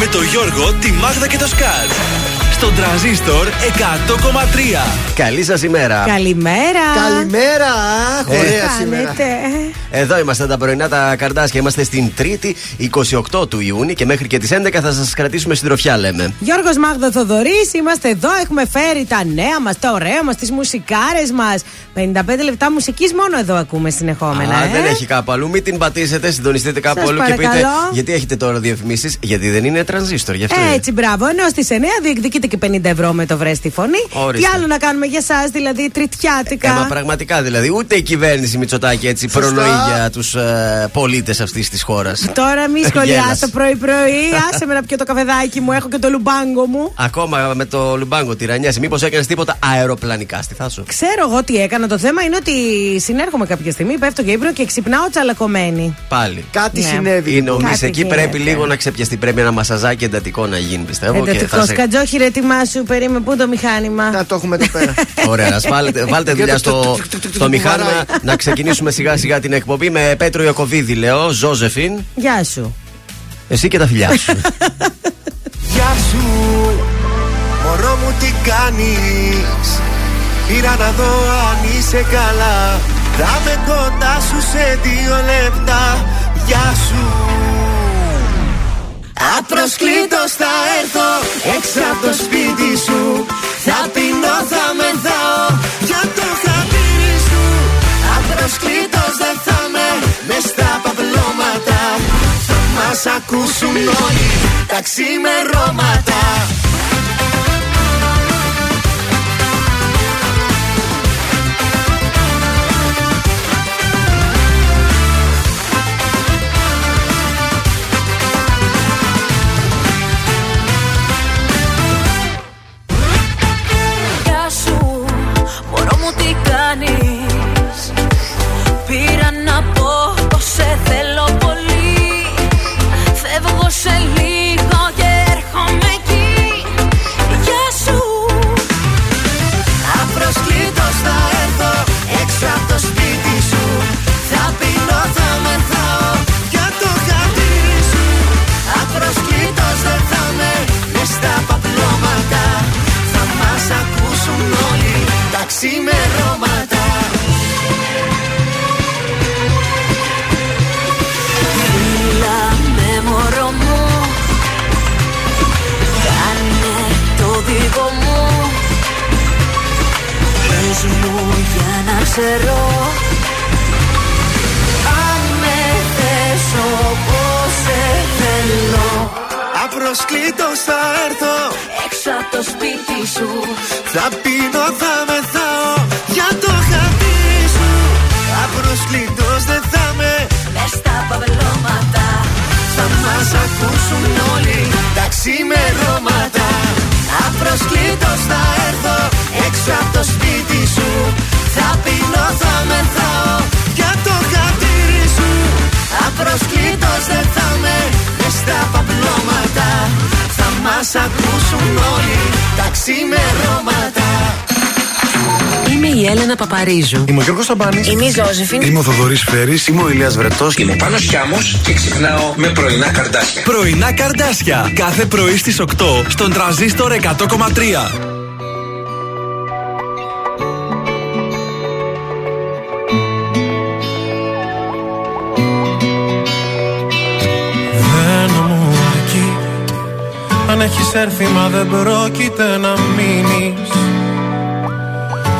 με το Γιώργο, τη Μάγδα και το Σκάτ. Στον τραζίστορ 100,3. Καλή σας ημέρα. Καλημέρα. Καλημέρα. Ωραία σήμερα. Εδώ είμαστε τα πρωινά τα καρδάσια. Είμαστε στην 3η 28 του Ιούνιου και μέχρι και τις 11 θα σας κρατήσουμε συντροφιά, λέμε. Γιώργος Μάγδα Θοδωρής, είμαστε εδώ. Έχουμε φέρει τα νέα μας, τα ωραία μας, τις μουσικάρες μας. 55 λεπτά μουσικής μόνο εδώ ακούμε συνεχόμενα. Α, ε; δεν έχει κάπου αλλού. Μην την πατήσετε, συντονιστείτε κάπου Σας αλλού και παρακαλώ. πείτε. Γιατί έχετε τώρα διαφημίσεις, Γιατί δεν είναι τρανζίστορ, γι' αυτό. είναι. Έτσι, μπράβο. Ενώ στις 9 διεκδικείτε και 50 ευρώ με το βρε στη φωνή. Ορίστε. Τι άλλο να κάνουμε για εσά, δηλαδή τριτιάτικα; Ε, μα πραγματικά δηλαδή, ούτε η κυβέρνηση Μητσοτάκη έτσι προνοεί για τους ε, πολίτες αυτής της χώρας. Τώρα μη σχολιάσω πρωί-πρωί. Άσε με να πιω το καφεδάκι μου, έχω και το λουμπάγκο μου. Ακόμα με το Λουμπάγκο τυρανιάζει. Μήπως έκανες τίποτα αεροπλανικά στη θάσο; Ξέρω εγώ τι έκανα. Το θέμα είναι ότι συνέρχομαι κάποια στιγμή, πέφτω για ύπνο και ξυπνάω τσαλακωμένη. Πάλι. Κάτι Ναι. συνέβη. Η νομής Κάτι εκεί γίνεται. πρέπει λίγο να ξεπιαστεί. Πρέπει ένα μασαζάκι εντατικό να γίνει, πιστεύω. και Εντατικός θα σε- σκατζόχυρε, ετοιμάσου, περίμενε πού το μηχάνημα; Να το έχουμε εδώ πέρα. Ωραία, ας βάλετε, βάλτε δουλειά στο, στο μηχάνημα να ξεκινήσουμε σιγά σιγά την εκπομπή με Πέτρο Ιακοβίδη, λέω, Ζώζεφιν, Γεια σου. εσύ και τα φιλιά σου. Γεια σου, μωρό μου τι κάνεις; Πήρα να δω αν είσαι καλά Θα με κοντά σου σε δύο λεπτά Γεια σου Απροσκλήτως θα έρθω. Έξω από το σπίτι σου. Θα πεινώ, θα μεθάω. Για το χατήρι σου. Απροσκλήτως δεν θα με. Μες στα παπλώματα. Θα μας ακούσουν όλοι τα ξημερώματα Φεύγω ξέρω Αν με θες όπως σε θέλω. Απροσκλήτως θα έρθω. Έξω από το σπίτι σου. Θα πίνω, θα μεθάω για το χατήρι σου. Απροσκλήτως δεν θα με. Μες στα παυλώματα Θα μας ακούσουν όλοι τα ξημερώματα. Απροσκλήτως θα θα μεθάω για το χατήρι σου Απροσκλήτως δεν θα με μες στα παπλώματα Θα μας ακούσουν όλοι τα ξημερώματα Είμαι η Έλενα Παπαρίζου. Είμαι ο Γιώργος Σαμπάνης. Είμαι η Ζώζεφιν. Είμαι ο Θοδωρής Φέρης. Είμαι ο Ηλίας Βρετός. Είμαι ο Πάνος Χιάμος και ξυπνάω με πρωινά καρδάσια. Πρωινά καρδάσια. Κάθε πρωί στις 8 στον τραζίστορ 100,3. Αν έχεις έρθει μα δεν πρόκειται να μείνεις.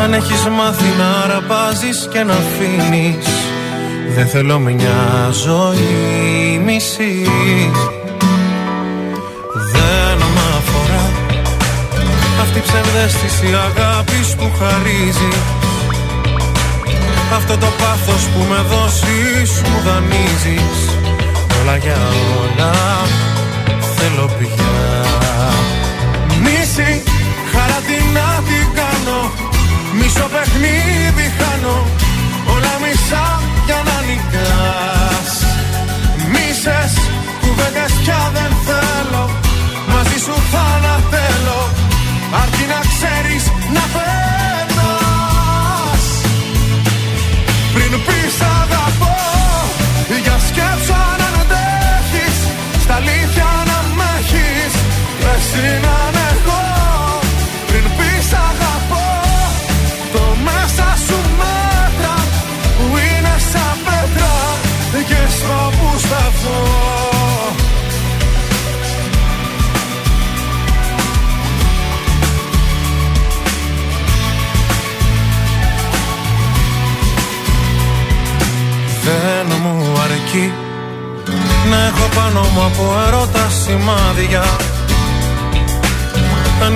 Αν έχεις μάθει να αραπάζεις και να αφήνεις. Δεν θέλω μια ζωή μισή. Δεν μ' αφορά Αυτή η ψευδέστηση αγάπης που χαρίζει. Αυτό το πάθος που με δώσεις μου δανείζεις. Όλα για όλα θέλω πια Μίση, χαρά τι να την κάνω Μισό παιχνίδι χάνω Όλα μισά για να νικάς. Μίσες, κουβέντες πια δεν θέλω Μαζί σου θα ανατέλω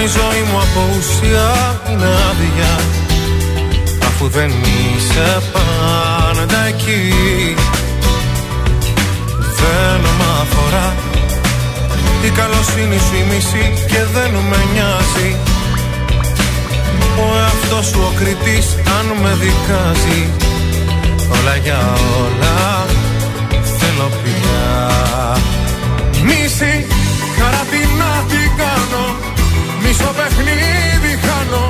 η ζωή μου από ουσία είναι άδεια. Αφού δεν είσαι πάντα εκεί. Δεν μ' αφορά. Η καλοσύνη σου η μισή και δεν με νοιάζει. Ο εαυτός σου ο κριτής αν με δικάζει. Όλα για όλα θέλω πια. Μίση χαρά τι να την κάνω Μισό παιχνίδι χάνω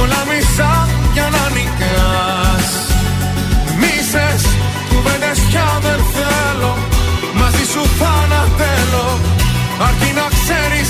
Όλα μισά για να νικάς. Μίσες κουβέντες πια δεν θέλω Μαζί σου θα ανατέλω. Αρκεί να ξέρεις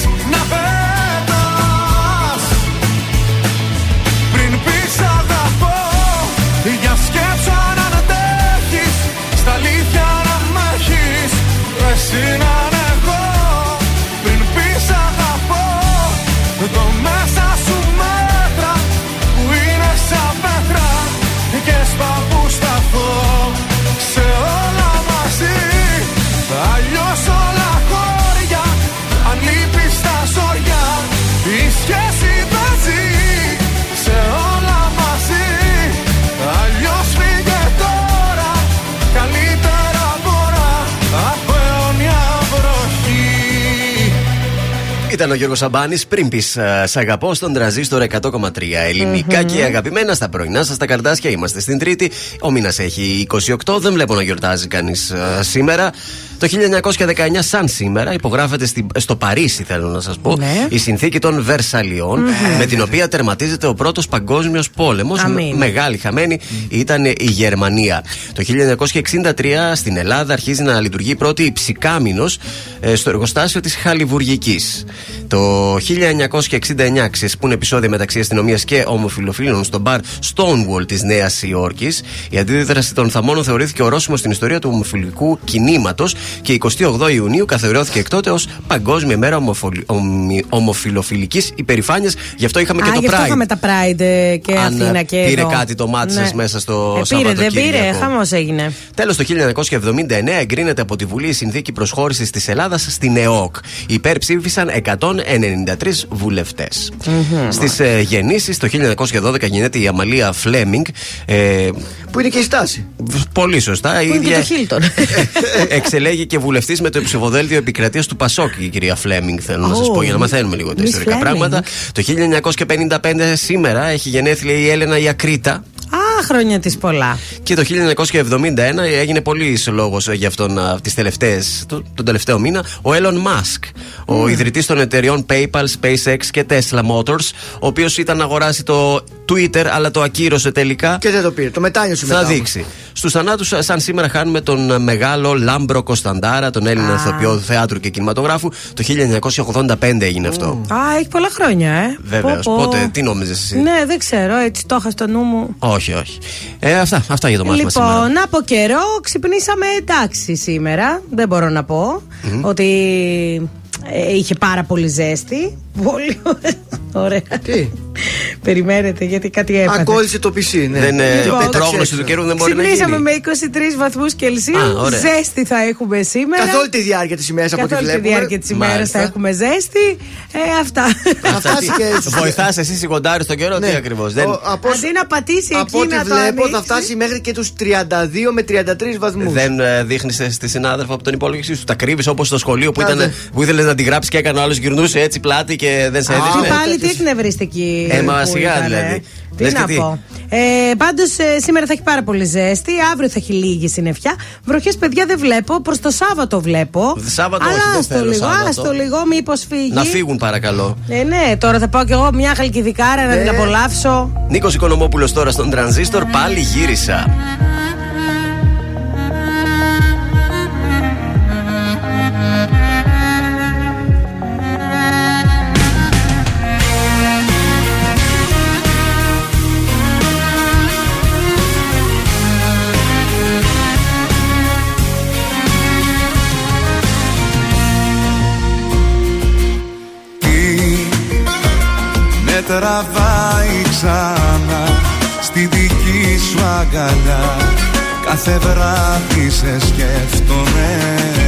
Ήταν ο Γιώργος Σαμπάνης πριν πεις Σ' αγαπώ στον τραζίστορ 100,3. ελληνικα και αγαπημένα στα πρωινά σας τα καρτάσια. Είμαστε στην Τρίτη. Ο μήνας έχει 28. Δεν βλέπω να γιορτάζει κανείς σήμερα. Το 1919, σαν σήμερα, υπογράφεται στη- στο Παρίσι, θέλω να σας πω, Ναι. η συνθήκη των βερσαλιων με την οποία τερματίζεται ο πρώτος παγκόσμιος πόλεμος. Αμήν. Μεγάλη χαμένη ήταν η Γερμανία. Το 1963 στην Ελλάδα αρχίζει να λειτουργεί η πρώτη υψηκάμινος ε, στο εργοστάσιο της Χαλιβουργικής. Το 1969 ξεσπούν επεισόδια μεταξύ αστυνομίας και ομοφιλοφίλων στο μπαρ Stonewall της Νέας Υόρκης. Η αντίδραση των θαμώνων θεωρήθηκε ορόσημο στην ιστορία του ομοφιλικού κινήματος και 28 Ιουνίου καθοριώθηκε εκ τότε ως Παγκόσμια ημέρα ομοφολι... ομι- ομοφιλοφιλικής υπερηφάνειας. Γι' αυτό είχαμε και Α, το γι' αυτό Pride. είχαμε τα Pride ε, και Αν, Αθήνα ε, και πήρε εδώ. κάτι το μάτι σας μέσα στο ε, πήρε, δεν Σαββατοκύριακο. πήρε, χαμός έγινε. Τέλος, το 1979 εγκρίνεται από τη Βουλή η συνθήκη προσχώρησης της Ελλάδας στην ΕΟΚ. Υπέρψήφισαν 193 βουλευτές. Στις ε, γεννήσεις, το 1912 γεννιέται η Αμαλία Φλέμινγκ. Ε, Που είναι και η στάση. πολύ σωστά. Η Πού είναι και ίδια το Χίλτον. εξελέγει και βουλευτής με το ψηφοδέλτιο επικρατείας του Πασόκ, η κυρία Φλέμινγκ. Θέλω να σας Oh. πω για να μαθαίνουμε λίγο τα Miss ιστορικά Fleming. πράγματα. Το 1955 σήμερα έχει γενέθλια η Έλενα Ιακρίτα. Α, χρόνια της πολλά. Και το 1971 έγινε πολύς λόγος για αυτόν α, τις τελευταίες, το- τον τελευταίο μήνα. Ο Elon Musk, ο ιδρυτής των εταιριών PayPal, SpaceX και Tesla Motors, ο οποίος ήταν να αγοράσει το Twitter, αλλά το ακύρωσε τελικά. Και δεν το πήρε. Το μετάνιωσε Θα μετά. όμως. δείξει. Στους θανάτους, σαν σήμερα, χάνουμε τον ε, μεγάλο Λάμπρο Κωνσταντάρα, τον Έλληνα ηθοποιό θεάτρου και κινηματογράφου. Το 1985 έγινε αυτό. Α, έχει πολλά χρόνια, ε. Βεβαίως. Πω, πω. Πότε, τι νόμιζες εσύ; Ναι, δεν ξέρω, έτσι το είχα στο νου μου. Όχι, όχι. Ε, αυτά, αυτά για το μάθημα σήμερα. Λοιπόν, από καιρό ξυπνήσαμε εντάξει σήμερα. Δεν μπορώ να πω ότι ε, είχε πάρα πολύ ζέστη. Πολύ ωραία. Τι; Περιμένετε γιατί κάτι έπαθε. Ακόλλησε το PC, ναι. Δεν, ε, Λοιπόν, η πρόγνωση του καιρού δεν μπορεί να Ξυπνήσαμε γίνει. με 23 βαθμούς Κελσίου. Α, ωραία. Ζέστη θα έχουμε σήμερα. Καθ' όλη τη διάρκεια της ημέρας από ό,τι Καθ' όλη τη βλέπουμε. διάρκεια της ημέρας Μάλιστα. θα έχουμε ζέστη. Ε, αυτά. Θα φτάσει και στους- Βοηθάς εσύ σιγοντάρι στον καιρό, Ναι. τι ακριβώς. Δεν... Ο- από- Αντί να πατήσει Από εκεί ό,τι να το βλέπω θα ανοίξει. φτάσει μέχρι και τους 32 με 33 βαθμούς. Δεν ε, δείχνεις στη συνάδελφο από τον υπολογιστή σου. Τα κρύβεις όπως στο σχολείο που, Α, ήταν, ναι. που ήθελε να την γράψεις και έκανε ο άλλος γυρνούσε έτσι πλάτη και δεν σε Και έδειχνε. πάλι τι εκνευριστική. Ε, μα που σιγά ήταν, δηλαδή. ε. Τι Λες και να τι. πω. Ε, Πάντως σήμερα θα έχει πάρα πολύ ζέστη. Αύριο θα έχει λίγη συννεφιά. Βροχές, παιδιά, δεν βλέπω. Προς το Σάββατο βλέπω. Σάββατο όχι, Αλλά δεν άστο θέλω λίγο, Σάββατο. άστο λίγο, μήπως φύγει. Να φύγουν παρακαλώ. Ε, ναι, τώρα θα πάω κι εγώ μια χαλκιδικάρα να Ναι. την απολαύσω. Νίκος Οικονομόπουλος τώρα στον τρανζίστορ, πάλι γύρισα. τραβάει ξανά Στη δική σου αγκαλιά. Κάθε βράδυ σε σκέφτομαι.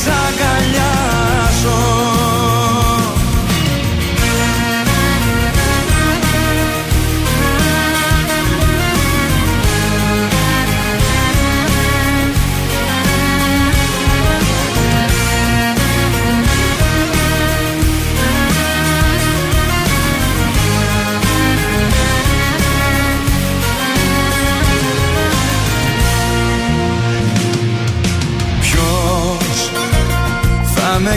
σ' αγκαλιάσω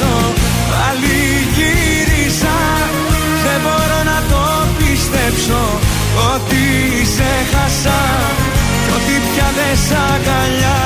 πίσω. Πάλι γύρισα Δεν μπορώ να το πιστέψω Ότι σε χάσα Κι ότι πια δεν σ'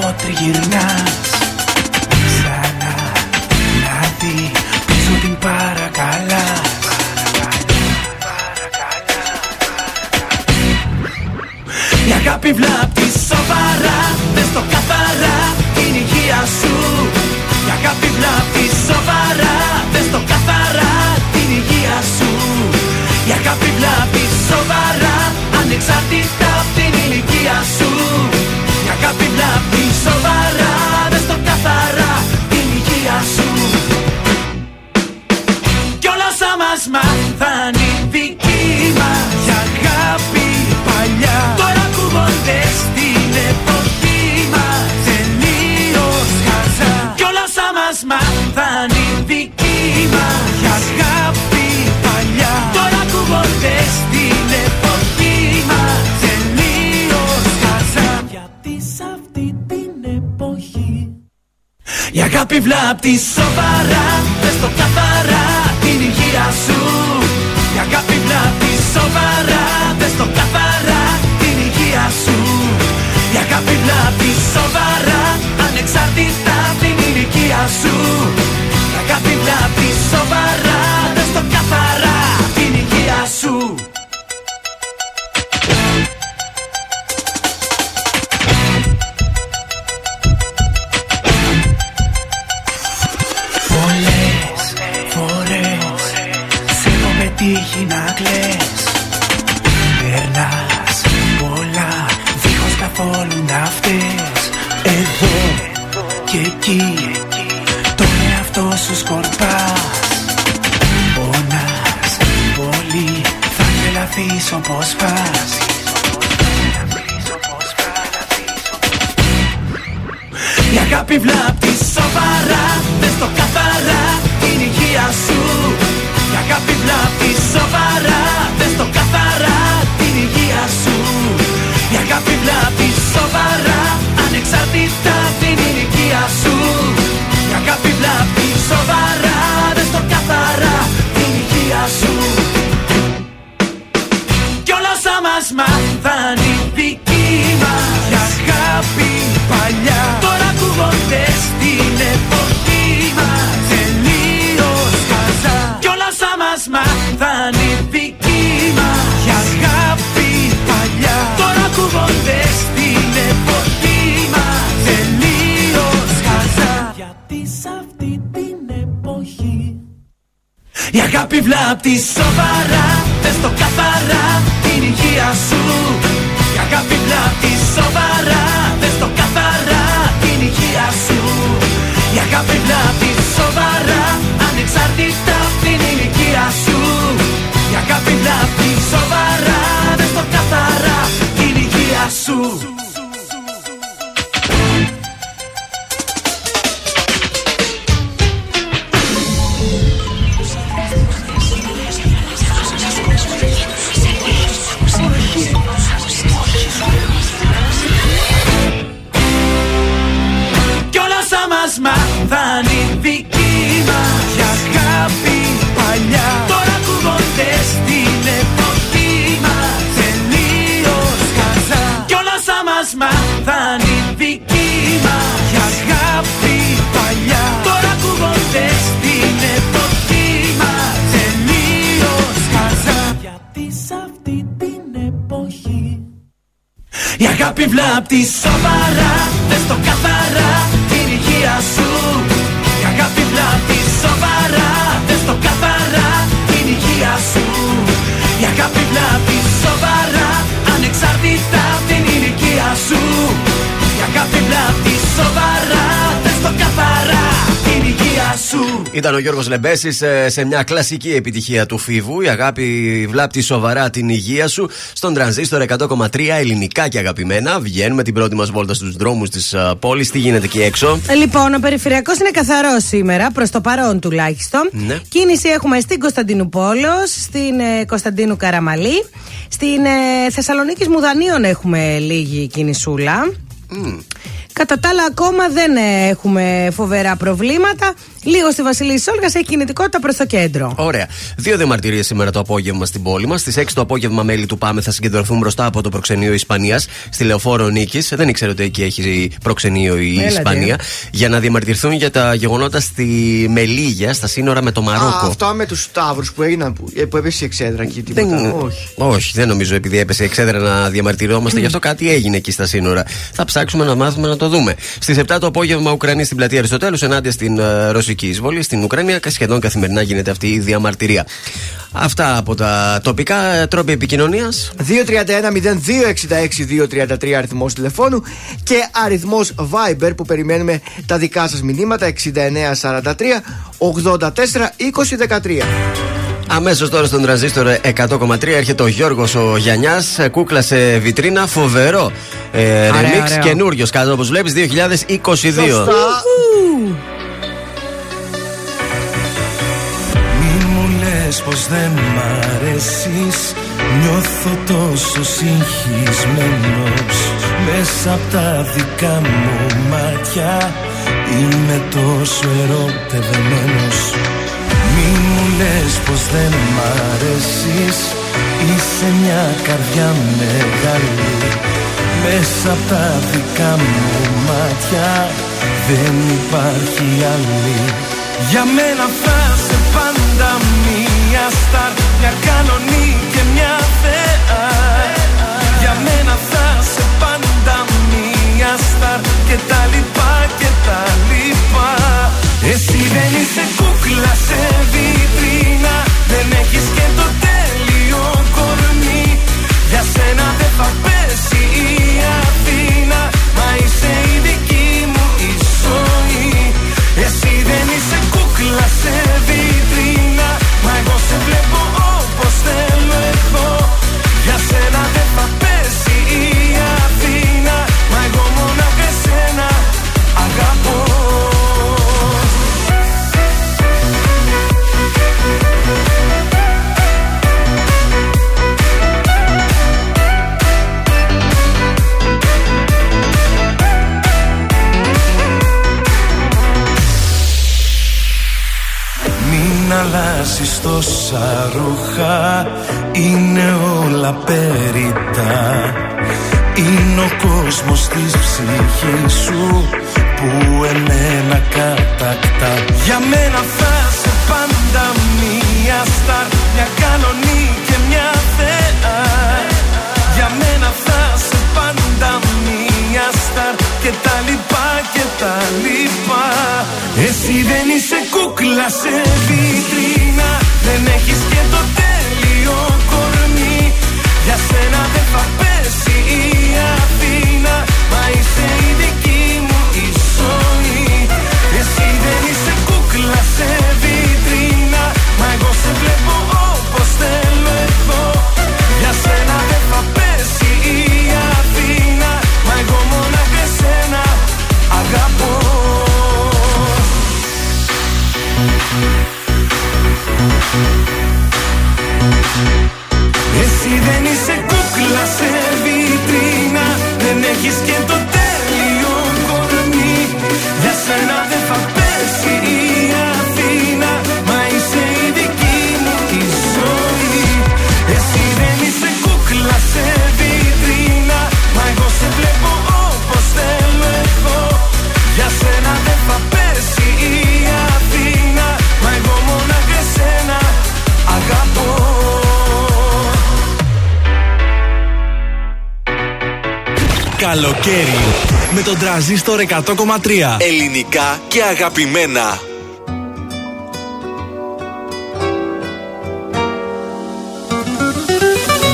pot τριγυρνάς Απ' σοβαρά, πες το καθαρά την υγεία σου. Για αγάπη να τη σοβαρά, πες το καθαρά. Ήταν ο Γιώργο Λεμπέση σε μια κλασική επιτυχία του Φίβου. Η αγάπη βλάπτει σοβαρά την υγεία σου. Στον τρανζίστορ 100,3 ελληνικά και αγαπημένα. Βγαίνουμε την πρώτη μας βόλτα στους δρόμους της πόλης. Τι γίνεται εκεί έξω; Λοιπόν, ο περιφερειακός είναι καθαρός σήμερα, προς το παρόν τουλάχιστον. Ναι. Κίνηση έχουμε στην Κωνσταντίνου Πόλεως, στην ε, Κωνσταντίνου Καραμαλή. Στην ε, Θεσσαλονίκης Μουδανίων έχουμε λίγη κινησούλα. Κατά τα άλλα, ακόμα δεν ε, έχουμε φοβερά προβλήματα. Λίγο στη Βασιλή Σόλγα έχει κινητικότητα προς το κέντρο. Ωραία. Δύο διαμαρτυρίες σήμερα το απόγευμα στην πόλη μας. Στις 6 το απόγευμα, μέλη του ΠΑΜΕ θα συγκεντρωθούν μπροστά από το προξενείο Ισπανίας στη λεωφόρο Νίκης. Δεν ήξερε ότι εκεί έχει προξενείο η Έλατε. Ισπανία. Για να διαμαρτυρηθούν για τα γεγονότα στη Μελίγια, στα σύνορα με το Μαρόκο. Α, αυτό με τους Σταύρους που έγιναν, που, ε, που έπεσε η εξέδρα και τίποτα. Δεν- Όχι. Όχι, δεν νομίζω επειδή έπεσε εξέδρα να διαμαρτυρόμαστε. Γι' αυτό κάτι έγινε εκεί στα σύνορα. Θα ψάξουμε να μάθουμε να το δούμε. Στις 7 το απόγευμα, Ουκρανοί στην πλατεία Αριστοτέλους ενάντια στην ε, ρωσική εισβολή. Στην Ουκρανία και σχεδόν καθημερινά γίνεται αυτή η διαμαρτυρία. Αυτά από τα τοπικά ε, τρόποι επικοινωνίας. 231-0266-233 αριθμός τηλεφώνου και αριθμός Viber που περιμένουμε τα δικά σας μηνύματα 6943 84 2013. Αμέσως τώρα στον τραζίστορ 100,3 έρχεται ο Γιώργος ο Γιανιά. Κούκλα σε βιτρίνα, φοβερό. Ε, Ωραίο, ρεμίξ ωραίο. καινούριο κάτω όπως βλέπεις 2022. Μη πως δεν μ' αρέσεις. Νιώθω τόσο συγχυσμένος. Μέσα απ' τα δικά μου μάτια Είμαι τόσο ερωτευμένος. Μη μου λες πως δεν μ' αρέσεις. Είσαι μια καρδιά μεγάλη. Μέσα απ' τα δικά μου μάτια Δεν υπάρχει άλλη. Για μένα θα σε πάντα μία στάρ Μια κανονή και μια θεά Για μένα θα σε πάντα μία στάρ Και τα λοιπά και τα λοιπά. Εσύ δεν είσαι κούκλα σε βιτρίνα. Δεν έχεις και το τέλειο κορμί. Για σένα δεν θα πέσει Είναι όλα περιτά Είναι ο κόσμος της ψυχής σου Που εμένα κατακτά. Για μένα θα σε πάντα μία στάρ Μια κανονή και μια θεά. Για μένα θα σε πάντα μία στάρ Και τα λοιπά και τα λοιπά. Εσύ δεν είσαι κούκλα σε βιτρίνα. Δεν έχεις και το τέλειο έχεις και το τέλειο κορμί. Για σένα δεν θα Καλοκαίρι με τον τραζίστορ 100,3. Ελληνικά και αγαπημένα.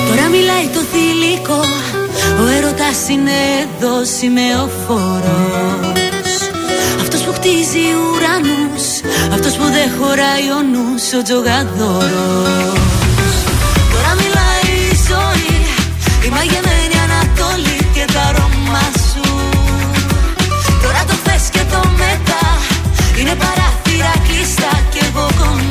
Τώρα μιλάει το θηλυκό Ο έρωτας είναι εδώ σημεοφόρος Αυτός που χτίζει ουρανούς Αυτός που δεν χωράει ο νους Ο τζογαδόρος Είναι παράθυρα κλειστά και εγώ κοντά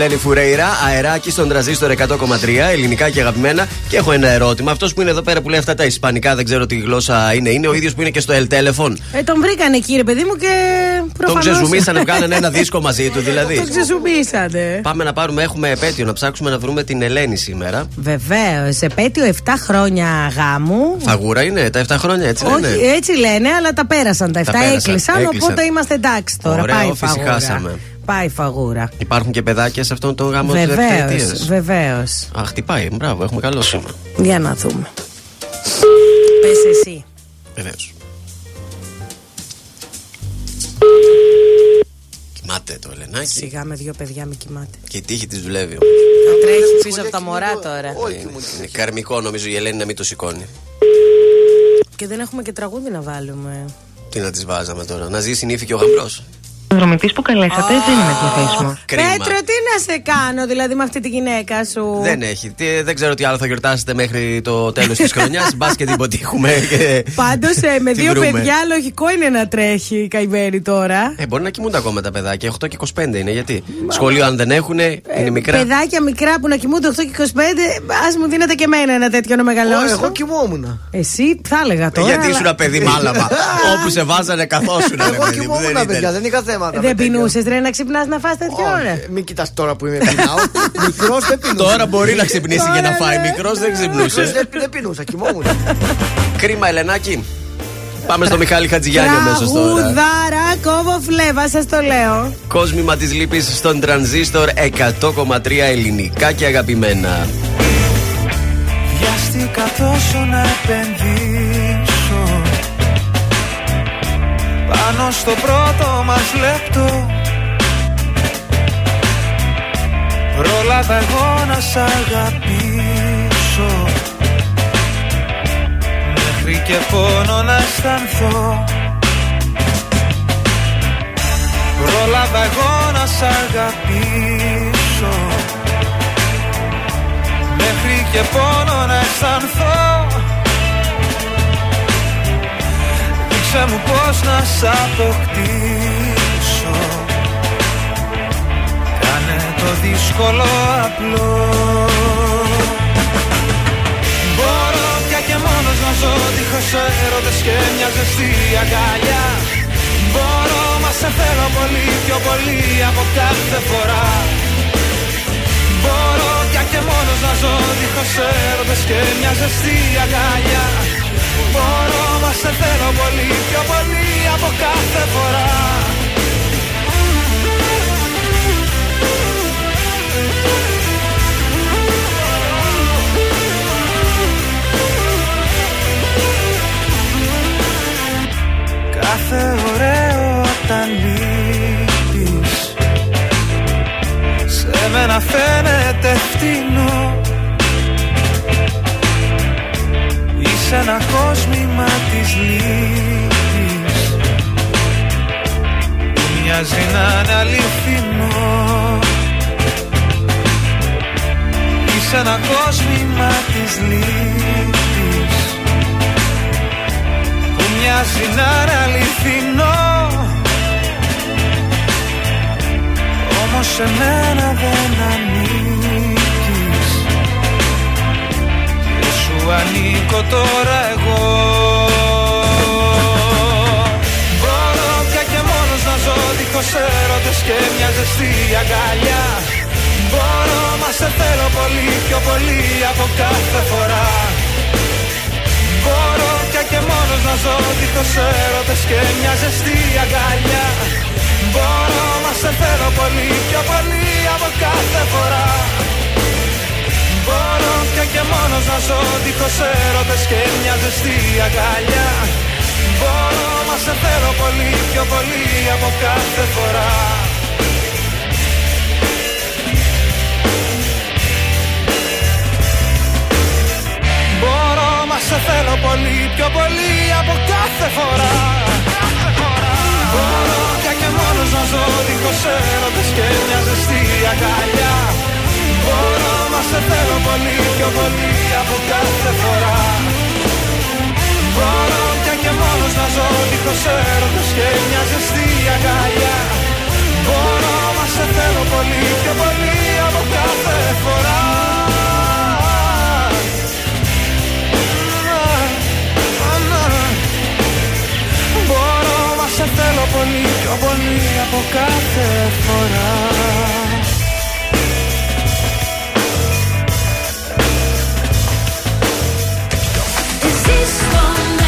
Ελένη Φουρέιρα, αεράκι στον τραζίστορ 100,3, ελληνικά και αγαπημένα. Και έχω ένα ερώτημα. Αυτός που είναι εδώ πέρα που λέει αυτά τα ισπανικά, δεν ξέρω τι γλώσσα είναι, είναι ο ίδιος που είναι και στο El Telephone. Ε, τον βρήκαν εκεί, ρε παιδί μου, και Τον προφανώς... ξεζουμίσανε, βγάλανε ένα δίσκο μαζί του δηλαδή. Τον ξεζουμίσανε. Πάμε να πάρουμε, έχουμε επέτειο, να ψάξουμε να βρούμε την Ελένη σήμερα. Βεβαίως. Επέτειο 7 χρόνια γάμου. Φαγούρα είναι, τα 7 χρόνια έτσι λένε. Όχι, έτσι λένε, αλλά τα πέρασαν τα 7. Τα πέρασαν, έκλεισαν, έκλεισαν. οπότε είμαστε εντάξει τώρα. Ωραία, Πάει η όφη, φαγούρα. ησυχάσαμε. Πάει η φαγούρα. Υπάρχουν και παιδάκια σε αυτόν τον γάμο της Βεβαίως, δευτερετία. βεβαίως. Α, χτυπάει. Μπράβο, έχουμε καλό σήμα. Για να δούμε. Πες εσύ. Βεβαίως. Κοιμάται το Ελενάκι. Σιγά με δύο παιδιά μη κοιμάται. Και η τύχη της δουλεύει. όμως. Θα τρέχει πίσω από τα μωρά τώρα. Είναι καρμικό νομίζω η Ελένη να μην το σηκώνει. Και δεν έχουμε και τραγούδι να βάλουμε. Τι να της βάζαμε τώρα, να ζήσει η νύφη και ο γαμπρός. Ο δρομητή που καλέσατε δεν είναι διαθέσιμος. Κρίμα. Πέτρο, τι να σε κάνω δηλαδή με αυτή τη γυναίκα σου; Δεν έχει. Τι, δεν ξέρω τι άλλο θα γιορτάσετε μέχρι το τέλος της χρονιάς. Μπας και την ποτύχουμε. Και... Πάντως με τη δύο βρούμε. παιδιά λογικό είναι να τρέχει η καημένη τώρα. Ε, μπορεί να κοιμούνται ακόμα τα παιδάκια. 8 και 25 είναι. Γιατί; Σχολείο, αν δεν έχουν, είναι μικρά. Παιδάκια μικρά που να κοιμούνται 8 και 25, ας μου δίνετε και εμένα ένα τέτοιο να Ω, μεγαλώσω. Εγώ κοιμόμουν. Εσύ θα έλεγα τώρα. Γιατί αλλά- ήσουν παιδί μάλαμα; Όπου σε βάζανε καθόσουν. Εγώ κοιμόμουν, παιδιά, δεν είχα θέματα. Δεν πεινούσες ρε να ξυπνάς να φας τέτοια ώρα. Όχι, Μην κοιτάς τώρα που είμαι πεινάω. Μικρός δεν πεινούσα. Τώρα μπορεί να ξυπνήσει για να φάει. Μικρός δεν Μικρός ξυπνούσε. δεν- Δεν πεινούσα, κοιμόμουν. Κρίμα, Ελενάκι. Πάμε στο Μιχάλη Χατζηγιάννη αμέσως τώρα. Τραγουδάρα, κόβω φλέβα, σας το λέω. Κόσμημα της λύπης στον τρανζίστορ 100,3 ελληνικά και αγαπημένα. Βιάστηκα τόσο να επενδύσω Πάνω στο πρώτο μας λεπτό. Πρόλαβα εγώ να σ' αγαπήσω. Μέχρι και πόνο να αισθανθώ. Πρόλαβα εγώ να σ' αγαπήσω. Μέχρι και πόνο να αισθανθώ Δείξε μου πως να σ' αποκτήσω; Κάνε το δύσκολο απλό. Μπορώ πια και μόνος να ζω δίχως έρωτες και μια ζεστή αγκαλιά. Μπορώ μα σε θέλω πολύ πιο πολύ από κάθε φορά. Μπορώ πια και μόνος να ζω δίχως έρωτες και μια ζεστή αγκαλιά Μπορώ μα σε θέλω πολύ πιο πολύ από κάθε φορά. Κάθε ωραίο όταν λείπεις Σε μένα φαίνεται φτηνό Είσαι ένα κόσμημα της λύπης. Που μοιάζει να είναι αληθινό. Είσαι ένα κόσμημα της λύπης. Που μοιάζει να είναι αληθινό. Όμως σε μένα δεν ανήκεις Και σου ανήκω τώρα εγώ. Μπορώ πια και μόνος να ζω δίχως έρωτες και μια ζεστή αγκαλιά. Μπορώ μα σε θέλω πολύ πιο πολύ από κάθε φορά. Μπορώ πια και μόνος να ζω δίχως έρωτες και μια ζεστή αγκαλιά. Μπορώ μα σε θέλω πολύ πιο πολύ από κάθε φορά Μπορώ πια και μόνος να ζω δίχως έρωτες και μια ζεστή αγκαλιά. Μπορώ μα σε θέλω πολύ πιο πολύ από κάθε φορά. Μπορώ μα σε θέλω πολύ πιο πολύ από κάθε φορά. Μπορώ πια και μόνος να ζω δίχως έρωτες και μια ζεστή αγκαλιά. Μπορώ Μα σε θέλω πολύ πιο πολύ από κάθε φορά. Μπορώ πια και μόνος να ζω δίχως έρωτος και μια ζεστή αγκαλιά. Μπορώ μα σε θέλω πολύ πιο πολύ από κάθε φορά. Μπορώ μα σε θέλω πολύ πιο πολύ από κάθε φορά. Ζήστο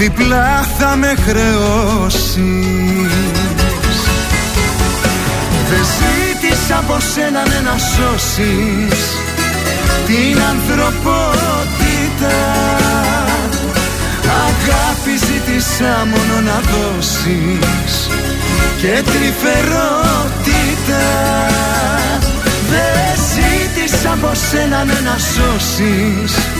διπλά θα με χρεώσεις. Δεν ζήτησα από σένα ναι, να σώσεις. Την ανθρωπότητα. Αγάπη ζήτησα μόνο να δώσεις. Και τρυφερότητα. Δεν ζήτησα από σένα ναι, να σώσεις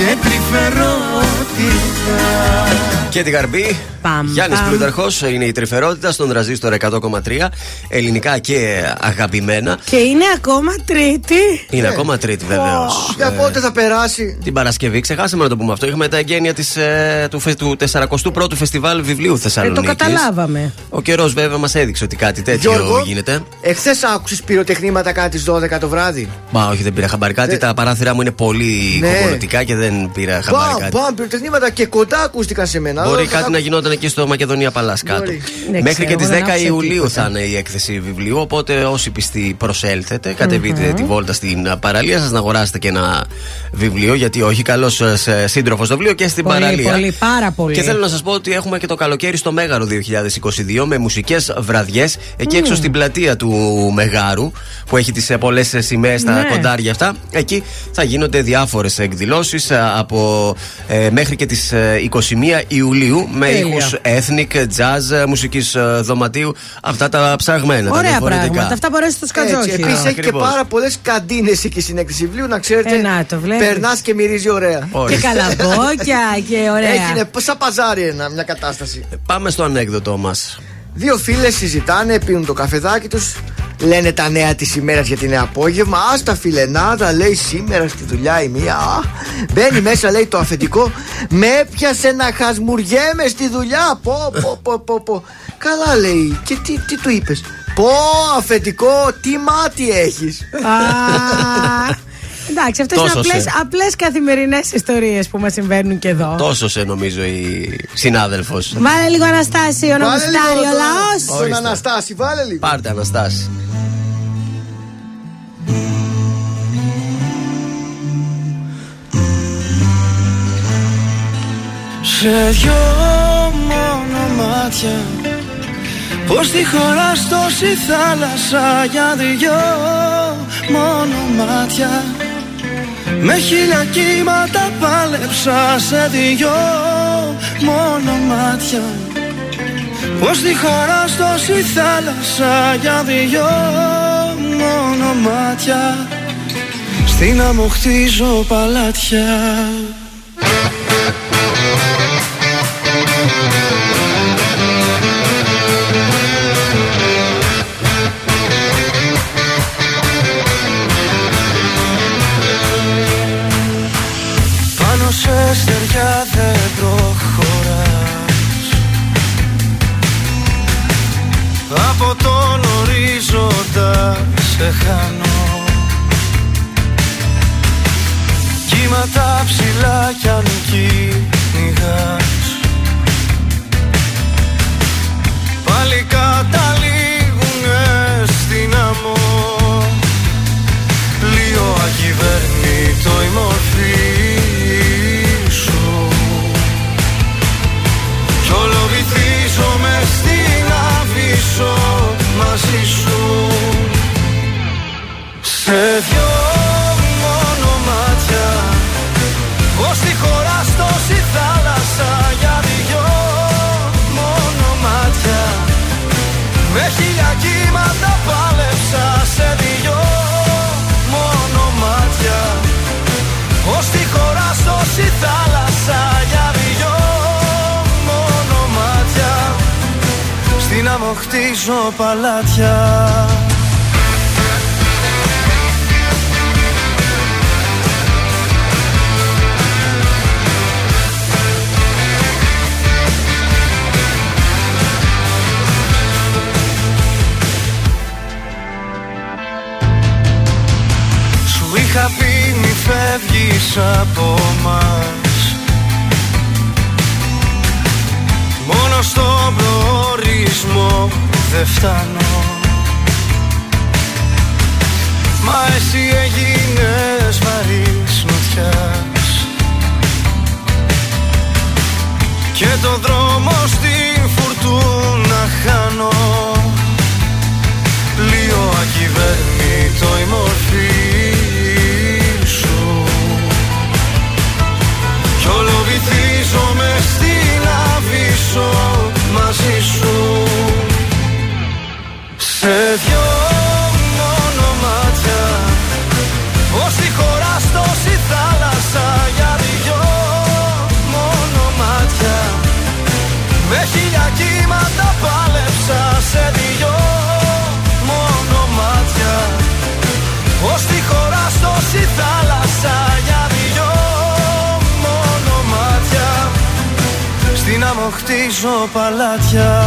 και τρυφερότητα Και την Γαρμπή. Γιάννης παμ. Πλούταρχος είναι η τρυφερότητα στον τραζίστορ 100,3. Ελληνικά και αγαπημένα. Και είναι ακόμα τρίτη. Είναι ακόμα τρίτη βεβαίως. Για πότε θα περάσει; Την Παρασκευή, ξεχάσαμε να το πούμε αυτό. Είχαμε τα εγγένεια της, ε, του, φε- του 41ου Φεστιβάλ Βιβλίου Ε, Θεσσαλονίκης. το καταλάβαμε. Ο καιρός βέβαια μας έδειξε ότι κάτι τέτοιο Γιώργο, γίνεται. εχθές άκουσες πυροτεχνήματα κάτι 12 το βράδυ; Μα όχι, δεν πήρα χαμπάρι κάτι. Ε, Τα παράθυρά μου είναι πολύ ναι. κοκκινωτικά και δεν δεν πήρα χαμπάρι Μπαμ, κάτι. μπαμ, πυροτεχνήματα και κοντά ακούστηκαν σε μένα. Μπορεί Αλλά κάτι να γινόταν εκεί στο Μακεδονία Παλάς κάτω. Μπορεί. Δεν Μέχρι και ξέρω, τι δεν 10 άκουσα Ιουλίου τίποτα. θα είναι η έκθεση βιβλίου. Οπότε όσοι πιστοί προσέλθετε, κατεβείτε τη βόλτα στην α, παραλία σας να αγοράσετε και ένα βιβλίο. Γιατί όχι, καλός σύντροφος στο βιβλίο και στην Πολύ, παραλία. πολύ, πάρα πολύ. Και θέλω να σας πω ότι έχουμε και το καλοκαίρι στο Μέγαρο 2022 με μουσικές βραδιές εκεί έξω στην πλατεία του Μεγάρου που έχει τις πολλές σημαίες στα Ναι. κοντάρια αυτά. Εκεί θα γίνονται διάφορες εκδηλώσεις από ε, μέχρι και τις 21 Ιουλίου με Τέλεια. ήχους ethnic, jazz, μουσικής δωματίου. Αυτά τα ψαγμένα. τα Ωραία διαφορετικά. πράγματα. Αυτά μπορέσει στο σκατζόχυρο. Επίσης έχει και Ακριβώς. πάρα πολλές καντίνες εκεί στην έκθεση βιβλίου, να ξέρετε. Ε, να το βλέπεις. Περνάς και μυρίζει ωραία. Και Ορίστε. καλαμπόκια και ωραία. Έχει σαν παζάρι ένα, μια κατάσταση. Πάμε στο ανέκδοτο μας. Δύο φίλες συζητάνε, πίνουν το καφεδάκι τους, λένε τα νέα της ημέρας γιατί είναι απόγευμα. Α τα φιλενάδα, λέει σήμερα στη δουλειά η μία. Α, Μπαίνει μέσα, λέει το αφεντικό. Με έπιασε να χασμουριέμαι στη δουλειά. Πω, πω, πω, πω, πω. Καλά, λέει. Και τι, τι του είπες; Πω, αφεντικό, τι μάτι έχεις; Α, Εντάξει, αυτές είναι Τόσος απλές, σε. απλές καθημερινές ιστορίες που μας συμβαίνουν και εδώ. Τόσος σε νομίζω η συνάδελφος. Βάλε λίγο Αναστάσιο να γουστάρει ο λαός. Τον Ορίστε. Αναστάση, βάλε λίγο. Πάρτε Αναστάση. Σε δυο μόνο μάτια Πως τη χωράς τόση θάλασσα Για δυο μόνο μάτια Με χίλια κύματα πάλεψα Σε δυο μόνο μάτια. Πως τη χωράς τόση θάλασσα Για δυο μόνο μάτια. Στην άμμο χτίζω παλάτια σε στεριά δεν προχωράς. Από τον ορίζοντα σε χάνω. Κύματα ψηλά κι αν κυνηγάς. Πάλι καταλήγουνε στην άμμο Λίγο ακυβέρνητο η μορφή μαζί σου. Σε δυο μόνο μάτια Ως χτίζω παλάτια. Σου είχα πει μη φεύγεις από μας Μόνο στον προορισμό. Δεν φτάνω. Μα εσύ έγινες βαρύς νοτιάς Και το δρόμο στην φουρτούνα χάνω. Λίγο ακυβέρνητο η μορφή σου. Κι όλο βυθίζομαι στην αβύσσο μαζί σου. Σε δυο χτίζω παλάτια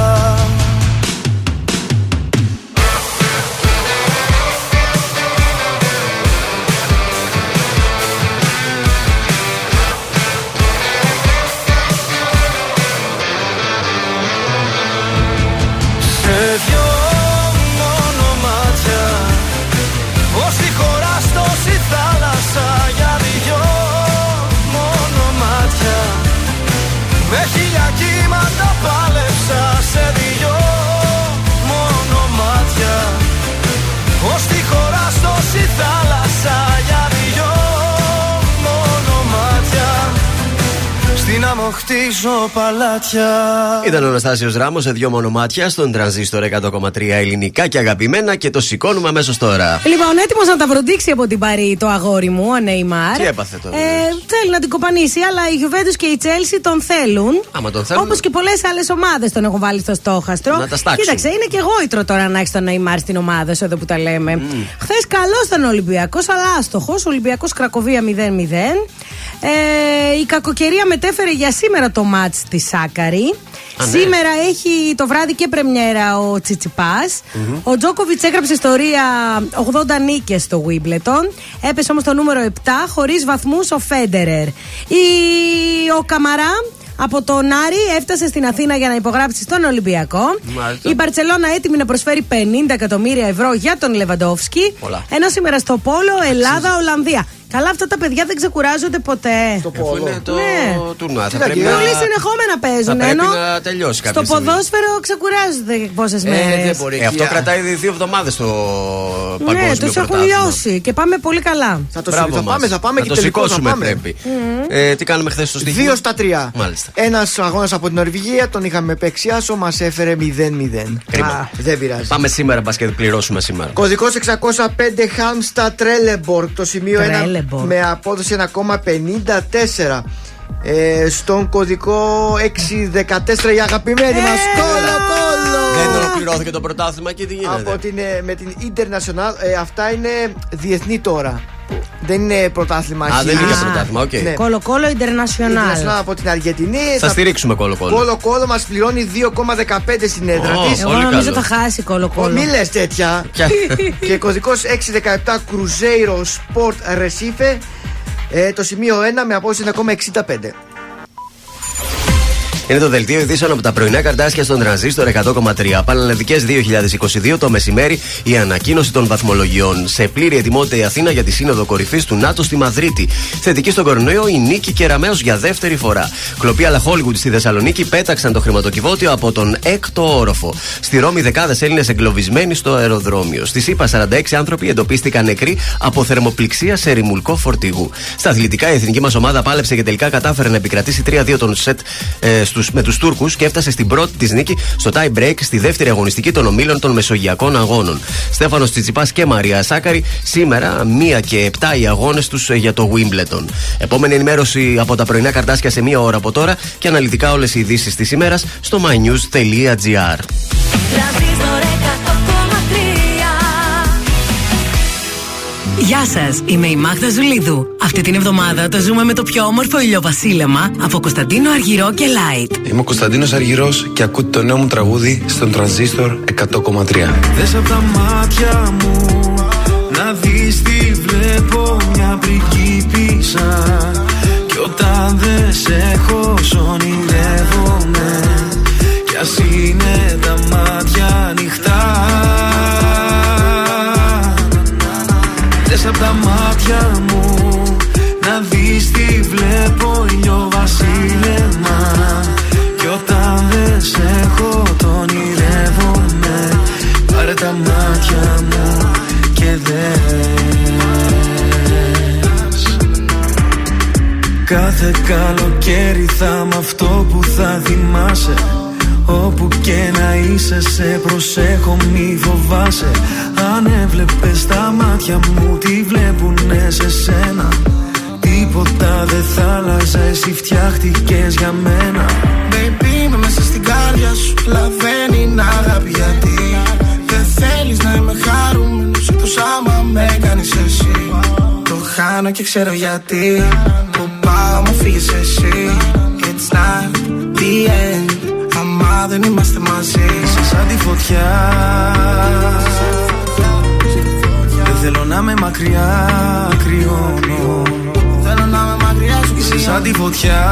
χτίζω παλάτια. Ήταν ο Αναστάσιος Ράμος σε δύο μονομάτια στον τρανζίστορ 100,3 ελληνικά και αγαπημένα και το σηκώνουμε αμέσως τώρα. Λοιπόν, έτοιμος να τα βροντίξει από την Παρή το αγόρι μου, ο Νεϊμάρ. Τι έπαθε τώρα. Ε, θέλει να την κοπανίσει, αλλά η Γιουβέντους και η Τσέλση τον θέλουν. Άμα τον θέλουν. Όπως και πολλές άλλες ομάδες τον έχουν βάλει στο στόχαστρο. Να τα στάξουν. Κοίταξε, είναι και γόητρο τώρα να έχεις τον Νεϊμάρ στην ομάδα σου εδώ που τα λέμε. Χθες καλός ήταν ο Ολυμπιακός, αλλά άστοχος. Ολυμπιακός Κρακοβία 0-0. Ε, η κακοκαιρία μετέφερε για σήμερα το μάτς στη Σάκαρη. Α, ναι. Σήμερα έχει το βράδυ και πρεμιέρα ο τσιτσιπας Ο Τζόκοβιτς έγραψε ιστορία 80 νίκες στο Wimbledon. Έπεσε όμως το νούμερο 7 χωρίς βαθμούς ο Φέντερερ. Η... Ο Καμαρά από τον Άρη έφτασε στην Αθήνα για να υπογράψει στον Ολυμπιακό. Μάλιστα. Η Μπαρσελόνα έτοιμη να προσφέρει 50 εκατομμύρια ευρώ για τον Λεβαντόφσκι. Πολλά. Ενώ σήμερα στο Πόλο Ελλάδα-Ολλανδία. Καλά, αυτά τα παιδιά δεν ξεκουράζονται ποτέ. Αφού είναι το Ναι. τουρνουά. Θα να πρέπει γίνει; να, Όλοι συνεχόμενα παίζουν. θα πρέπει ενώ να τελειώσει στο κάποια στιγμή. ποδόσφαιρο ξεκουράζονται πόσες Ε, μέρες. δεν μπορεί. Ε, αυτό Εκεί, α, κρατάει δύο εβδομάδες το παγκόσμιο Ναι, τους έχουν πρωτάθλημα. λιώσει και πάμε πολύ καλά. Θα το Μπράβο θα μας. πάμε, θα πάμε να και το τελικό θα σηκώσουμε πάμε. πρέπει. Ε, τι κάνουμε χθες στο στοιχείο. Δύο στα τρία. Μάλιστα. Ένας αγώνας από την Νορβηγία, τον είχαμε παίξει άσο, μας έφερε 0-0. Κρίμα. Α, δεν πειράζει. Πάμε σήμερα, μπα και πληρώσουμε σήμερα. Κωδικός 605 Χάλμσταντ Τρέλεμποργκ, το σημείο 1 Τρέλεμποργκ. με απόδοση 1,54. Ε, στον κωδικό 614 η αγαπημένη μας Κόλο Δεν Κόλο. ολοκληρώθηκε το πρωτάθλημα και τι γίνεται; Από την, ε, με την International, ε, αυτά είναι διεθνή τώρα. Δεν είναι πρωτάθλημα Α, δεν χίλιες. είναι πρωτάθλημα, οκ. Ναι. Κολοκόλο Ιντερνασιονάλ. International από την Αργεντινή. Θα στηρίξουμε Κόλο Κόλο. Κόλο Κόλο μα πληρώνει 2,15 στην έδρα Ω, της. Εγώ Πολύ νομίζω καλός. θα χάσει Κόλο Κόλο. Μη λες τέτοια. Ποια- και κωδικός 617 Cruzeiro Sport Recife. Ε, το σημείο 1 με απόδοση 1,65. Είναι το δελτίο ειδήσεων από τα πρωινά καρτάσια στον τρανζίστορ 100,3. Πανελλαδικές 2022 το μεσημέρι η ανακοίνωση των βαθμολογιών. Σε πλήρη ετοιμότητα η Αθήνα για τη σύνοδο κορυφής του ΝΑΤΟ στη Μαδρίτη. Θετική στον κορονοϊό η Νίκη Κεραμέο για δεύτερη φορά. Κλοπή αλλά Hollywood στη Θεσσαλονίκη πέταξαν το χρηματοκιβώτιο από τον έκτο όροφο. Στη Ρώμη δεκάδες Έλληνες εγκλωβισμένοι στο αεροδρόμιο. Στη ΣΥΠΑ 46 άνθρωποι εντοπίστηκαν νεκροί από θερμοπληξία σε ρημουλκό φορτηγού. Στα αθλητικά η εθνική μας ομάδα πάλεψε και τελικά κατάφερε να επικρατήσει 3-2 τον σετ ε, στους, με τους Τούρκους και έφτασε στην πρώτη της νίκη στο tie break στη δεύτερη αγωνιστική των ομίλων των Μεσογειακών Αγώνων. Στέφανος Τσιτσιπάς και Μαρία Σάκαρη σήμερα 1 και 7 οι αγώνες τους για το Wimbledon. Επόμενη ενημέρωση από τα πρωινά καρτάσια σε μία ώρα από τώρα και αναλυτικά όλες οι ειδήσεις της ημέρας στο mynews.gr. Γεια σας, είμαι η Μάγδα Ζουλίδου. Αυτή την εβδομάδα το ζούμε με το πιο όμορφο ηλιοβασίλεμα από Κωνσταντίνο Αργυρό και Light. Είμαι ο Κωνσταντίνος Αργυρός και ακούτε το νέο μου τραγούδι στον Τρανζίστορ 100,3. Δες απ' τα μάτια μου να δεις τι βλέπω μια πριγκίπισσα Κι όταν δεν σε έχω σ' ονειρεύομαι Κι ας είναι τα μάτια ανοιχτά Δες απ' τα μάτια μου να δεις τι βλέπω ηλιοβασίλεμα Κι όταν δεν σε έχω το ονειρεύομαι Πάρε τα μάτια μου και δες. Κάθε καλοκαίρι θα είμαι αυτό που θα θυμάσαι Όπου και να είσαι σε προσέχω μη φοβάσαι. Αν έβλεπες τα μάτια μου τι βλέπουνε σε σένα; Τίποτα δεν θα άλλαζε εσύ φτιάχτηκες για μένα. Baby είμαι μέσα στην κάρδια σου Λαβαίνει είναι αγάπη γιατί. Δεν θέλεις να είμαι χαρούμενος Εκτός άμα με κάνεις εσύ. Το χάνω και ξέρω γιατί. Που πάω μου φύγεις εσύ. It's not the end Άμα δεν είμαστε μαζί Είσαι σαν τη φωτιά. Δεν θέλω να είμαι μακριά κρυώνω. Θέλω να είμαι μακριά σου Είσαι σαν τη φωτιά.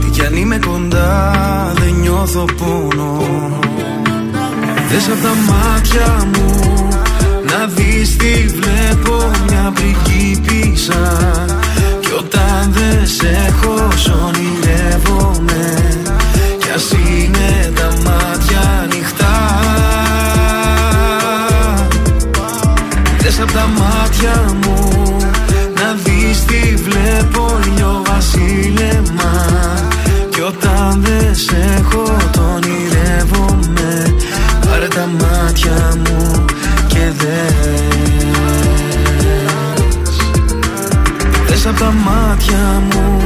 Τι κι αν είμαι κοντά δεν νιώθω πόνο. Δες απ' τα μάτια μου να δεις τι βλέπω μια πριγκίπισσα κι όταν δεν σε έχω ονειρεύομαι Κι ας είναι τα μάτια ανοιχτά. Δες απ' τα μάτια μου Να δεις τι βλέπω ήλιο βασίλεμα. Κι όταν δεν σε έχω το ονειρεύομαι Πάρε τα μάτια μου Δες απ' τα μάτια μου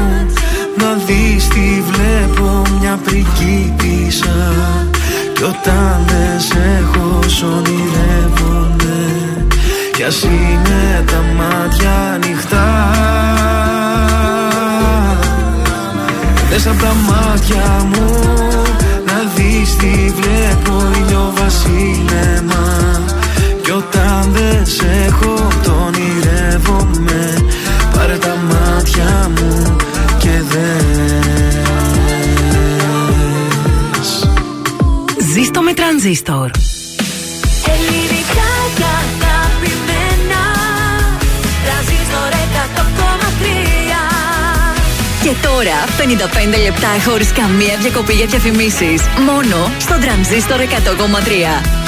να δεις τι βλέπω μια πριγκίπισσα. Κι όταν δεν σε έχω σ' ονειρεύομαι Κι ας είναι τα μάτια ανοιχτά. Δες απ' τα μάτια μου να δεις τι βλέπω ηλιοβασίλεμα τρανζίστορ. Ελληνικά και αγαπημένα Τραζίστορ 100,3 Και τώρα 55 λεπτά χωρίς καμία διακοπή για διαφημίσεις. Μόνο στο τρανζίστορ 100,3.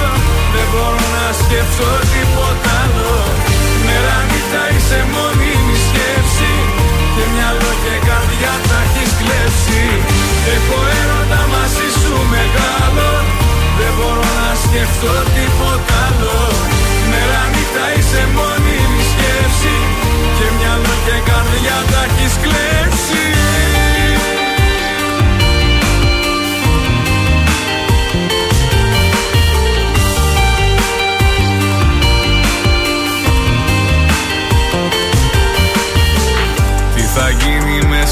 μπορώ να σκεφτώ τίποτα άλλο. Μέρα νύχτα είσαι μόνιμη σκέψη. Και μυαλό και καρδιά τα έχεις κλέψει. Έχω έρωτα μαζί σου μεγάλο. Δεν μπορώ να σκεφτώ τίποτα άλλο. Μέρα νύχτα είσαι μόνιμη σκέψη. Και μυαλό και καρδιά τα έχεις κλέψει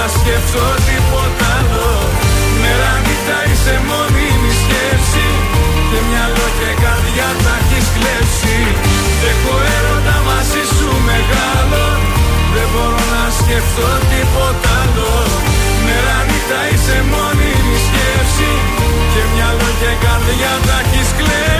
μπορώ να σκεφτώ τίποτα άλλο. Μέρα νύχτα είσαι μόνιμη σκέψη. Και μυαλό και καρδιά τα έχεις κλέψει. Έχω έρωτα μαζί σου μεγάλο. Δεν μπορώ να σκεφτώ τίποτα άλλο. Μέρα νύχτα είσαι μόνιμη σκέψη. Και μυαλό και καρδιά τα έχεις κλέψει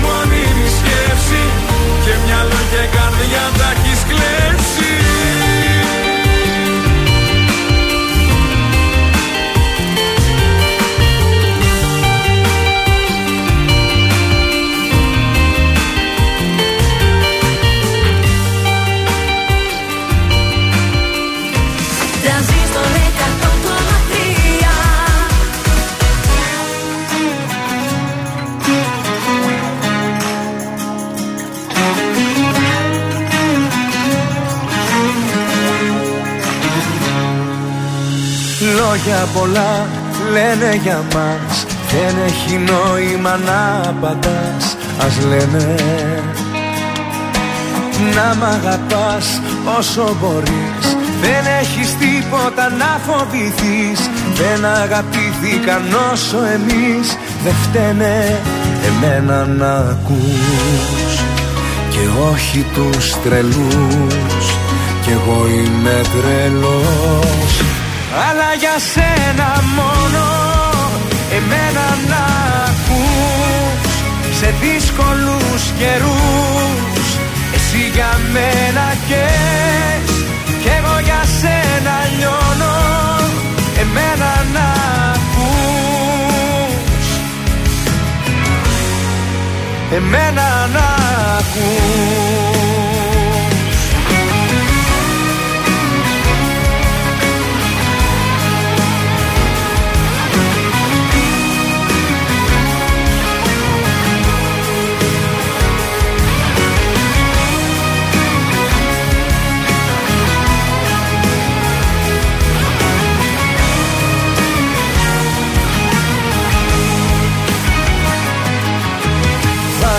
Λόγια πολλά λένε για μας Δεν έχει νόημα να απαντάς. Ας λένε Να μ' αγαπάς όσο μπορείς. Δεν έχεις τίποτα να φοβηθείς. Δεν αγαπήθηκαν όσο εμείς. Δεν φταίνε εμένα να ακούς. Και όχι τους τρελούς. Κι εγώ είμαι τρελός αλλά για σένα μόνο εμένα να ακούς. Σε δύσκολους καιρούς Εσύ για μένα καις κι εγώ για σένα λιώνω Εμένα να ακούς. Εμένα να ακούς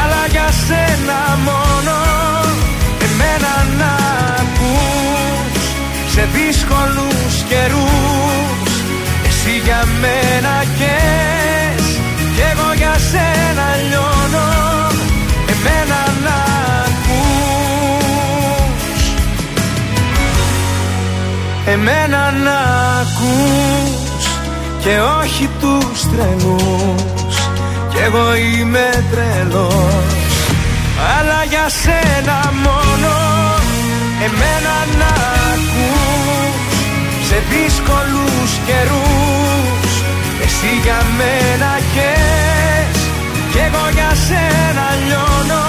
αλλά για σένα μόνο εμένα να ακούς σε δύσκολους καιρούς. Εσύ για μένα καις κι εγώ για σένα λιώνω. Εμένα να ακούς. Εμένα να ακούς και όχι τους τρελούς κι εγώ είμαι τρελός Αλλά για σένα μόνο. Εμένα να ακούς Σε δύσκολους καιρούς. Εσύ για μένα καις Κι εγώ για σένα λιώνω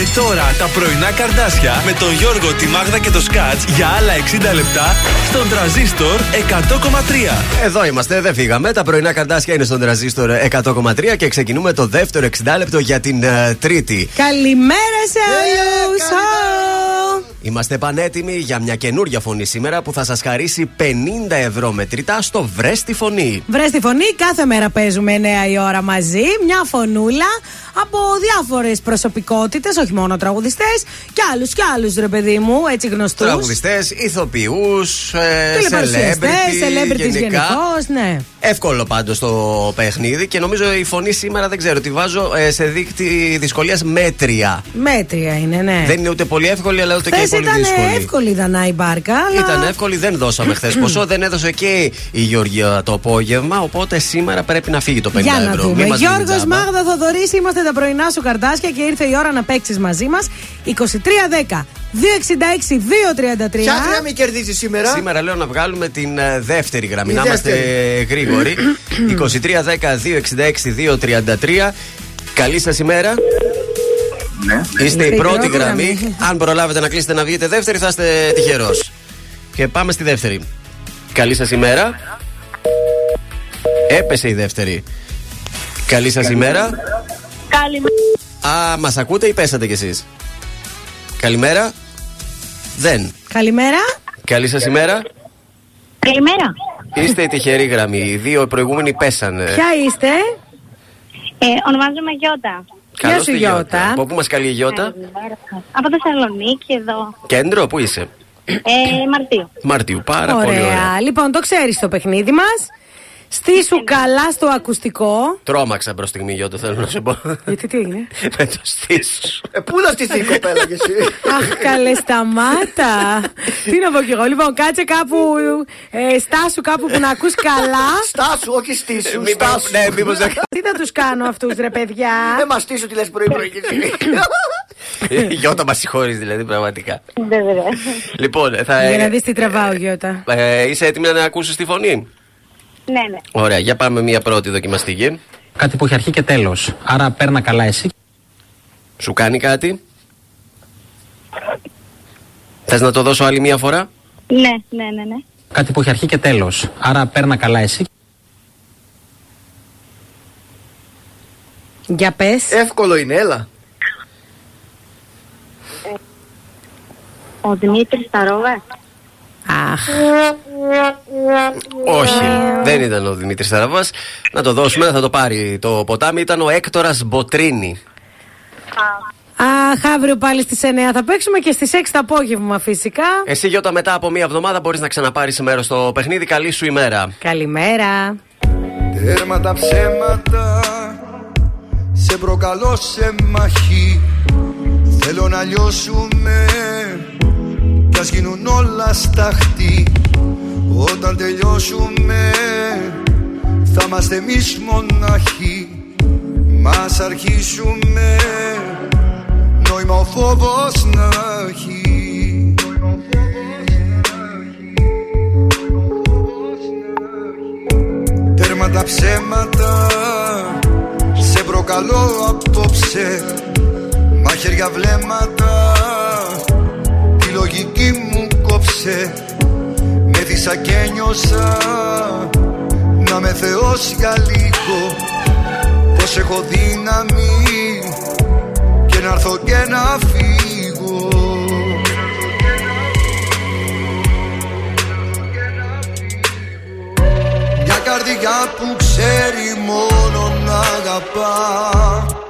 Και τώρα τα πρωινά καρδάσια με τον Γιώργο, τη Μάγδα και το Σκάτς για άλλα 60 λεπτά στον τραζίστορ 100,3. Εδώ είμαστε, δεν φύγαμε. Τα πρωινά καρτάσια είναι στον τραζίστορ 100,3 και ξεκινούμε το δεύτερο 60 λεπτό για την ε, Τρίτη. Καλημέρα σε Ε, όλους Είμαστε πανέτοιμοι για μια καινούρια φωνή σήμερα που θα σας χαρίσει 50 ευρώ μετρητά στο Βρε τη φωνή. Βρε τη φωνή, κάθε μέρα παίζουμε 9 η ώρα μαζί. Μια φωνούλα από διάφορες προσωπικότητες, όχι μόνο τραγουδιστές, και άλλους και άλλους ρε παιδί μου, έτσι γνωστούς. Τραγουδιστές, ηθοποιούς, ε, Τηλεπαρουσιαστές, celebrity, celebrities γενικώς, ναι. Εύκολο πάντως το παιχνίδι και νομίζω η φωνή σήμερα δεν ξέρω, τη βάζω ε, σε δείκτη δυσκολίας μέτρια. Μέτρια είναι, ναι. Δεν είναι ούτε πολύ εύκολη, αλλά ούτε και Χθες πολύ ήταν δύσκολη. εύκολη η Δανάη Μπάρκα, αλλά. Ήταν εύκολη, δεν δώσαμε χθες ποσό, δεν έδωσε και η Γεωργία το απόγευμα. Οπότε σήμερα πρέπει να φύγει το 50 Για να ευρώ. δούμε. Μην μας μείνει Γιώργος τζάμπα. Μάγδα Θοδωρής, είμαστε τα πρωινά σου καρτάσια και ήρθε η ώρα να παίξεις μαζί μας. 2310 266 233. Ποια γραμμή κερδίζεις σήμερα; Σήμερα λέω να βγάλουμε την ε, δεύτερη γραμμή. Η Να είμαστε δεύτερη. γρήγοροι. 2310-266-233. Καλή σας ημέρα. Ναι. Είστε Είστε η η πρώτη πρώτη γραμμή. γραμμή. Αν προλάβετε να κλείσετε να βγείτε δεύτερη, θα είστε τυχερός. Και πάμε στη δεύτερη. Καλή σας ημέρα. Έπεσε η δεύτερη. Καλή σας ημέρα. Καλημέρα. Α, μας ακούτε ή πέσατε κι εσείς; Καλημέρα. Δεν. Καλημέρα. Καλή σας ημέρα. Καλημέρα. Είστε η τυχερή γραμμή. Οι δύο προηγούμενοι πέσανε. Ποια είστε, Ε, ονομάζομαι Γιώτα. Καλώς σου, τη Γιώτα. Από πού μας καλεί η Γιώτα; Από Θεσσαλονίκη εδώ. Κέντρο, πού είσαι; Ε, Μαρτίου. Μαρτίου. Πάρα πολύ ωραία. Ωραία. Λοιπόν, το ξέρεις το παιχνίδι μας. Στήσου καλά στο ακουστικό. Τρόμαξα προς στιγμή, Γιώτα, θέλω να σου πω. Γιατί τι έγινε; Με το στήσου. Ε, πού να στηθεί η κοπέλα κι εσύ; Αχ, καλέ, σταμάτα. Τι να πω κι εγώ. Λοιπόν, κάτσε κάπου. Ε, στάσου κάπου που να ακούς καλά. Στάσου, όχι στήσου. Μήπως- Στάσου. ναι, μήπως δεν- Τι θα τους κάνω αυτούς, ρε παιδιά; Δεν μα στήσου τι λες πρωί-πρωί κι εσύ. Η Γιώτα μας συγχωρείς δηλαδή, πραγματικά. Δεν βέβαια. Λοιπόν, θα. Για να δεις τι τραβάω, Γιώτα. ε, είσαι έτοιμη να ακούσεις τη φωνή; Ναι, ναι. Ωραία, για πάμε μία πρώτη δοκιμαστική. Κάτι που έχει αρχή και τέλος. Άρα παίρνα καλά εσύ. Σου κάνει κάτι; Θες να το δώσω άλλη μία φορά; Ναι, ναι, ναι, ναι. Κάτι που έχει αρχή και τέλος. Άρα παίρνα καλά εσύ. Για πες. Εύκολο είναι, έλα. Ε, ο Δημήτρης Ταρόβα. Αχ. Όχι, δεν ήταν ο Δημήτρης Ταραβά. Να το δώσουμε, θα το πάρει το ποτάμι. Ήταν ο Έκτορας Μποτρίνη. Αχ, αύριο πάλι στις 9 θα παίξουμε και στις 6 το απόγευμα φυσικά. Εσύ, Γιώτα, μετά από μία εβδομάδα μπορείς να ξαναπάρεις μέρο στο παιχνίδι. Καλή σου ημέρα. Καλημέρα. Τέρμα τα ψέματα Σε προκαλώ σε μαχή Θέλω να λιώσουμε Κι ας γίνουν όλα σταχτή Όταν τελειώσουμε Θα είμαστε εμείς μοναχοί. Μας αρχίσουμε Νόημα ο φόβος να έχει. Τέρμα τα ψέματα Σε προκαλώ απόψε. Μαχαίρια βλέμματα Τη λογική μου κόψε. Με δίσα και νιώσα Να με θεώσει για λίγο. Πως έχω δύναμη Και να έρθω και να φύγω. Μια καρδιά που ξέρει μόνο να αγαπά. Και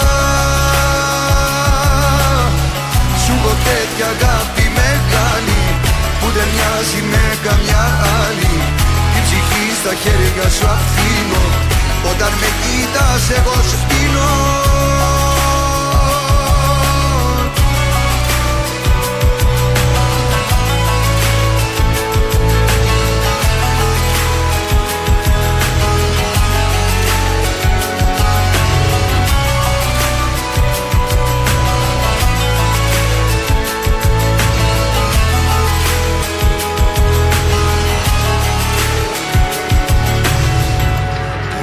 έχω τέτοια αγάπη μεγάλη Που δεν μοιάζει με καμιά άλλη. Την ψυχή στα χέρια σου αφήνω Όταν με κοίτας εγώ σπίνω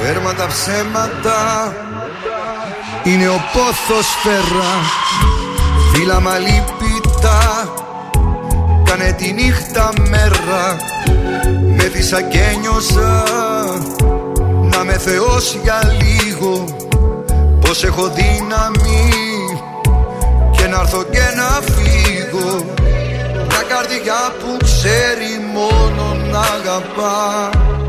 Έρμα τα ψέματα. Είναι ο πόθος φέρα. Φύλλα μαλλίπητα Κάνε τη νύχτα μέρα. Με δίσα και νιώσα. Να με θεώσει για λίγο. Πως έχω δύναμη. Και να έρθω και να φύγω. Μια καρδιά που ξέρει μόνο να αγαπά. και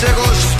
κοίτας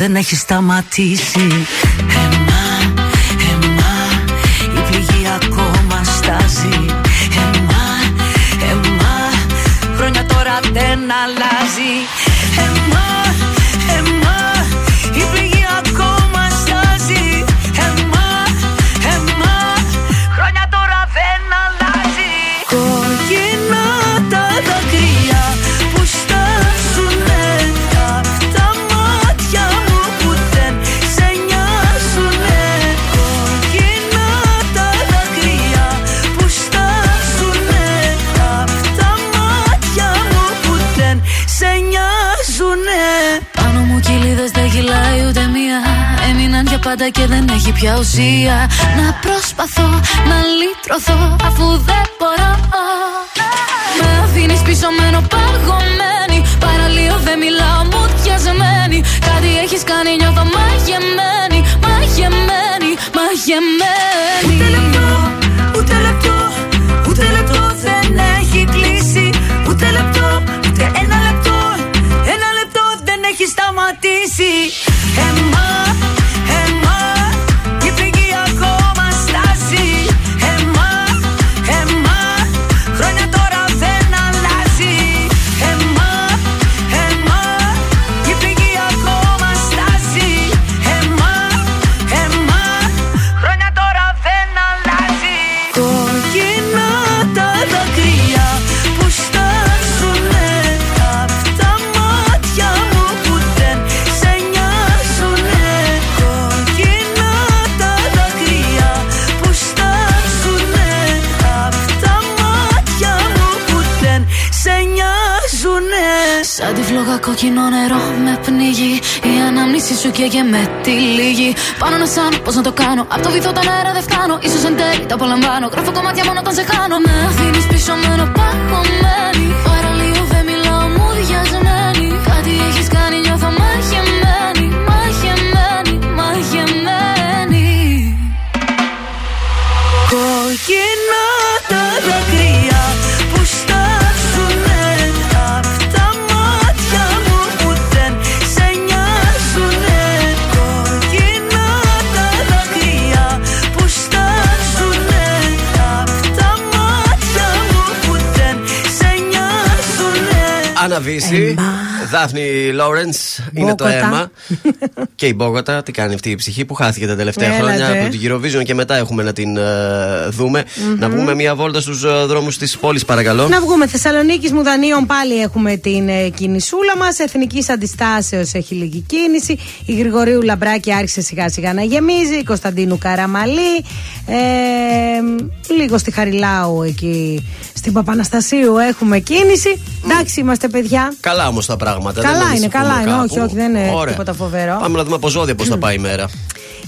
Δεν έχει σταματήσει. Εμά, εμά Η πληγή ακόμα στάζει. Εμά, εμά Χρόνια τώρα δεν αλλάζει πάντα και δεν έχει πια ουσία. Να προσπαθώ να λύτρωθω αφού δεν μπορώ. Με αφήνεις πίσω μένω παγωμένη. Παραλίω δεν μιλάω μου διασμένη. Κάτι έχεις κάνει νιώθω μαγεμένη Μαγεμένη, μαγεμένη κόκκινο νερό με πνίγει. Η ανάμνηση σου καίγε με τη λίγη Πάνω να σαν πώς να το κάνω. Απ' το βυθό τα νερά δεν φτάνω. Ίσως εν τέλει τα απολαμβάνω. Γράφω κομμάτια μόνο όταν σε χάνω. Με αφήνεις πίσω μένω παγωμένη Παραλίω Άννα Βύση, Δάφνη Λόρεντ είναι το Μπόκοτα. αίμα. και η Μπόγοτα, τι κάνει αυτή η ψυχή που χάθηκε τα τελευταία Έλατε. χρόνια από την Eurovision και μετά έχουμε να την ε, δουμε Να βγούμε μια βόλτα στους δρόμους της πόλης, παρακαλώ. Να βγούμε Θεσσαλονίκης Μουδανίων πάλι έχουμε την ε, κινησούλα μας. Εθνικής Αντιστάσεως έχει λίγη κίνηση. Η Γρηγορίου Λαμπράκη άρχισε σιγά σιγά να γεμίζει. Η Κωνσταντίνου Καραμαλή. Ε, λίγο στη Χαριλάου εκεί. Στην Παπαναστασίου έχουμε κίνηση. Εντάξει είμαστε παιδιά. Καλά όμως τα πράγματα. Καλά δεν είναι, ανησυχούμε καλά είναι. κάπου. Όχι, όχι, δεν είναι Ωραία. τίποτα φοβερό. Πάμε να δούμε από ζώδια πώς θα πάει η μέρα.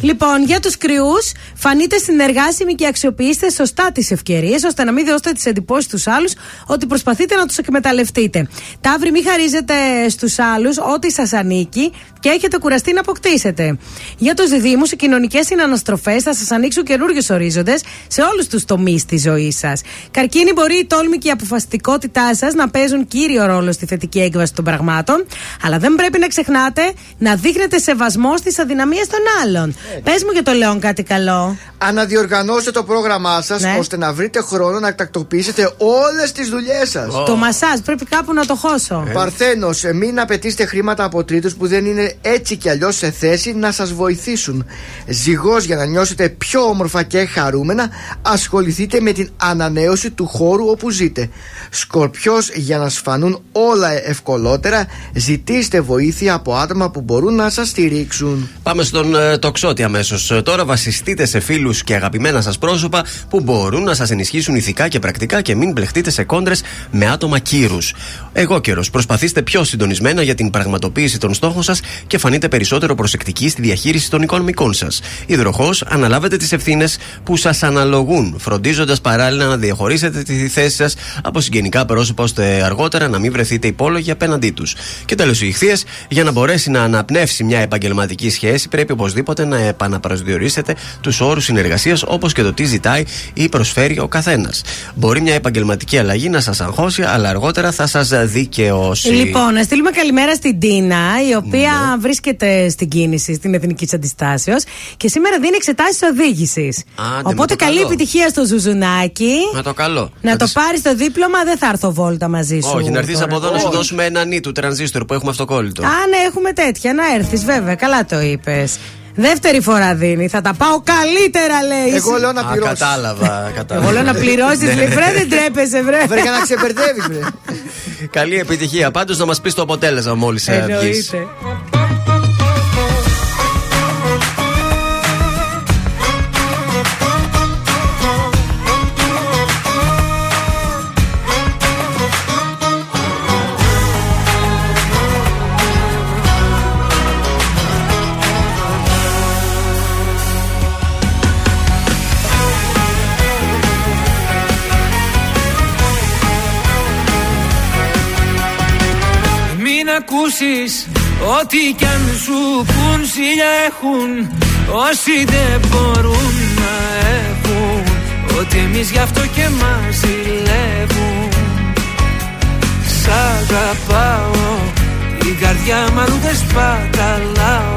Λοιπόν, για τους κρυούς, φανείτε συνεργάσιμοι και αξιοποιήστε σωστά τις ευκαιρίες, ώστε να μην δώσετε τις εντυπώσεις στους άλλους ότι προσπαθείτε να τους εκμεταλλευτείτε. Ταύροι, μην χαρίζετε στους άλλους ό,τι σας ανήκει και έχετε κουραστεί να αποκτήσετε. Για του διδήμου, οι κοινωνικές συναναστροφές θα σας ανοίξουν καινούριους ορίζοντες σε όλους τους τομείς της ζωής σας. Καρκίνη, μπορεί η τόλμη και η αποφασιστικότητά σας να παίζουν κύριο ρόλο στη θετική έκβαση των πραγμάτων, αλλά δεν πρέπει να ξεχνάτε να δείχνετε σεβασμό στις αδυναμίες των άλλων. Πες μου για το Λέον κάτι καλό. Αναδιοργανώστε το πρόγραμμά σας Ναι. ώστε να βρείτε χρόνο να τακτοποιήσετε όλες τις δουλειές σας. Το μασάζ, πρέπει κάπου να το χώσω. Παρθένος, μην απαιτήσετε χρήματα από τρίτους που δεν είναι έτσι κι αλλιώς σε θέση να σας βοηθήσουν. Ζυγός, για να νιώσετε πιο όμορφα και χαρούμενα, ασχοληθείτε με την ανανέωση του χώρου όπου ζείτε. Σκορπιός, για να σφανούν όλα ευκολότερα, ζητήστε βοήθεια από άτομα που μπορούν να σας στηρίξουν. Πάμε στον ε, τοξότη αμέσως. Τώρα βασιστείτε σε φίλους και αγαπημένα σας πρόσωπα που μπορούν να σας ενισχύσουν ηθικά και πρακτικά και μην μπλεχτείτε σε κόντρες με άτομα κύρους. Εγώ καιρο. Προσπαθήστε πιο συντονισμένα για την πραγματοποίηση των στόχων σας και φανείτε περισσότερο προσεκτικοί στη διαχείριση των οικονομικών σας. Υδροχό, αναλάβετε τις ευθύνες που σας αναλογούν, φροντίζοντας παράλληλα να διαχωρίσετε τη θέση σας από συγγενικά πρόσωπα ώστε αργότερα να μην βρεθείτε υπόλογοι απέναντί τους. Και τέλος, οι ηχθείες, για να μπορέσει να αναπνεύσει μια επαγγελματική σχέση, πρέπει οπωσδήποτε να επαναπροσδιορίσετε τους όρους συνεργασίας όπως και το τι ζητάει ή προσφέρει ο καθένας. Μπορεί μια επαγγελματική αλλαγή να σας αγχώσει, αλλά αργότερα θα σας δικαιώσει. Λοιπόν, να στείλουμε καλημέρα στην Τίνα, η οποία βρίσκεται στην κίνηση στην Εθνική Αντιστάσεως και σήμερα δίνει εξετάσεις οδήγησης. Άντε, με Οπότε το καλή καλό. επιτυχία στο Ζουζουνάκι. Με το καλό. Να το τις- πάρεις το δίπλωμα, δεν θα έρθω βόλτα μαζί σου. Όχι, να έρθεις τώρα. από εδώ να σου Όχι. δώσουμε ένα νι του τρανζίστορ που έχουμε αυτοκόλλητο. Α, ναι, έχουμε τέτοια. Να έρθεις, βέβαια. Καλά το είπες. Δεύτερη φορά δίνει. Θα τα πάω καλύτερα, λέει. Εγώ λέω να Α, πληρώσεις. κατάλαβα, κατάλαβα. Εγώ λέω να πληρώσεις. λέει, βρε, δεν ντρέπεσαι, βρε. Βρε για να ξεπερδεύει, βρε. Καλή επιτυχία. Πάντως να μας πεις το αποτέλεσμα μόλις βγεις. Ακούσεις ό,τι κι αν σου πουν Σίλια έχουν όσοι δεν μπορούν να έχουν Ότι εμείς γι' αυτό και μας ζηλεύουν. Σ' αγαπάω η καρδιά μου αλλού δεν σπαταλάω.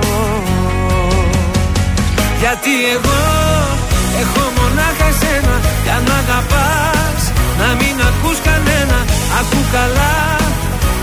Γιατί εγώ έχω μονάχα εσένα Κι αν μ' αγαπάς να μην ακούς κανένα Ακού καλά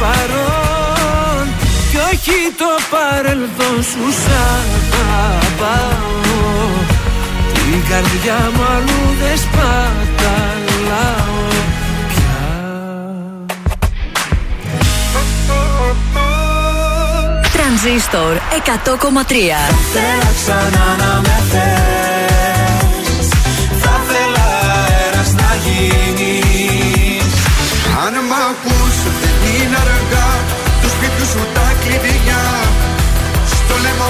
παρόν. Κι όχι το παρελθόν σου Σ' αγαπάω. Την καρδιά μου αλλού δεν σπαταλάω Τρανζίστορ 100,3 Θέλω ξανά να με θες. Θα θέλα αέρας να γίνεις. Αν μ' ακούς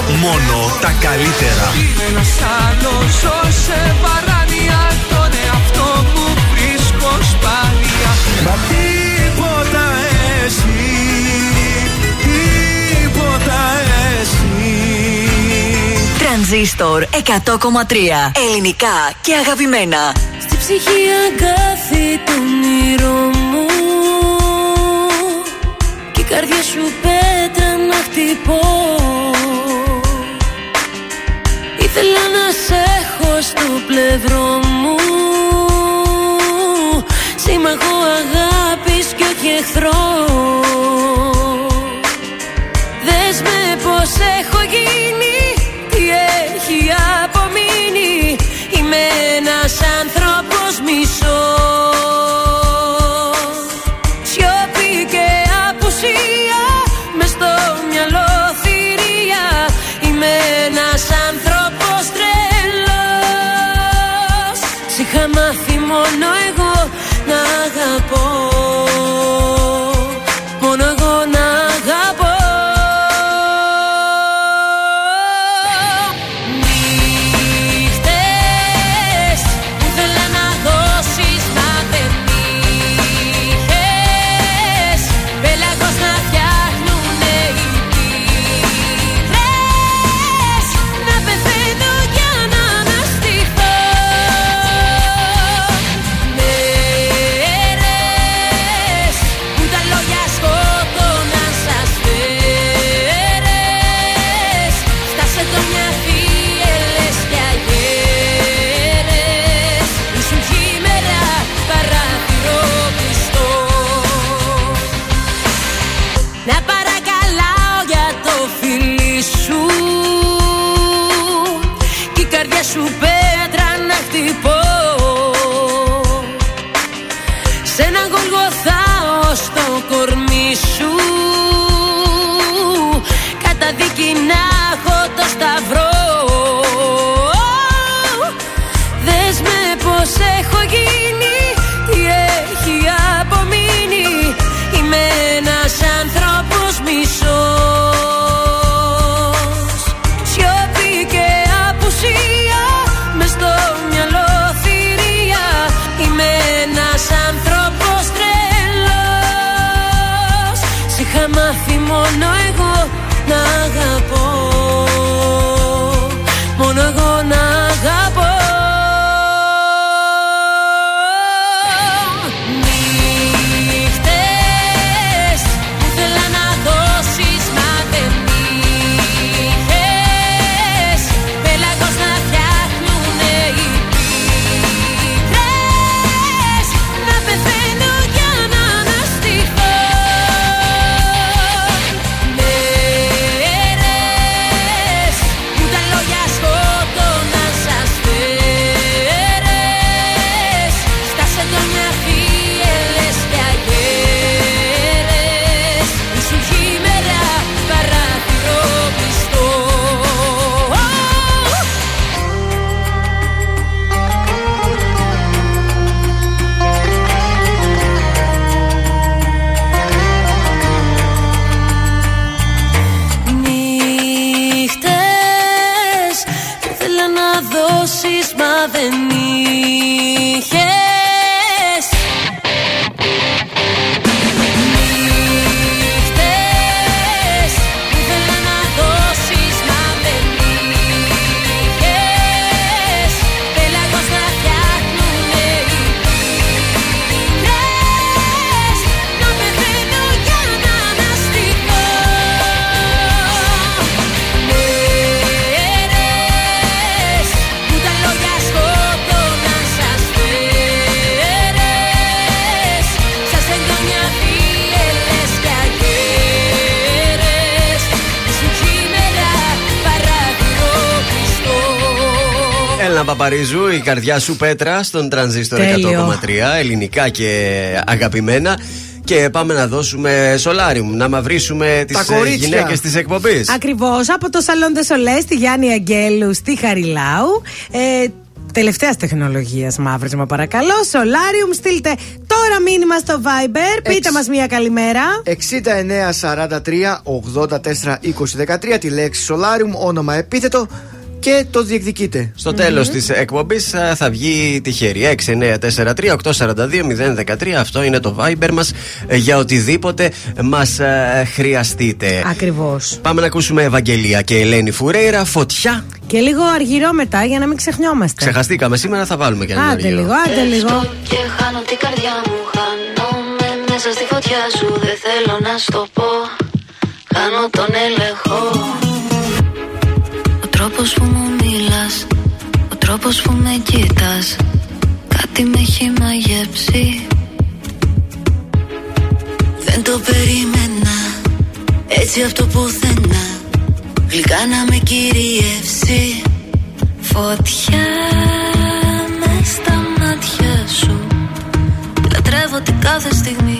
Μόνο τα καλύτερα. Ένας άλλος ζω σε παράνοια Τον εαυτό μου βρίσκω σπάνια. Μα τίποτα εσύ Τίποτα εσύ. Τρανζίστορ 100,3 Ελληνικά και αγαπημένα. Στη Ήσυχη αγκάθι το όνειρό μου. Κι η καρδιά σου πέτρα να χτυπώ Ήθελα να σε έχω στο πλευρό μου. Σύμμαχο αγάπης και όχι εχθρό. Δες με πως έχω γίνει Τι έχει απομείνει. Είμαι ένας άνθρωπος Παπαρίζου, η καρδιά σου πέτρα στον τρανζίστορ Τέλειο. 100,3 ελληνικά και αγαπημένα. Και πάμε να δώσουμε σολάριουμ, να μαυρίσουμε τις Τα κορίτσια. γυναίκες της εκπομπής. Ακριβώς από το Σαλόν Δεσολέ στη Γιάννη Αγγέλου στη Χαριλάου. Ε, Τελευταίας τεχνολογίας μαύρισμα, παρακαλώ. Σολάριουμ, στείλτε τώρα μήνυμα στο Viber. Πείτε μας μία καλημέρα. 69 43 84 20 13 τη λέξη Solarium, όνομα επίθετο και το διεκδικείτε. Στο τέλος της εκπομπής θα βγει τυχερή. 6943-842-013. Αυτό είναι το Viber μας για οτιδήποτε μας χρειαστείτε. Ακριβώς. Πάμε να ακούσουμε Ευαγγελία και Ελένη Φουρέιρα. Φωτιά Και λίγο αργυρό μετά για να μην ξεχνιόμαστε. Ξεχαστήκαμε σήμερα, θα βάλουμε και ένα Άντε αργύρο. λίγο, άντε λίγο. Και χάνω την καρδιά μου, χάνομαι μέσα στη φωτιά σου. Δεν θέλω να στο πω. Χάνω τον έλεγχο. Ο τρόπος που μου μιλάς, ο τρόπος που με κοίτας, κάτι με έχει μαγεύσει. Δεν το περίμενα, έτσι αυτό πουθενά. Γλυκά να με κυριεύσει. Φωτιά με στα μάτια σου Λατρεύω την κάθε στιγμή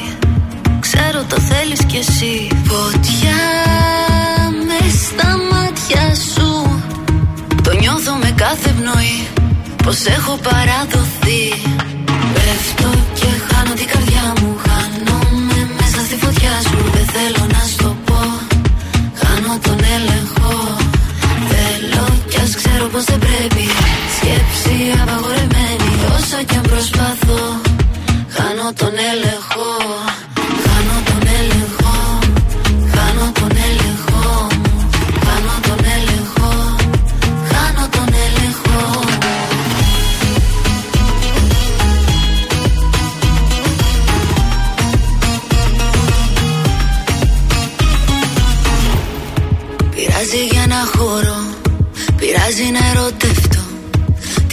Ξέρω το θέλεις κι εσύ Φωτιά με στα πνοή Πως έχω παραδοθεί. Πέφτω και χάνω την καρδιά μου Χάνομαι μέσα στη φωτιά σου. Δεν θέλω να στο πω Χάνω τον έλεγχο. Θέλω κι ας ξέρω πως δεν πρέπει Σκέψη απαγορεμένη Όσο κι αν προσπαθώ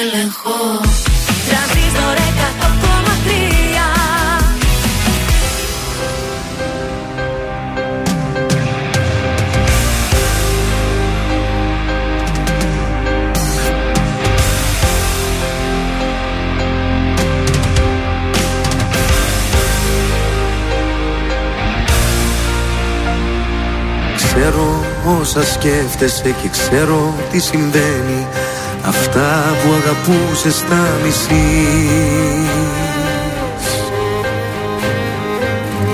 έλεγχο. Τρανζίστορ 100,3 Ξέρω όσα σκέφτεσαι και ξέρω τι συμβαίνει Αυτά που αγαπούσες στα μισείς.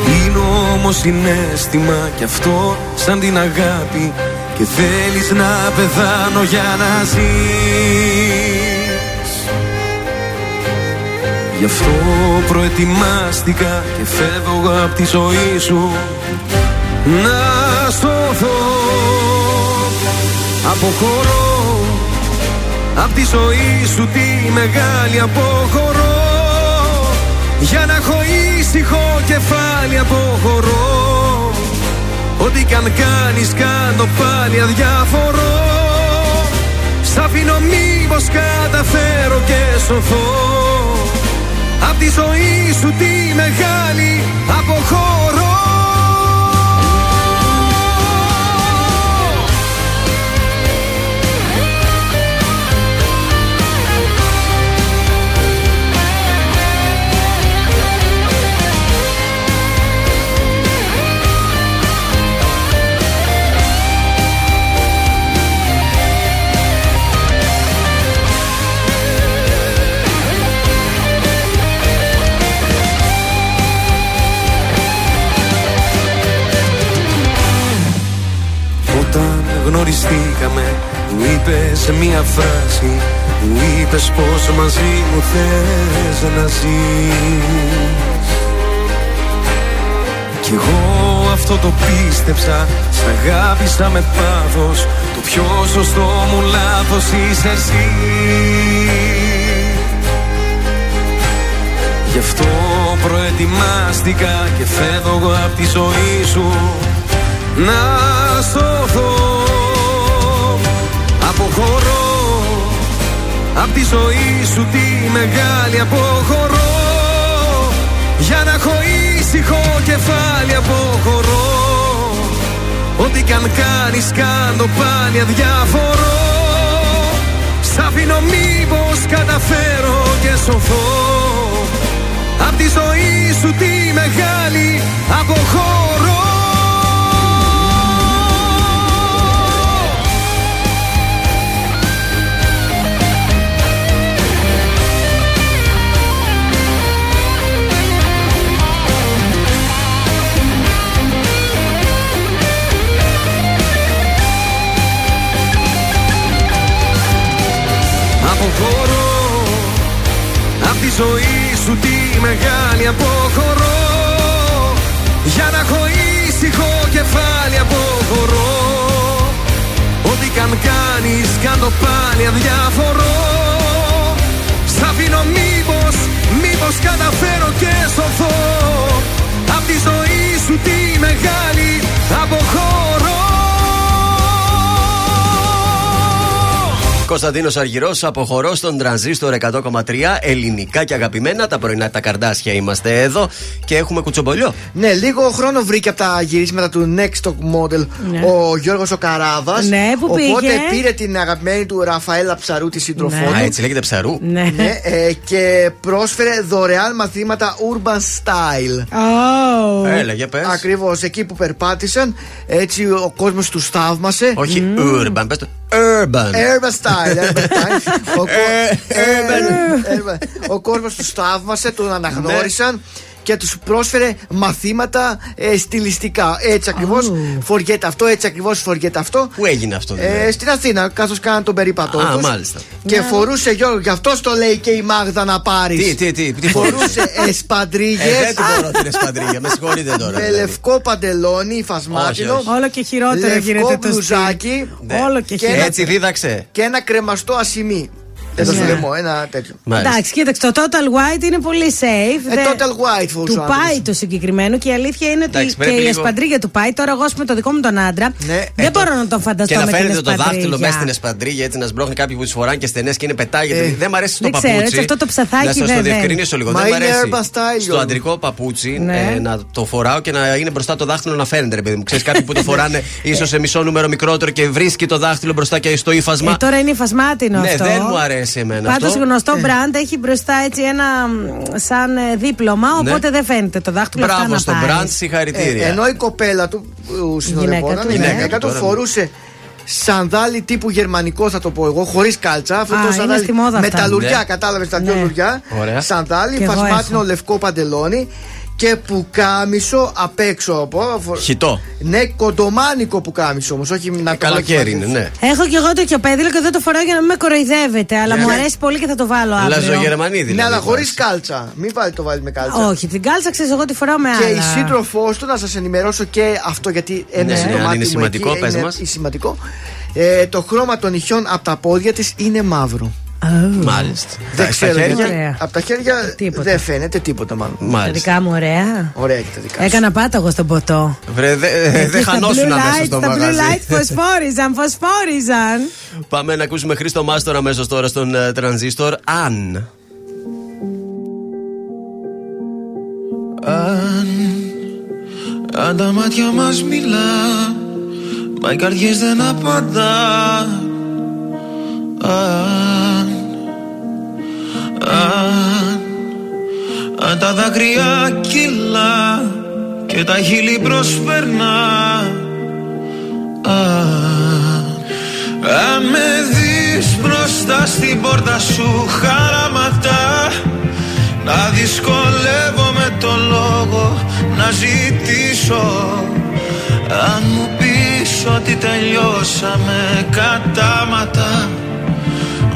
Είναι όμως συνέστημα κι αυτό σαν την αγάπη Και θέλεις να πεθάνω για να ζεις. Γι' αυτό προετοιμάστηκα και φεύγω από τη ζωή σου να σωθώ Αποχωρώ Απ' τη ζωή σου τη μεγάλη αποχωρώ. Για να έχω ήσυχο κεφάλι αποχωρώ. Ό,τι κι αν κάνεις κάνω πάλι αδιάφορο. Σ' αφήνω μήπως καταφέρω και σωθώ. Απ' τη ζωή σου τη μεγάλη αποχωρώ γνωριστήκαμε. Μου είπες μία φράση. Που είπες πως μαζί μου θες να ζεις. Κι εγώ αυτό το πίστεψα. Σ' αγάπησα με πάθος. Το πιο σωστό μου λάθος είσαι εσύ. Γι' αυτό προετοιμάστηκα και φεύγω από τη ζωή σου. Να σωθώ Αποχωρώ Απ' τη ζωή σου τη μεγάλη αποχωρώ. Για να έχω ήσυχο κεφάλι αποχωρώ Ό,τι καν κάνεις κάντο πάλι αδιαφορώ Σ' αφήνω μήπως καταφέρω και σωθώ. Απ' τη ζωή σου τη μεγάλη αποχωρώ Αποχωρώ τη ζωή σου τη μεγάλη αποχωρώ. Για να έχω ήσυχο κεφάλι αποχωρώ. Ό,τι καν κάνεις κάνω πάλι αδιαφορώ Σ' αφήνω μήπως, μήπως καταφέρω και σωθώ. Απ' τη ζωή σου τη μεγάλη αποχωρώ Κωνσταντίνος Αργυρός, αποχωρώ στον τρανζίστορ 100,3 ελληνικά και αγαπημένα. Τα πρωινά τα καρδάσια είμαστε εδώ και έχουμε κουτσομπολιό. Ναι, λίγο χρόνο βρήκε από τα γυρίσματα του Next Top Model Ναι. ο Γιώργος ο Καράβας. Ναι, που Οπότε πήγε. πήρε την αγαπημένη του Ραφαέλα Ψαρού, τη σύντροφό Α, του. έτσι λέγεται ψαρού. Ναι. Ναι, ε, και πρόσφερε δωρεάν μαθήματα urban style. Oh. Έλα, για πες. Ακριβώς εκεί που περπάτησαν, έτσι ο κόσμος τους θαύμασε. Όχι urban, πες το ο, κόσμος τους σταύμασε, ο τον ναι. αναγνώρισαν. Και τους πρόσφερε μαθήματα ε, στιλιστικά. Έτσι ακριβώς φοριέται αυτό, έτσι ακριβώς φοριέται αυτό. Πού έγινε αυτό, δηλαδή; Ε, στην Αθήνα, καθώς κάναν τον περίπατό Α, τους. μάλιστα. Και φορούσε Γιώργο, γι' αυτό το λέει και η Μάγδα να πάρεις. Τι, τι, τι, τι φορούσε; Φορούσε εσπαντρίγες. Ε, δεν την μπορώ την εσπαντρίγια, με συγχωρείτε τώρα. Με δηλαδή. λευκό παντελόνι, φασμάτινο. Όχι, Όλο και χειρότερο λευκό γίνεται το μπλουζάκι. Ναι. Όλο και Και χειρότερο. Έτσι δίδαξε. Και ένα κρεμαστό ασημί. Εδώ στο Ναι. λαιμό, ένα τέτοιο. Μάλιστα. Εντάξει, κοίταξε, το Total White είναι πολύ safe. Ε, Δεν- total white φορούσε Του ο άντρας. πάει το συγκεκριμένο και η αλήθεια είναι ότι Εντάξει, και πρέπει η λίγο- εσπαντρίγια του πάει. Τώρα, εγώ με το δικό μου τον άντρα Ναι. δεν Ε, το- μπορώ να τον φανταστώ Και να με την φαίνεται το δάχτυλο εσπαντρίγια. μέσα στην εσπαντρίγια έτσι να σμπρώχνει κάποιοι που τι φοράνε και στενές και είναι πετάγεται. Ε, δεν μ' αρέσει στο δεν ξέρω, παπούτσι. έτσι αυτό το ψαθάκι Να σας το δεν- διευκρινίσω λίγο. Μα δεν μ' είναι αρέσει urban style, στο Γιώργο. αντρικό παπούτσι Ναι. ε, να το φοράω και να είναι μπροστά το δάχτυλο να φαίνεται, ρε παιδί μου. Ξέρεις κάποιοι που το φοράνε ίσως σε μισό νούμερο μικρότερο και βρίσκει το δάχτυλο μπροστά και στο ύφασμα. Ε, τώρα είναι υφασμάτινο Ναι, αυτό. δεν μου αρέσει εμένα Πάντως αυτό. γνωστό brand έχει μπροστά έτσι ένα μ, σαν ε, δίπλωμα, Ναι. οπότε δεν φαίνεται το δάχτυλο αυτά Μπράβο να στον πάρεις. brand, συγχαρητήρια. Ε, ενώ η κοπέλα του που συνοδευόταν, του, η ναι. γυναίκα του Τώρα, ναι. φορούσε σανδάλι τύπου γερμανικό, θα το πω εγώ, χωρίς κάλτσα. Αυτό Α, το είναι σανδάλι στη μόδα αυτά. με τα λουριά, Ναι. κατάλαβες τα Ναι. δυο λουριά; Ωραία. Σανδάλι, Κι εγώ φασμάτινο έχω. λευκό παντελόνι και πουκάμισο απ' έξω. από- Χιτό. Ναι, κοντομάνικο πουκάμισο όμως, όχι να το Καλοκαίρι βάλεις είναι, μαζί. ναι. Έχω και εγώ το κιοπέδιλο και δεν το φοράω για να μην με κοροϊδεύετε, αλλά Ναι. μου αρέσει πολύ και θα το βάλω αύριο. Λαζογερμανή δηλαδή. Ναι, αλλά χωρίς βάζει. κάλτσα. Μην βάλει το βάλει με κάλτσα. Όχι, την κάλτσα ξέρεις, εγώ τη φοράω με Και άλλα. η σύντροφό του, να σας ενημερώσω και αυτό γιατί έμεινε ναι, το αν μάτι είναι μου σημαντικό, εκεί, πες είναι μας. σημαντικό. Ε, το χρώμα των ηχιών από τα πόδια της είναι μαύρο. Μάλιστα. Δεν Στα ξέρω χέρια. γιατί. Ωραία. Από τα χέρια Τίποτα. δεν φαίνεται τίποτα μάλλον. Τα Μάλιστα. δικά μου ωραία. Ωραία και τα δικά σου. Έκανα πάταγο στον ποτό. Βρε, δε- ε, Εκεί δεν στα χανόσουν blue αμέσως light, στο στα blue μαγαζί. light φωσφόριζαν, φωσφόριζαν. Πάμε να ακούσουμε Χρήστο Μάστορα αμέσως τώρα στον ε, τρανζίστορ. Αν. Αν, αν τα μάτια μας μιλά Μα οι καρδιές δεν απαντά Αν, αν, αν τα δάκρυα κυλά Και τα χείλη προσπερνά Αν, αν με δεις μπροστά στην πόρτα σου χαραματά να δυσκολεύομαι το λόγο να ζητήσω. Αν μου πεις ότι τελειώσαμε κατάματα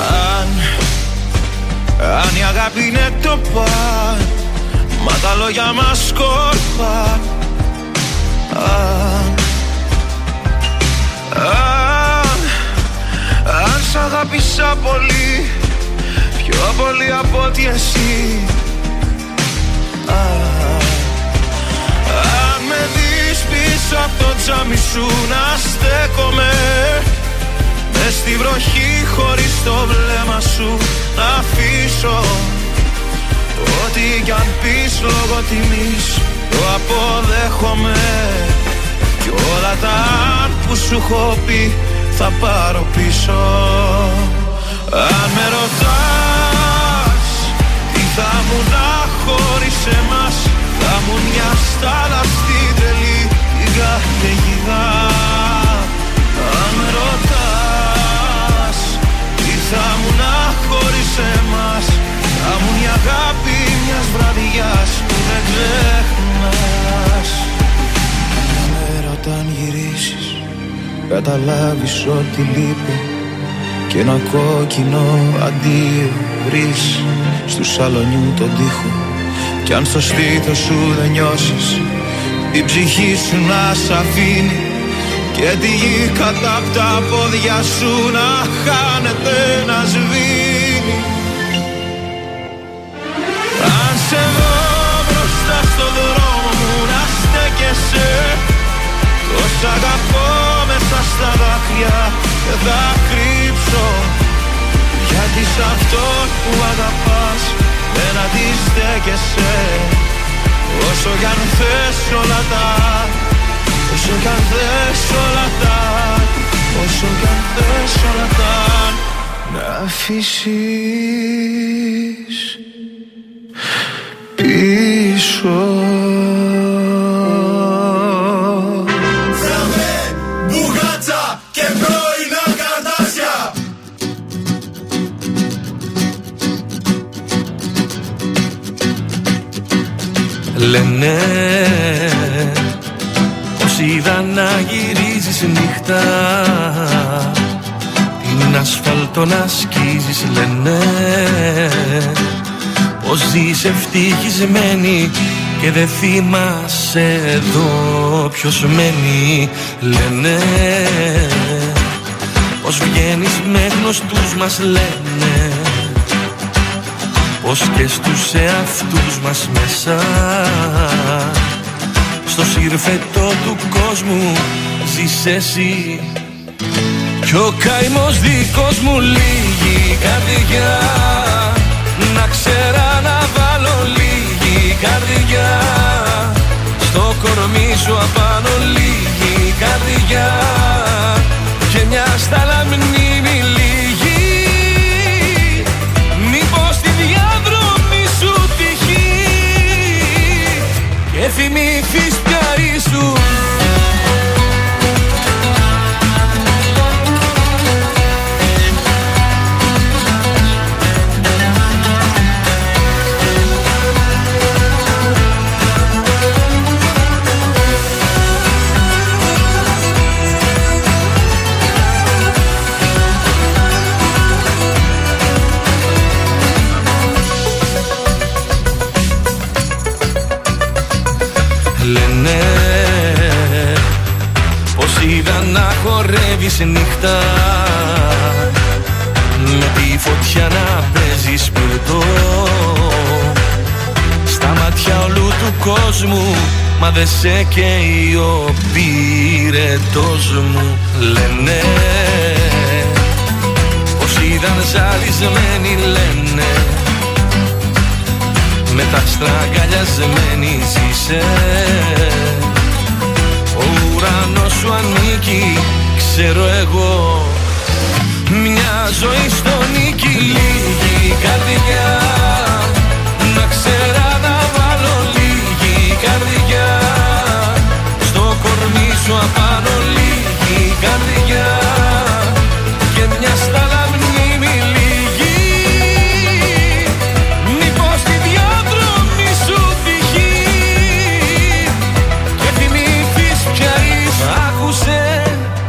Αν, αν η αγάπη είναι το παν Μα τα λόγια μας σκόρπαν Αν, αν, αν σ' αγάπησα πολύ Πιο πολύ από ότι εσύ. Αν, αν με δεις πίσω από το τζάμι σου να στέκομαι Μες στη βροχή χωρίς το βλέμμα σου να αφήσω. Ό,τι κι αν πεις λόγω τιμής το αποδέχομαι. Κι όλα τα αν που σου έχω πει θα πάρω πίσω. Αν με ρωτάς τι θα μου να χωρίς εμάς Θα μου μια στάλα στην τρελή την καταιγίδα θα μου να χωρίς εμάς. Θα μου η αγάπη μιας βραδιάς που δεν ξεχνάς. Μια μέρα όταν γυρίσεις καταλάβεις ότι λείπει. Και ένα κόκκινο αντίο βρεις στου σαλονιού τον τοίχο. Κι αν στο στήθος σου δεν νιώσεις η ψυχή σου να σ' αφήνει και τη γη κατά απ' τα πόδια σου να χάνεται να σβήνει. Αν σε δω μπροστά στο δρόμο μου να στέκεσαι. Τόσα αγαπώ μέσα στα δάκρυα δεν θα κρύψω. Γιατί σ' αυτόν που αγαπάς δεν αντιστέκεσαι. Όσο κι αν θες όλα τα Όσο κι αν θες όλα τα Όσο κι αν θες όλα τα Να αφήσεις πίσω. Φραμε, μπουγάτσα και πρώινα καρτάσια Λένε πως είδα να γυρίζεις νύχτα. Την ασφαλτό να σκίζεις λένε. Πως ζεις ευτυχισμένη και δεν θυμάσαι εδώ ποιος μένει Λένε. Πως βγαίνεις με γνωστούς μας λένε. Πως και στους εαυτούς μας μέσα στο σύρφετο του κόσμου ζεις εσύ. Κι ο καημός δικός μου λίγη καρδιά. Να ξέρα να βάλω λίγη καρδιά. Στο κορμί σου απάνω λίγη καρδιά. Και μια στάλα Μα δεν σε καίει ο πυρετός μου Λένε. Πως είδαν ζαλισμένοι λένε. Με τα στραγγαλιασμένη ζήσε. Ο ουρανός σου ανήκει, ξέρω εγώ. Μια ζωή στο νίκη λίγη καρδιά κορμί σου απάνω λίγη καρδιά Και μια στάλα μνήμη λίγη. Μήπως τη διάδρομη σου τυχεί Και θυμηθείς πια είσαι Άκουσε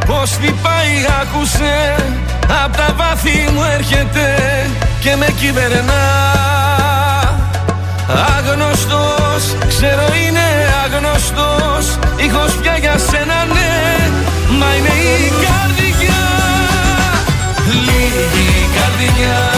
πως τι πάει άκουσε Απ' τα βάθη μου έρχεται και με κυβερνά. Άγνωστος, ξέρω είναι άγνωστος Ήχος πια για σένα ναι, μα είναι η καρδιά. Λίγη καρδιά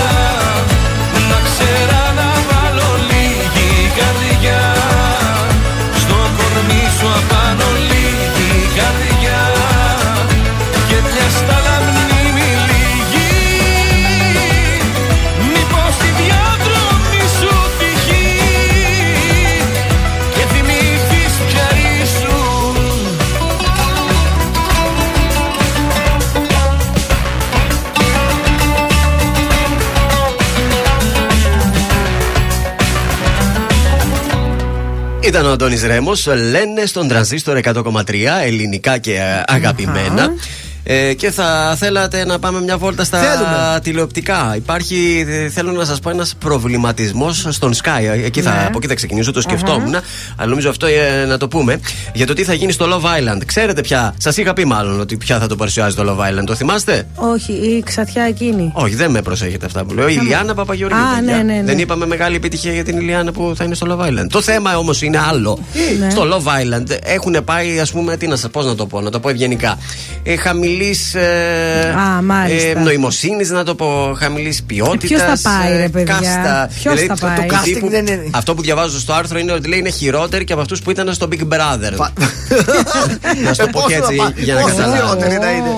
Ήταν ο Αντώνης Ρέμος, λένε στον τρανζίστορ 100,3 ελληνικά και ε, αγαπημένα. Ε, και θα θέλατε να πάμε μια βόλτα στα Θέλουμε. τηλεοπτικά. Υπάρχει, ε, θέλω να σας πω, ένας προβληματισμός στον Sky. Ε, Εκεί θα, Ναι. Από εκεί θα ξεκινήσω, το σκεφτόμουν. Αλλά νομίζω αυτό ε, να το πούμε. Για το τι θα γίνει στο Love Island. Ξέρετε πια, σας είχα πει μάλλον ότι ποια θα το παρουσιάζει το Love Island. Το θυμάστε; Όχι, η ξαθιά εκείνη. Όχι, δεν με προσέχετε αυτά που λέω. Η Ιλιάνα Παπαγεωργίου. Α, παιδιά. ναι, ναι, ναι. Δεν είπαμε μεγάλη επιτυχία για την Ιλιάνα που θα είναι στο Love Island. Το θέμα όμως είναι άλλο. Ναι. Στο Love Island έχουν πάει, ας πούμε, τι να σας πω να το πω, να το πω ευγενικά. Ε, χαμηλή ε, Α, μάλιστα. νοημοσύνης, να το πω, χαμηλής ποιότητας. Ποιος θα πάει, ρε παιδιά; Κάστα. Ποιος θα το- πάει; το casting τύπου- δεν είναι- Αυτό που διαβάζω στο άρθρο είναι ότι λέει είναι χειρότεροι και από αυτούς που ήταν στο Big Brother. να σου το πω Πόσο και έτσι θα πά- για να πόσο καταλάβω. χειρότεροι να είναι.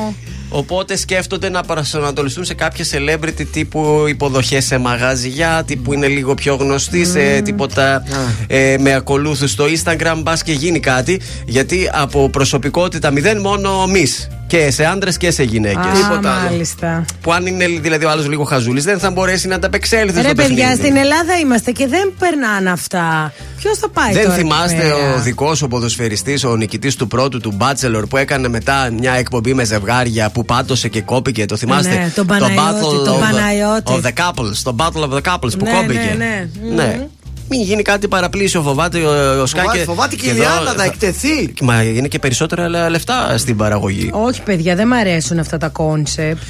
Οπότε σκέφτονται να προσανατολιστούν σε κάποια celebrity τύπου υποδοχές σε μαγαζιά, τύπου είναι λίγο πιο γνωστοί, σε τίποτα ε, με ακολούθους στο Instagram. Μπα και γίνει κάτι, γιατί από προσωπικότητα μηδέν μόνο μης. Και σε άντρες και σε γυναίκες. Α, μάλιστα. Που αν είναι δηλαδή ο άλλος λίγο χαζούλης, δεν θα μπορέσει να ανταπεξέλθει Ρε στο παιδιά, παιχνίδι. στην Ελλάδα είμαστε και δεν περνάνε αυτά. Ποιος θα πάει Δεν τώρα εκεί θυμάστε πέρα; ο δικός ο ποδοσφαιριστής, ο νικητής του πρώτου του Bachelor που έκανε μετά μια εκπομπή με ζευγάρια που πάτωσε και κόπηκε. Το θυμάστε; Ναι, τον Παναγιώτη, τον of, Παναγιώτη. of the Couples. Το Battle of the Couples που Ναι, κόπηκε. ναι, ναι. Ναι. Μην γίνει κάτι παραπλήσιο, φοβάται ο, ο Σκάκε. Φοβάται- φοβάται και η Ιλιάνα να εκτεθεί. Μα είναι και περισσότερα λε- λεφτά στην παραγωγή. Όχι, παιδιά, δεν μ' αρέσουν αυτά τα concept.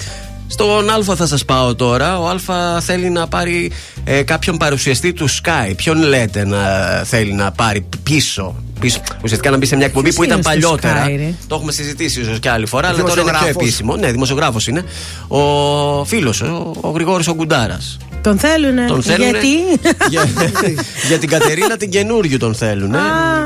Στον Α θα σας πάω τώρα. Ο Α θέλει να πάρει ε, κάποιον παρουσιαστή του Sky. Ποιον λέτε να θέλει να πάρει πίσω; πίσω ουσιαστικά να μπει σε μια εκπομπή Ποιος που ήταν είναι στο παλιότερα. Sky, ρε; Το έχουμε συζητήσει ίσως και άλλη φορά, αλλά τώρα είναι πιο Δημοσιογράφος. επίσημο. Ναι, δημοσιογράφος είναι. Ο φίλος, ο, ο Γρηγόρης ο Γκουντάρα. Τον θέλουνε. Τον θέλουνε Γιατί; για, για την Κατερίνα την καινούριου τον θέλουν.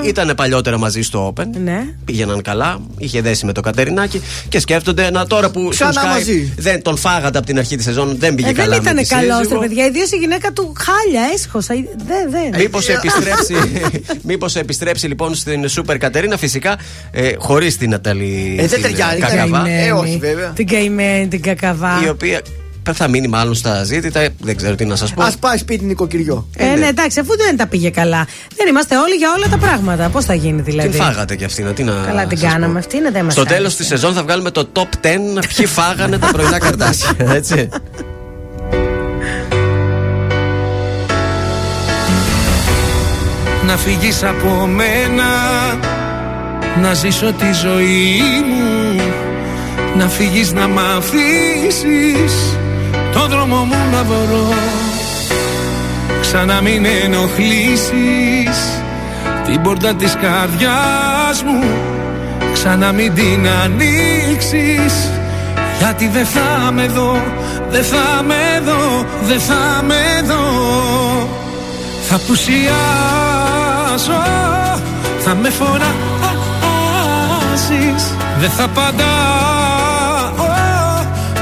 Ήταν παλιότερα μαζί στο Open. Ναι. Πήγαιναν καλά. Είχε δέσει με το Κατερινάκι και σκέφτονται να τώρα που. Ξανά στο Sky μαζί. Δεν τον φάγατε από την αρχή της σεζόν, δεν πήγε Ε, καλά. δεν ήταν με τη καλός, σύζυγο. ρε παιδιά. Ιδίως η γυναίκα του χάλια, έσχοσα. Δεν, δεν. Μήπως επιστρέψει, μήπως επιστρέψει λοιπόν στην Σούπερ Κατερίνα, φυσικά ε, χωρίς την Ναταλή Ε, δεν την, ταιριάζει, Κακαβά, Καημένη. Ε, όχι, βέβαια. Την καημένη, την κακαβά. η οποία θα μείνει μάλλον στα ζήτητα. Δεν ξέρω τι να σας πω. Α πάει σπίτι νοικοκυριό. Ε, ναι, εντάξει, αφού δεν τα πήγε καλά. Δεν είμαστε όλοι για όλα τα πράγματα. Πώς θα γίνει δηλαδή; Την φάγατε κι αυτή, να τι να. Καλά την σας πω. κάναμε αυτή, είναι δεν μα Στο τέλος της σεζόν θα βγάλουμε το top 10 ποιοι φάγανε τα πρωινά καρτάσια. Έτσι. Να φύγεις από μένα Να ζήσω τη ζωή μου Να φύγεις να μ' αφήσεις Το δρόμο μου να βρω Ξανά μην ενοχλήσεις Την πόρτα της καρδιάς μου. Ξανά μην την ανοίξεις Γιατί δεν θα με δω Δεν θα με δω Δεν θα με δω. Θα πουσιάσω Θα με φωνάζεις Δεν θα απαντάω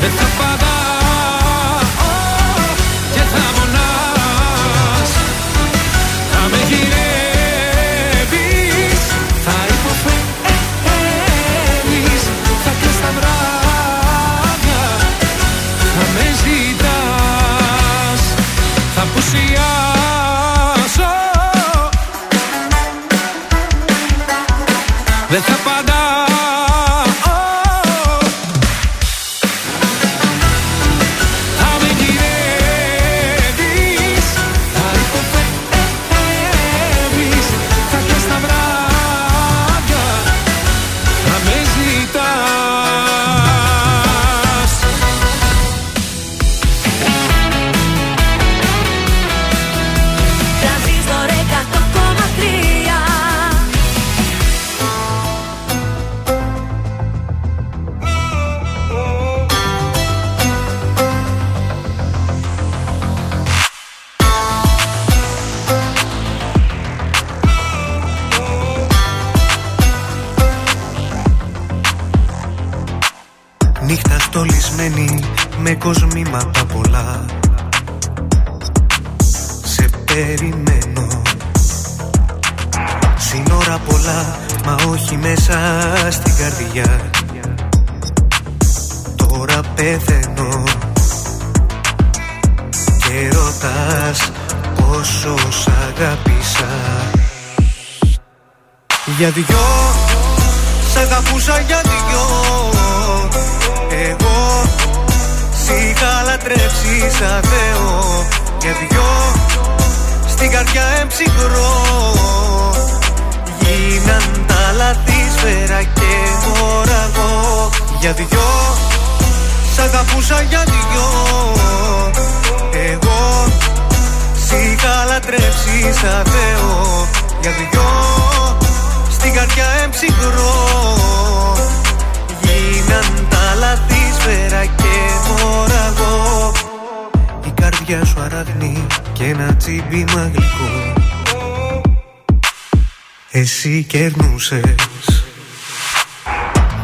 φωνάζεις Δεν κερνούσες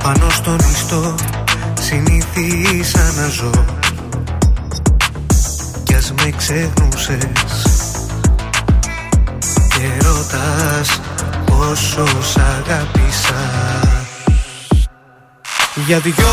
Πάνω στον ιστό συνήθισα να ζω. Κι ας με ξεχνούσες. Και ρωτάς πόσο σ' αγάπησα Για δυο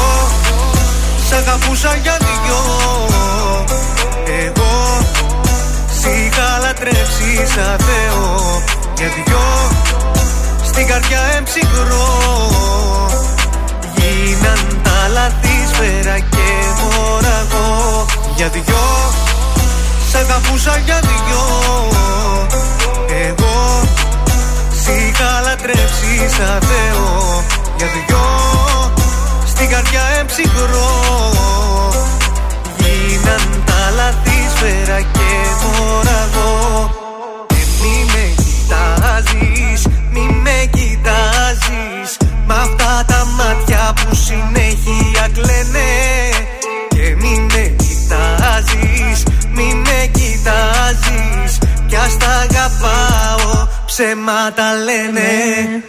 Για δυο. Σ' αγαπούσα για δυο. Εγώ Σ' είχα λατρέψεις σαν Θεό. Για δυο. Στην καρδιά εμψυχρό Γίναν τα λάθη σφαίρα και μωραγό Και μη με κοιτάζεις, μη με κοιτάζεις. Μ' αυτά τα μάτια που συνέχεια κλαίνε κοιτάζεις Κι ας τα αγαπάω, ψέματα λένε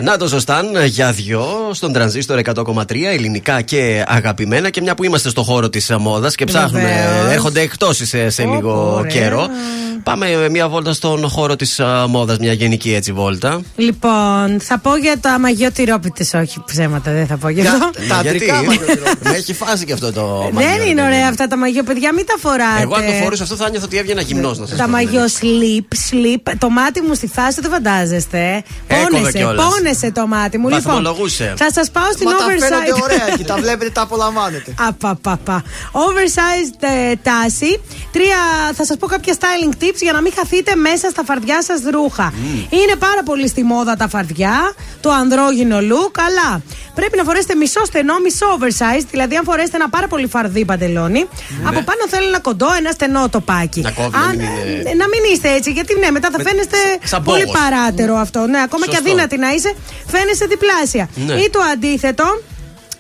Να το σωστάν για δυο στον τρανζίστορ 100,3 ελληνικά και αγαπημένα. Και μια που είμαστε στο χώρο της μόδας και ψάχνουμε, Βεβαίως. έρχονται εκτόσει σε, σε λίγο ωραία. καιρό. Πάμε μια βόλτα στον χώρο της μόδας, μια γενική έτσι βόλτα. Λοιπόν, θα πω για το αμαγιό τυρόπιτες, όχι ψέματα, δεν θα πω για αυτό. Ε, Γιατί; με έχει φάσει και αυτό το Δεν μαγιό, είναι ρε ωραία παιδί. αυτά τα μαγιό, παιδιά, μην τα φοράτε. Εγώ αν το φορούσα αυτό θα νιώθω ότι έβγαινα γυμνός να σας Τα μαγιό sleep, sleep. Το μάτι μου στη φάση δεν φαντάζομαι. Φαντάζεστε. Έκοβε Πόνεσε, κιόλας. πόνεσε το μάτι μου. Λοιπόν, Βαθμολογούσε. θα σας πάω στην Μα τα φαίνονται oversize. ωραία και τα βλέπετε, τα απολαμβάνετε. Απαπαπα. Oversized ε, τάση. Τρία, θα σας πω κάποια styling tips για να μην χαθείτε μέσα στα φαρδιά σας ρούχα. Είναι πάρα πολύ στη μόδα τα φαρδιά, το ανδρόγυνο look, αλλά πρέπει να φορέσετε μισό στενό, μισό oversized. Δηλαδή, αν φορέσετε ένα πάρα πολύ φαρδί παντελόνι, από πάνω θέλει ένα κοντό, ένα στενό τοπάκι. Να κόβει, να Αν- μην είναι- ε, να μην είστε έτσι, γιατί ναι, μετά θα φαίνεστε σαν πολύ πόγος. Παράτερο αυτό. Ναι, ακόμα και Σωστό. αδύνατη να είσαι, φαίνεσαι διπλάσια. Ναι. Ή το αντίθετο,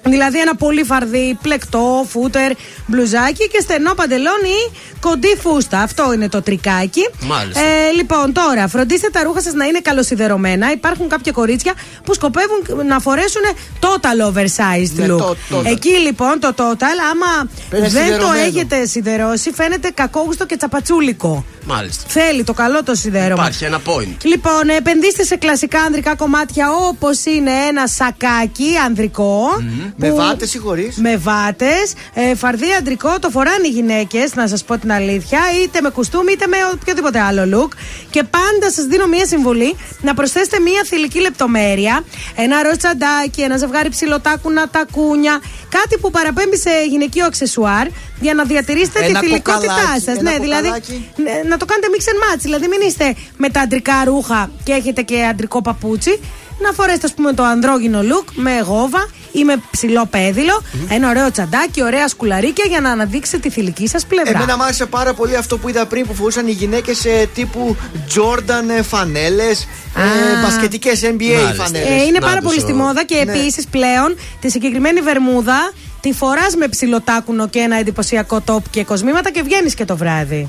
Δηλαδή ένα πολύ φαρδί, πλεκτό, φούτερ, μπλουζάκι και στενό παντελόνι ή κοντή φούστα. Αυτό είναι το τρικάκι. Μάλιστα. Ε, λοιπόν, τώρα, φροντίστε τα ρούχα σας να είναι καλοσιδερωμένα. Υπάρχουν κάποια κορίτσια που σκοπεύουν να φορέσουν total oversized Ναι, look. το- total. Εκεί λοιπόν το total, άμα Πρέπει δεν το σιδερωμένο. έχετε σιδερώσει, φαίνεται κακόγουστο και τσαπατσούλικο. Μάλιστα. Θέλει το καλό το σιδέρωμα. Υπάρχει ένα point. Λοιπόν, επενδύστε σε κλασικά ανδρικά κομμάτια όπως είναι ένα σακάκι ανδρικό. Με που- βάτες ή χωρίς; Με βάτες. Ε, φαρδί αντρικό το φοράνε οι γυναίκες, να σας πω την αλήθεια, είτε με κουστούμι είτε με οποιοδήποτε άλλο look. Και πάντα σας δίνω μία συμβουλή να προσθέσετε μία θηλυκή λεπτομέρεια. Ένα ροζ τσαντάκι, ένα ζευγάρι ψιλοτάκουνα τακούνια. Κάτι που παραπέμπει σε γυναικείο αξεσουάρ για να διατηρήσετε Ένα τη θηλυκότητά κοκαλάκι, σας. ένα Ναι, δηλαδή κοκαλάκι. ναι, να το κάνετε mix and match. Δηλαδή, μην είστε με τα αντρικά ρούχα και έχετε και αντρικό παπούτσι. Να φορέσετε, ας πούμε, το ανδρόγυνο look με γόβα ή με ψηλό πέδιλο. Ένα ωραίο τσαντάκι, ωραία σκουλαρίκια για να αναδείξετε τη θηλυκή σας πλευρά. Εμένα μου άρεσε πάρα πολύ αυτό που είδα πριν που φορούσαν οι γυναίκες τύπου Jordan φανέλες, ε, μπασκετικές NBA Μάλιστα. φανέλες. Ε, είναι Να πάρα τους πολύ ο- στη μόδα και Ναι. επίσης πλέον τη συγκεκριμένη βερμούδα τη φοράς με ψηλοτάκουνο και ένα εντυπωσιακό τόπ και κοσμήματα και βγαίνεις και το βράδυ.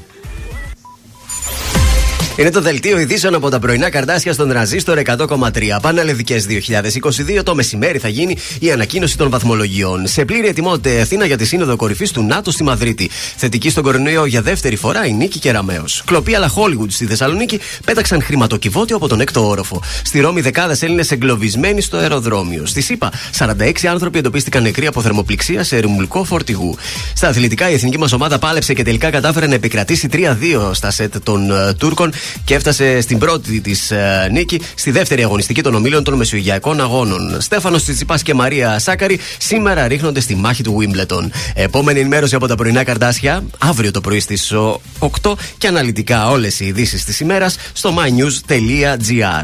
Είναι το δελτίο ειδήσεων από τα πρωινά καρτάσια στον τραζίστορ 100,3. Πανελλαδικές 2022. Το μεσημέρι θα γίνει η ανακοίνωση των βαθμολογιών. Σε πλήρη ετοιμότητα η Αθήνα για τη σύνοδο κορυφής του ΝΑΤΟ στη Μαδρίτη. Θετική στον κορονοϊό για δεύτερη φορά η Νίκη Κεραμέο. Κλοπή αλλά Hollywood στη Θεσσαλονίκη πέταξαν χρηματοκιβώτιο από τον έκτο όροφο. Στη Ρώμη δεκάδες Έλληνες εγκλωβισμένοι στο αεροδρόμιο. Στη ΣΥΠΑ 46 άνθρωποι εντοπίστηκαν νεκροί από θερμοπληξία σε ρημουλικό φορτηγού. Στα αθλητικά η εθνική μας ομάδα πάλεψε και τελικά κατάφερε να επικρατήσει 3-2 στα σετ των ε, Τούρκων και έφτασε στην πρώτη της νίκη στη δεύτερη αγωνιστική των ομίλων των Μεσογειακών Αγώνων. Στέφανος Τσιτσιπάς και Μαρία Σάκαρη σήμερα ρίχνονται στη μάχη του Wimbledon. Επόμενη ενημέρωση από τα πρωινά καρτάσια αύριο το πρωί στις 8 και αναλυτικά όλες οι ειδήσεις της ημέρας στο mynews.gr.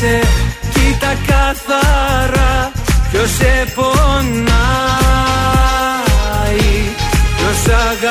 σε Κοίτα καθαρά ποιος σε πονάει Ποιος αγαπάει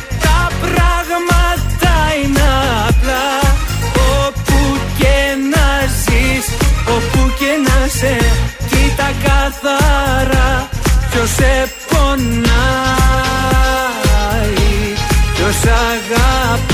απλά. Όπου και να ζεις, όπου και να σε Κοίτα καθαρά ποιος σε πονάει Ποιος αγαπάει.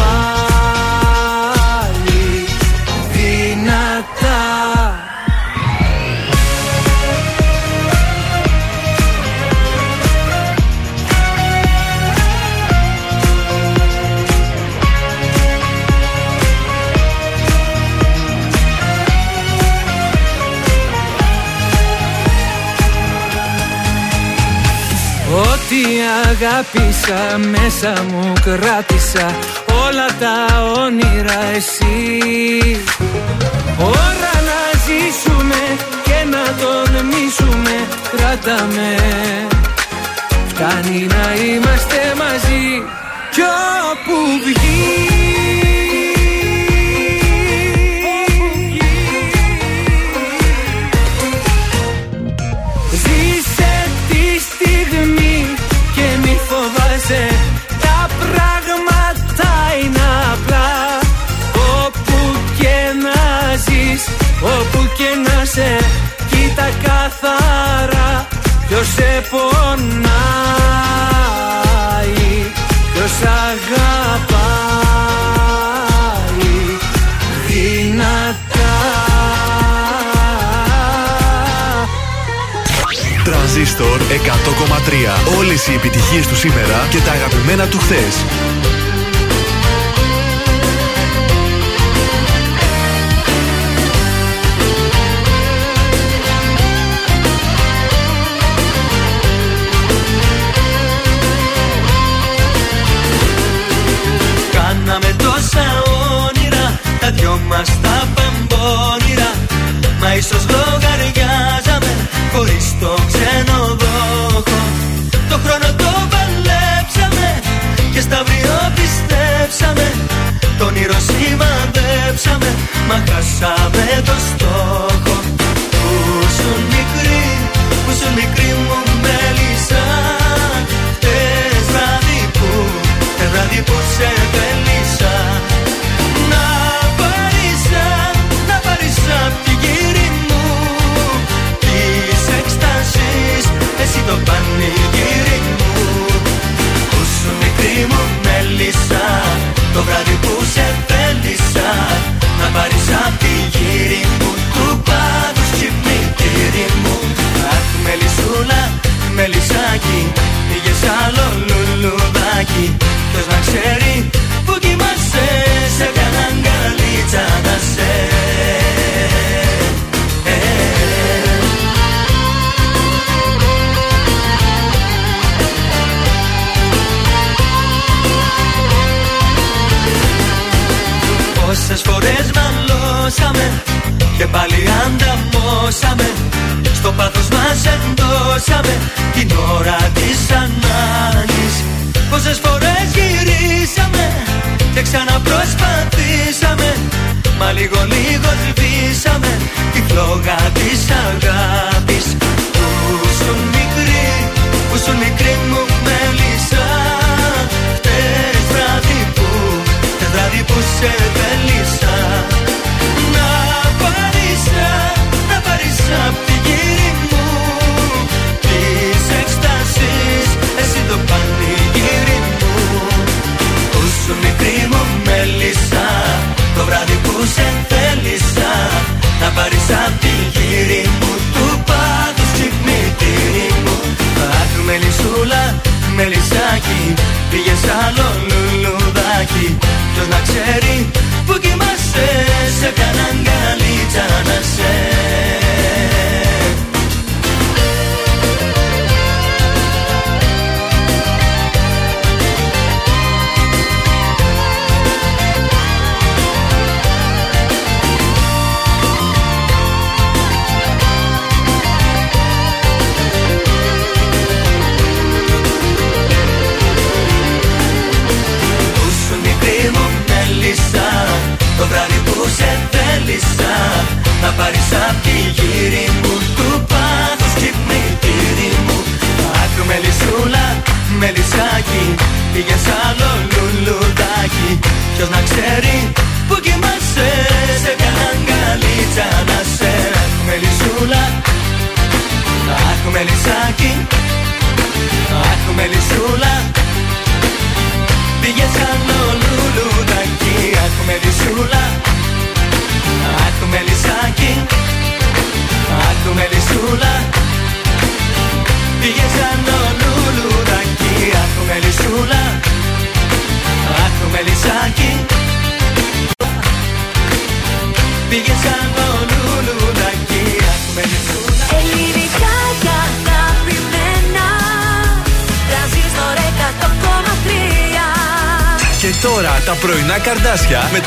Αγάπησα μέσα μου κράτησα Όλα τα όνειρα εσύ. Ώρα να ζήσουμε και να τον μίσουμε Κράτα με. Φτάνει να είμαστε μαζί Κι όπου βγει όπου και να σε Κοίτα καθαρά ποιος σε πονάει Ποιος αγαπάει δυνατά Τρανζίστορ 100,3. Όλες οι επιτυχίες του σήμερα και τα αγαπημένα του χθες. Δυο μας τα παμπώνυρα. Μα ίσως λογαριάζαμε Χωρίς το ξενοδόχο Το χρόνο το παλέψαμε Και στα αύριο πιστέψαμε. Το όνειρο σημαδέψαμε Μα χάσαμε το στόχο. Πού σου μικρή, πού σου μικρή μου μέλισσα. Χτες βράδυ που, χτες βράδυ που σε μελισσούλα, μελισσάκι Πήγες άλλο λουλουδάκι Ποιος να ξέρει που κοιμάσαι Σε κανέναν καλίτσα να σε. Πόσες φορές μαλώσαμε και πάλι ανταμώσαμε Στο πάθος μας ενδώσαμε την ώρα της ανάγκης. Πόσες φορές γυρίσαμε και ξαναπροσπαθήσαμε. Μα λίγο λίγο σβήσαμε τη φλόγα της αγάπης. Που σου μικρή, που σου μικρή μου μέλισσα Χτες βράδυ που, χτες βράδυ που σε θέλησα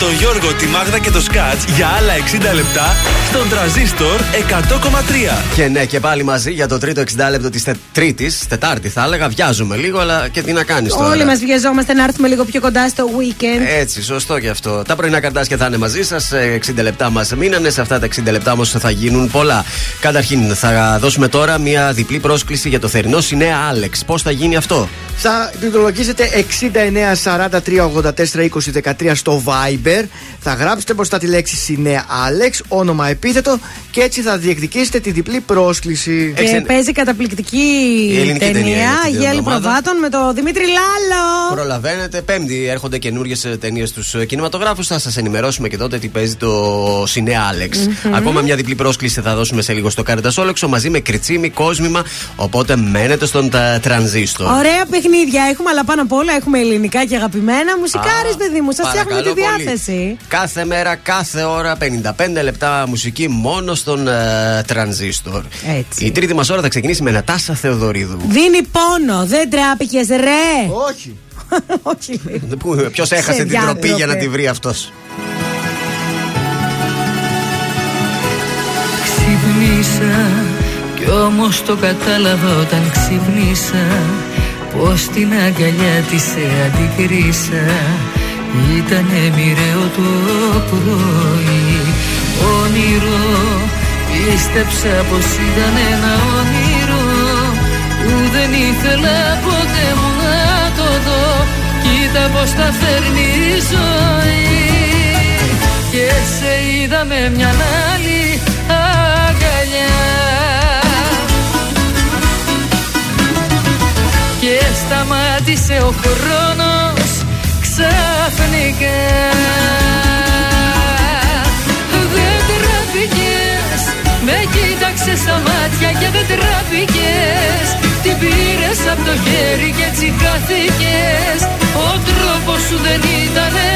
τον Γιώργο, τη Μάγδα και το Σκάτς για άλλα 60 λεπτά στον τραζίστορ 100,3. Και ναι, και πάλι μαζί για το τρίτο 60 λεπτό της Τρίτης, Τετάρτη θα έλεγα. Βιάζουμε λίγο, αλλά και τι να κάνεις τώρα. Όλοι μας βιαζόμαστε να έρθουμε λίγο πιο κοντά στο weekend. Έτσι, σωστό και αυτό. Τα πρωινά καρτάσια θα είναι μαζί σας. 60 λεπτά μας μείνανε. Σε αυτά τα 60 λεπτά όμως θα γίνουν πολλά. Καταρχήν, θα δώσουμε τώρα μια διπλή πρόσκληση για το θερινό Σινέα Άλεξ. Πώς θα γίνει αυτό; Θα πληκτρολογήσετε 69 43 84 20 13 στο Viber. Θα γράψετε μπροστά τη λέξη Σινέα Άλεξ, όνομα επίθετο και έτσι θα διεκδικήσετε τη διπλή πρόσκληση. Και παίζει καταπληκτική Η ελληνική ταινία ταινία είναι αυτή την Γέλη εβδομάδα. Προβάτων με το Δημήτρη Λάλο. Προλαβαίνετε. Πέμπτη έρχονται καινούριε ταινίες στους κινηματογράφους. Θα σας ενημερώσουμε και τότε τι παίζει το Σινέα Άλεξ. Μμμ. Ακόμα μια διπλή πρόσκληση θα δώσουμε σε λίγο στο Καρντασόλεξο μαζί με κριτσίμι, κόσμημα. Οπότε μένετε στον τα, τρανζίστορ. Ωραία παιχνίδια έχουμε, αλλά πάνω απ' όλα έχουμε ελληνικά και αγαπημένα. Μουσικάρες, Α, παιδί μου, σας φτιάχνουμε τη παρακαλώ πολύ. διάθεση. Κάθε μέρα, κάθε ώρα, 55 λεπτά μουσική μόνο στον ε, τρανζίστορ. Έτσι. Η τρίτη μας ώρα θα ξεκινήσει με Νατάσα Θεοδωρίδου. Δίνει πόνο, δεν τράπηκες, ρε. Όχι. Όχι. Ποιος έχασε Σε την τροπή για να διάντροπε. τη βρει αυτός; Ξυπνήσα κι όμως το κατάλαβα όταν ξυπνήσα Πως την αγκαλιά της σε αντικρίσα Ήτανε μοιραίο το πρωί Όνειρο. Πίστεψα πως ήταν ένα όνειρο Που δεν ήθελα ποτέ μου να το δω. Κοίτα πως τα φέρνει η ζωή. Και σε είδα με μια άλλη αγκαλιά. Και σταμάτησε ο χρόνος ξαφνικά τραπήκες Με κοίταξες στα μάτια και δεν τραπήκες. Την πήρες από το χέρι και έτσι χάθηκες. Ο τρόπος σου δεν ήτανε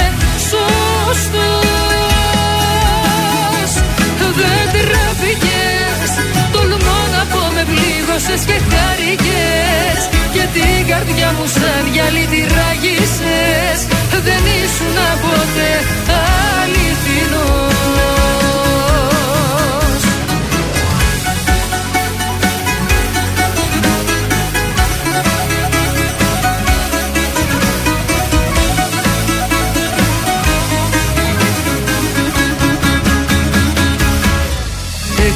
σωστός. Δεν τραπήκες Τολμώ να πω με πλήγωσες και χάρηκες. Και την καρδιά μου σαν γυαλί τη ράγισες Δεν ήσουν ποτέ αληθινός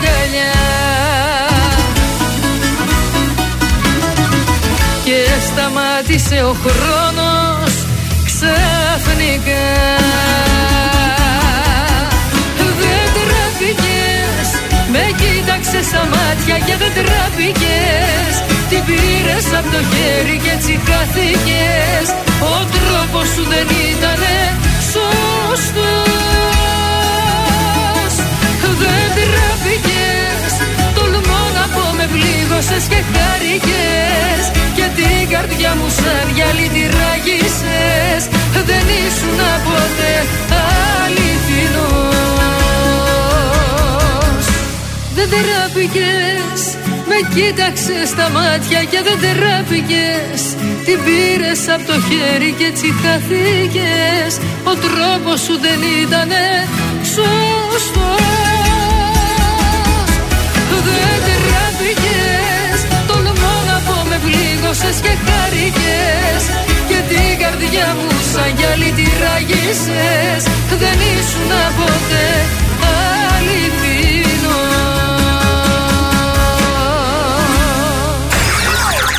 αγκαλιά Και σταμάτησε ο χρόνος ξαφνικά. Δεν τραπήκες Με κοίταξες στα μάτια και δεν τραπήκες Την πήρες από το χέρι και έτσι χάθηκες. Ο τρόπος σου δεν ήτανε σωστός Δεν τραπήκες Τολμώ να πω με πλήγωσες και χάρηκες. Και την καρδιά μου σαν γυαλί τη ράγισες Δεν ήσουν ποτέ αληθινός. Δεν τραπήκες Με κοίταξες στα μάτια και δεν τραπήκες Την πήρες από το χέρι και έτσι χαθήκες. Ο τρόπος σου δεν ήτανε σωστός Δεν τραπήκες Τολμώ να πω με πλήγωσες και χάρηκες Και την καρδιά μου σαν γυαλί τη ράγισες Δεν ήσουν ποτέ αληθινός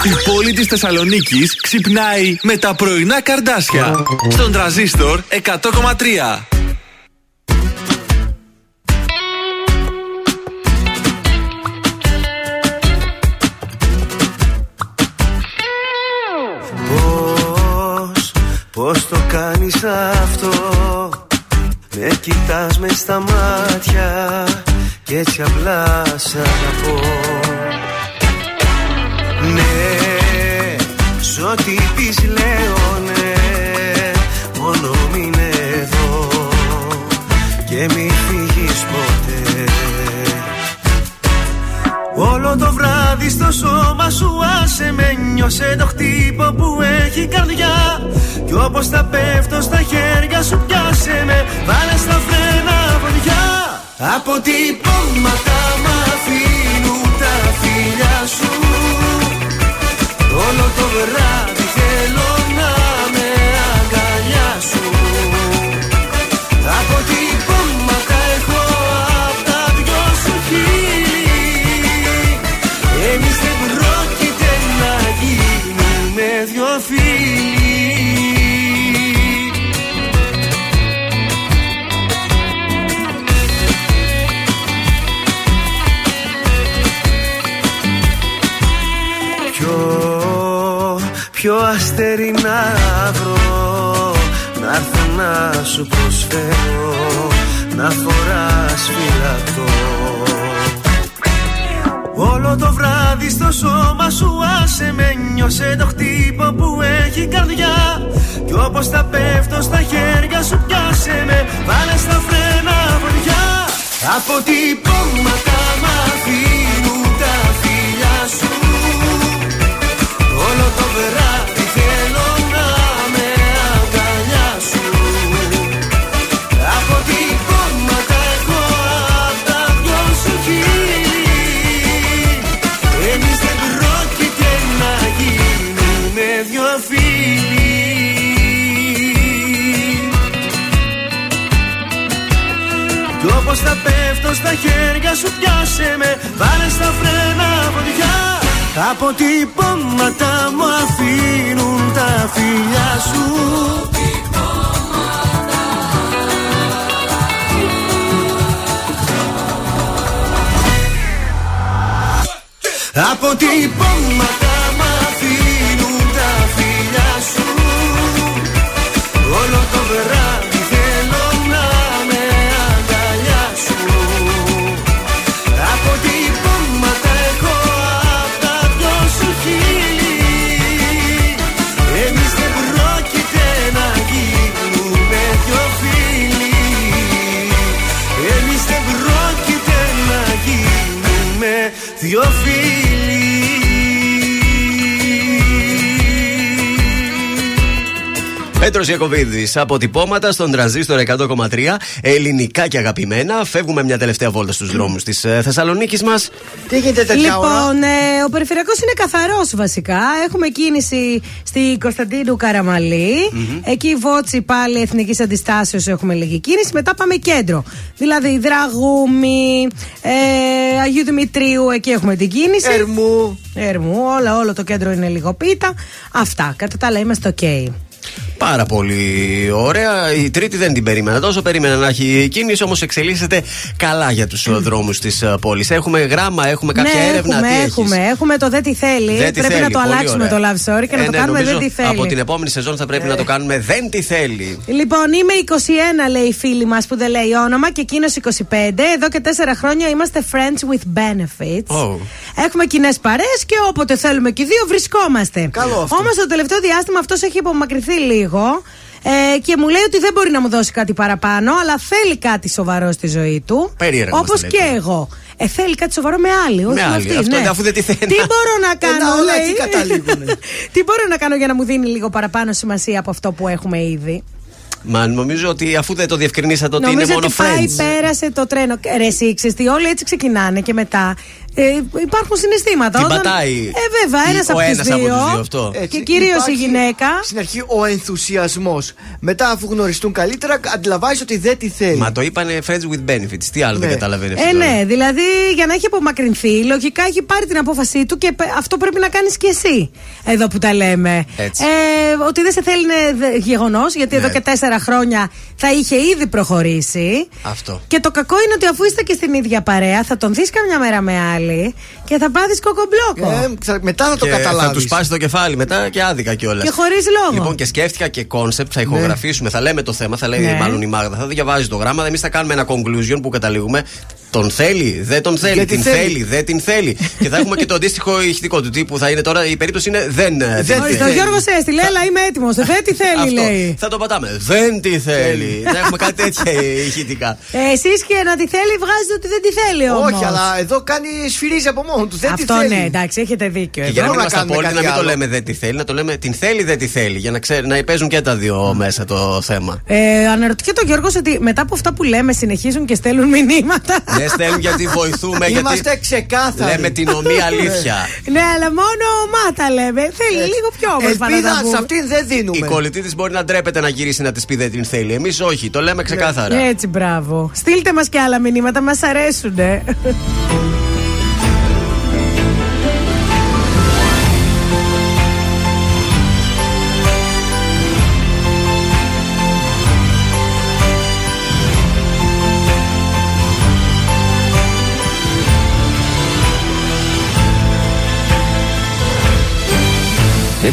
Η πόλη της Θεσσαλονίκης ξυπνάει με τα πρωινά καρδάσια. Στον τραζίστορ 100,3. Κάνεις αυτό. Με κοιτάς μες στα μάτια Κι έτσι απλά σ' αγαπώ. Ναι, σ' ό,τι της λέω ναι Μόνο μείνε εδώ Και μη φύγεις ποτέ Όλο το βράδυ στο σώμα σου άσε με Νιώσε το χτύπο που έχει καρδιά. Κι όπως θα πέφτω στα χέρια σου πιάσε με Βάλε στα φρένα βοδιά Αποτυπώματα μ' αφήνουν τα φίλια σου. Όλο το βράδυ θέλω αστέρι να βρω Να έρθω να σου προσφέρω Να φοράς φυλακτό Όλο το βράδυ στο σώμα σου άσε με Νιώσε το χτύπο που έχει καρδιά. Κι όπως θα πέφτω στα χέρια σου πιάσε με Βάλε στα φρένα βοδιά Αποτυπώματα μ' αφήνουν τα φίλια σου. Όλο το βράδυ Κι όπως θα πέφτω στα χέρια σου πιάσε με Βάλε στα φρένα βοδιά Αποτυπώματα μου αφήνουν τα φιλιά σου. Αποτυπώματα Πέτρος Ιακοβίδη, αποτυπώματα στον τρανζίστορ 100,3. Ελληνικά και αγαπημένα. Φεύγουμε μια τελευταία βόλτα στους δρόμους της Θεσσαλονίκης μας. Τι γίνεται τέτοια ώρα; Λοιπόν, ε, ο περιφερειακός είναι καθαρός βασικά. Έχουμε κίνηση στη Κωνσταντίνου Καραμαλή. Εκεί η Βότσι πάλι Εθνικής Αντιστάσεως έχουμε λίγη κίνηση. Μετά πάμε κέντρο. Δηλαδή Δραγούμη, ε, Αγίου Δημητρίου, εκεί έχουμε την κίνηση. Ερμού. Ερμού, όλα, όλο το κέντρο είναι λίγο πίτα. Αυτά. Κατά τα άλλα είμαστε ok. Πάρα πολύ ωραία. Η Τρίτη δεν την περίμενα τόσο. Περίμενα να έχει κίνηση, όμως εξελίσσεται καλά για τους δρόμους της πόλης. Έχουμε γράμμα, έχουμε κάποια ναι, έρευνα. Έχουμε, τι έχεις; έχουμε, έχουμε το δεν τη θέλει. Δεν τη πρέπει θέλει, να το πολύ αλλάξουμε ωραία. το love story και να Ε, το ναι, κάνουμε νομίζω δεν τη θέλει. Από την επόμενη σεζόν θα πρέπει να το κάνουμε δεν τη θέλει. Λοιπόν, είμαι 21, λέει η φίλη μας που δεν λέει όνομα και εκείνος 25. Εδώ και 4 χρόνια είμαστε friends with benefits. Oh. Έχουμε κοινέ παρέες και όποτε θέλουμε και οι δύο βρισκόμαστε. Καλό αυτό. Όμως το τελευταίο διάστημα αυτός έχει απομακρυνθεί λίγο. Ε, και μου λέει ότι δεν μπορεί να μου δώσει κάτι παραπάνω, αλλά θέλει κάτι σοβαρό στη ζωή του. Περίεργα μας Όπως τα και λέτε. εγώ. Ε, θέλει κάτι σοβαρό με άλλη, όχι Με άλλη. αυτή. Αυτό ναι. είναι, αφού δεν τη θέλει. Τι μπορώ να κάνω, Ε, όλα λέει. εκεί καταλήγουνε. Τι μπορώ να κάνω για να μου δίνει λίγο παραπάνω σημασία από αυτό που έχουμε ήδη. Μα νομίζω ότι αφού δεν το διευκρινίσατε ότι είναι Νομίζω μόνο ότι πάει, friends. πέρασε το τρένο. Ε, Ρε, εσύ ξέρεις τι, όλοι έτσι ξεκινάνε και μετά ε, υπάρχουν συναισθήματα. Την πατάει. Ε, βέβαια, Η- ένας ο από ένας του από δύο. τους δύο, αυτό. Έτσι, Και κυρίως η υπάρχει γυναίκα. Στην αρχή ο ενθουσιασμός. Μετά, αφού γνωριστούν καλύτερα, αντιλαμβάνεις ότι δεν τη θέλει. Μα το είπανε friends with benefits. Τι άλλο δεν Ναι. καταλαβαίνεις Ε, αυτό. τώρα. ναι, δηλαδή για να έχει απομακρυνθεί, λογικά έχει πάρει την απόφασή του και πε- αυτό πρέπει να κάνεις και εσύ. Εδώ που τα λέμε. Έτσι. Ε, ότι δεν σε θέλει είναι γεγονός, γιατί Ναι. εδώ και τέσσερα χρόνια θα είχε ήδη προχωρήσει. Αυτό. Και το κακό είναι ότι αφού είστε και στην ίδια παρέα, θα τον δεις καμιά μέρα με άλλη καλή. Και θα πάθεις κοκομπλόκο. Ε, ξα- μετά θα το Και θα καταλάβεις. τους σπάσει το κεφάλι μετά και άδικα κιόλας. Και χωρίς λόγο. Λοιπόν, και σκέφτηκα και concept, θα ηχογραφήσουμε, θα λέμε το θέμα, θα λέει Ναι. μάλλον η Μάγδα, θα διαβάζει το γράμμα, εμείς θα κάνουμε ένα conclusion που καταλήγουμε. Τον θέλει, δεν τον θέλει, Γιατί την θέλει. θέλει, δεν την θέλει. και θα έχουμε και το αντίστοιχο ηχητικό του τύπου. Θα είναι τώρα, η περίπτωση είναι δεν, ε, την Ορίστε, Ο θέλει. Γιώργο έστειλε, έλα είμαι έτοιμος. Δεν τι θέλει, Αυτό. λέει. Θα το πατάμε. Δεν τη θέλει. θα έχουμε κάτι τέτοια ηχητικά. Εσείς και να τη θέλει, βγάζετε ότι δεν τη θέλει όμως. Όχι, αλλά εδώ κάνει σφυρίζει από μόνος του. Δεν τη Αυτό θέλει. ναι, εντάξει, έχετε δίκιο. Και εδώ. για να μην να είμαστε κάνουμε απόλυτοι, να κάτι μην το άλλο. λέμε δεν τη θέλει, να το λέμε την θέλει, δεν τη θέλει. Για να, ξέρει, να παίζουν και τα δύο μέσα το θέμα. Ε, αναρωτιέται ο Γιώργος ότι μετά από αυτά που λέμε συνεχίζουν και στέλνουν μηνύματα. Δεν στέλνουν γιατί βοηθούμε, γιατί Είμαστε ξεκάθαροι. λέμε την ομοία αλήθεια. ναι, αλλά μόνο μάτα λέμε. Θέλει λίγο πιο όμορφα να τα Ελπίδα πούμε. σε αυτήν δεν Η δίνουμε. κολλητή της μπορεί να ντρέπεται να γυρίσει να της πει δεν την θέλει. Εμείς όχι, το λέμε ξεκάθαρα. Έτσι, μπράβο. Στείλτε μας και άλλα μηνύματα, μας αρέσουν.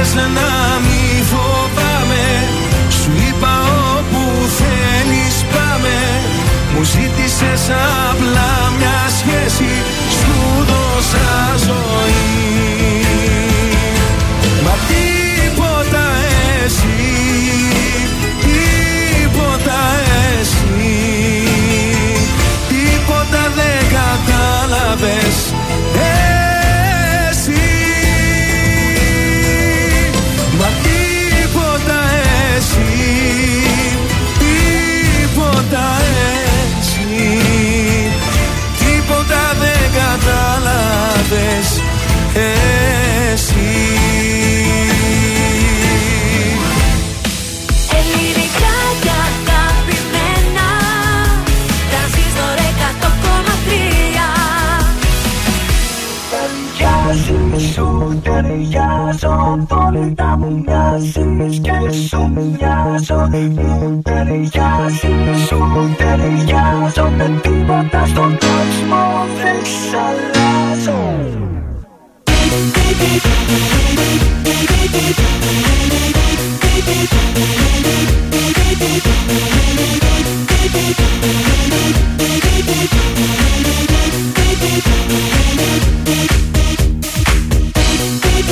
ζήτησες να μη φοβάμαι. Σου είπα όπου θέλεις πάμε. Μου ζήτησες απλά ταιριάζω Πολύ τα μου μοιάζεις και σου μοιάζω Μου ταιριάζει σου ταιριάζω Με τίποτα στον κόσμο δεν σ' αλλάζω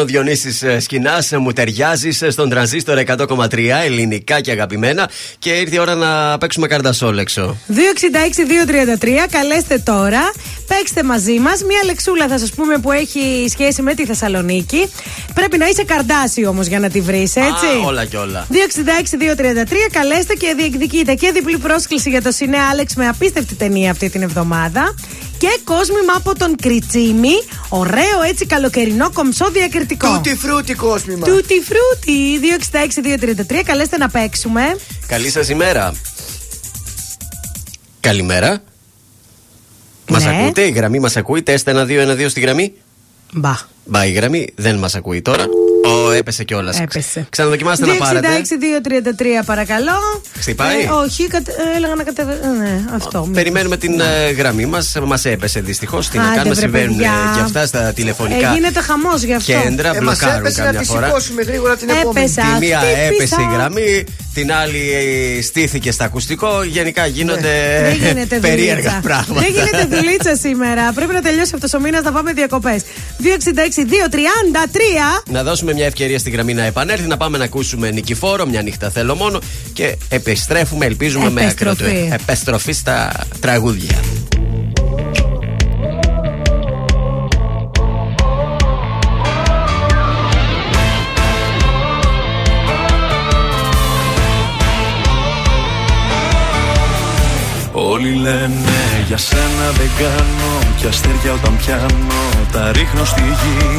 ο Διονύσης ε, Σκηνάς, ε, μου ταιριάζεις στον τρανζίστορ 100,3 ελληνικά και αγαπημένα. Και ήρθε η ώρα να παίξουμε καρτασόλ έξω. 266-233, καλέστε τώρα. Παίξτε μαζί μας. Μία λεξούλα θα σας πούμε που έχει σχέση με τη Θεσσαλονίκη. Πρέπει να είσαι καρδάσι όμως για να τη βρεις, έτσι. Α, όλα και όλα. 266-233, καλέστε και διεκδικείτε και διπλή πρόσκληση για το Σινέ Άλεξ με απίστευτη ταινία αυτή την εβδομάδα. Και κόσμημα από τον Κριτσίμη. Ωραίο έτσι καλοκαιρινό κομψό διακριτικό. Τούτι φρούτι κόσμημα. Τούτι φρούτι. 266-233, καλέστε να παίξουμε. Καλή σας ημέρα. Καλημέρα. Μας Ναι. ακούτε, η γραμμή μας ακούει. Τεστ 1-2-1-2 στη γραμμή. Μπα. Μπα, η γραμμή δεν μας ακούει τώρα. Ω, έπεσε κιόλας. Έπεσε. Ξαναδοκιμάστε να πάρετε. 266-233 παρακαλώ. Χτυπάει; Ε, όχι, κατε, ε, έλεγα να κατεβε... ε, Ναι, αυτό. Περιμένουμε την ε, γραμμή μας. Μας έπεσε δυστυχώς. Τι να Άντε, κάνουμε, βρε, συμβαίνουν ε, παιδιά. και αυτά στα τηλεφωνικά Ε, γίνεται χαμός γι' αυτό. κέντρα. Ε, μας μπλοκάρουν έπεσε να καμιά τη φορά. σηκώσουμε γρήγορα την επόμενη. Έπεσα. Τη μία χτύπησα. έπεσε η γραμμή, την άλλη ε, στήθηκε στα ακουστικό. Γενικά γίνονται Δεν γίνεται περίεργα δουλίτσα. πράγματα. Δεν γίνεται δουλίτσα σήμερα. Πρέπει να τελειώσει αυτός ο μήνας να πάμε διακοπές. 266-233. Να δώσουμε μια ευκαιρία στη γραμμή να επανέλθει, να πάμε να ακούσουμε νικηφόρο, μια νύχτα θέλω μόνο και επιστρέφουμε, ελπίζουμε με Επιστροφή. ακροτή. Επιστροφή στα τραγούδια. Όλοι λένε για σένα δεν κάνω Κι αστέρια όταν πιάνω τα ρίχνω στη γη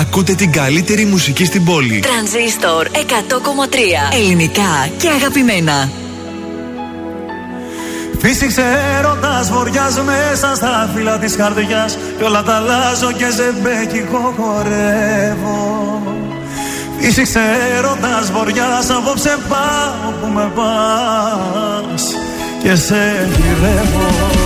ακούτε την καλύτερη μουσική στην πόλη. Τρανζίστορ 100,3 Ελληνικά και αγαπημένα. Φύσηξε έρωτας βοριάς μέσα στα φύλλα της καρδιάς. Κι όλα τα αλλάζω και ζεμπέκικο χορεύω. Φύσηξε έρωτας βοριάς απόψε πάω που με πας. Και σε γυρεύω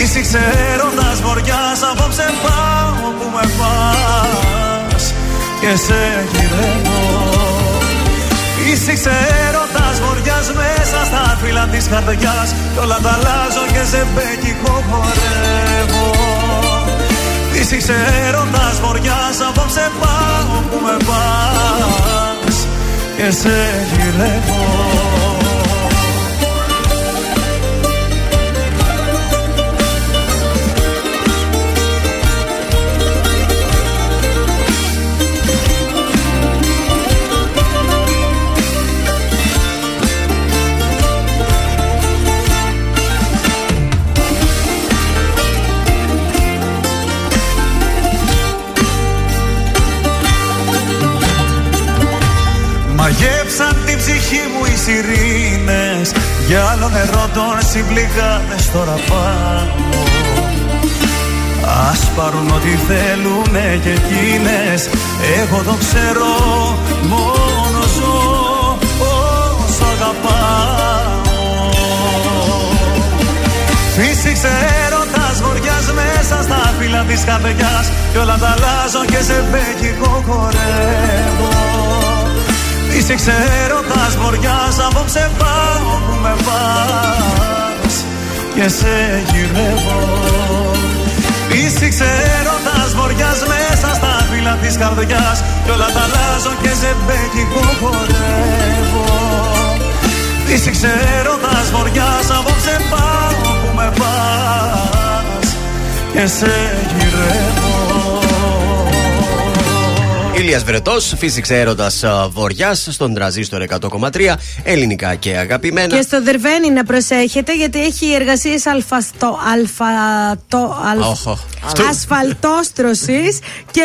Φύσηξε έρωτας βοριάς απόψε πάω που με πας. Και σε γυρεύω. Φύσηξε έρωτας βοριάς μέσα στα φύλλα της καρδιάς. Κι όλα τα αλλάζω και ζεμπέκικο χορεύω. Φύσηξε έρωτας βοριάς απόψε πάω που με πας. Και σε γυρεύω Για άλλο νερό των συμπληγάδες τώρα πάω Ας πάρουν ό,τι θέλουνε και εκείνες Εγώ το ξέρω μόνο ζω όσο αγαπάω. Φύσηξε έρωτας βοριάς μέσα στα φύλλα της καρδιάς Κι όλα τα αλλάζω και σε μπέκικο χορεύω Φύσηξε έρωτας βοριάς απόψε πάω που με πας. Και σε γυρεύω. Φύσηξε έρωτας βοριάς μέσα στα φύλλα της καρδιάς. Κι όλα τα αλλάζω και σε μπέκικο χορεύω. Φύσηξε έρωτας βοριάς απόψε πάω που με πας. Και σε γυρεύω Ηλίας Βρετός, φύσηξε έρωτας α, βοριάς στον τρανζίστορ 100,3 ελληνικά και αγαπημένα. Και στο Δερβένι να προσέχετε γιατί έχει εργασίες αλφαστό, αλφατό, αλφ, Όχο. ασφαλτόστρωσης και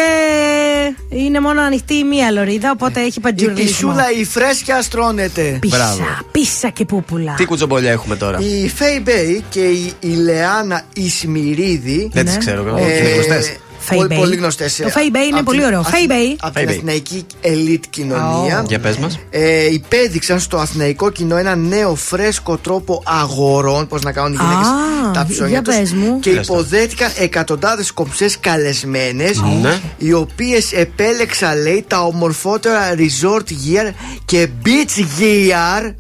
είναι μόνο ανοιχτή η μία λωρίδα, οπότε έχει Η παντζουρλισμό. πισσούλα η φρέσκια στρώνεται. Μπράβο. Πίσσα, πίσσα και πούπουλα. Τι κουτσομπολιά έχουμε τώρα. Η Φέι Μπέι και η, η Λεάνα Ισμυρίδη. Δεν τις ξέρω εγώ, ε, είναι γνωστές. Faye πολύ, Bay. πολύ γνωστές. Το Faye Bay είναι πολύ ωραίο. Faye Bay. Από την Faye Bay. Αθηναϊκή ελίτ κοινωνία. Για πες μας. Ε, υπέδειξαν στο αθηναϊκό κοινό ένα νέο φρέσκο τρόπο αγορών, πώς να κάνουν οι γυναίκες Α, τα ψώνια για τους πες μου. Και υποδέχτηκαν εκατοντάδες κομψές καλεσμένες, Ναι. οι οποίες επέλεξαν, λέει, τα ομορφότερα resort gear και beach gear.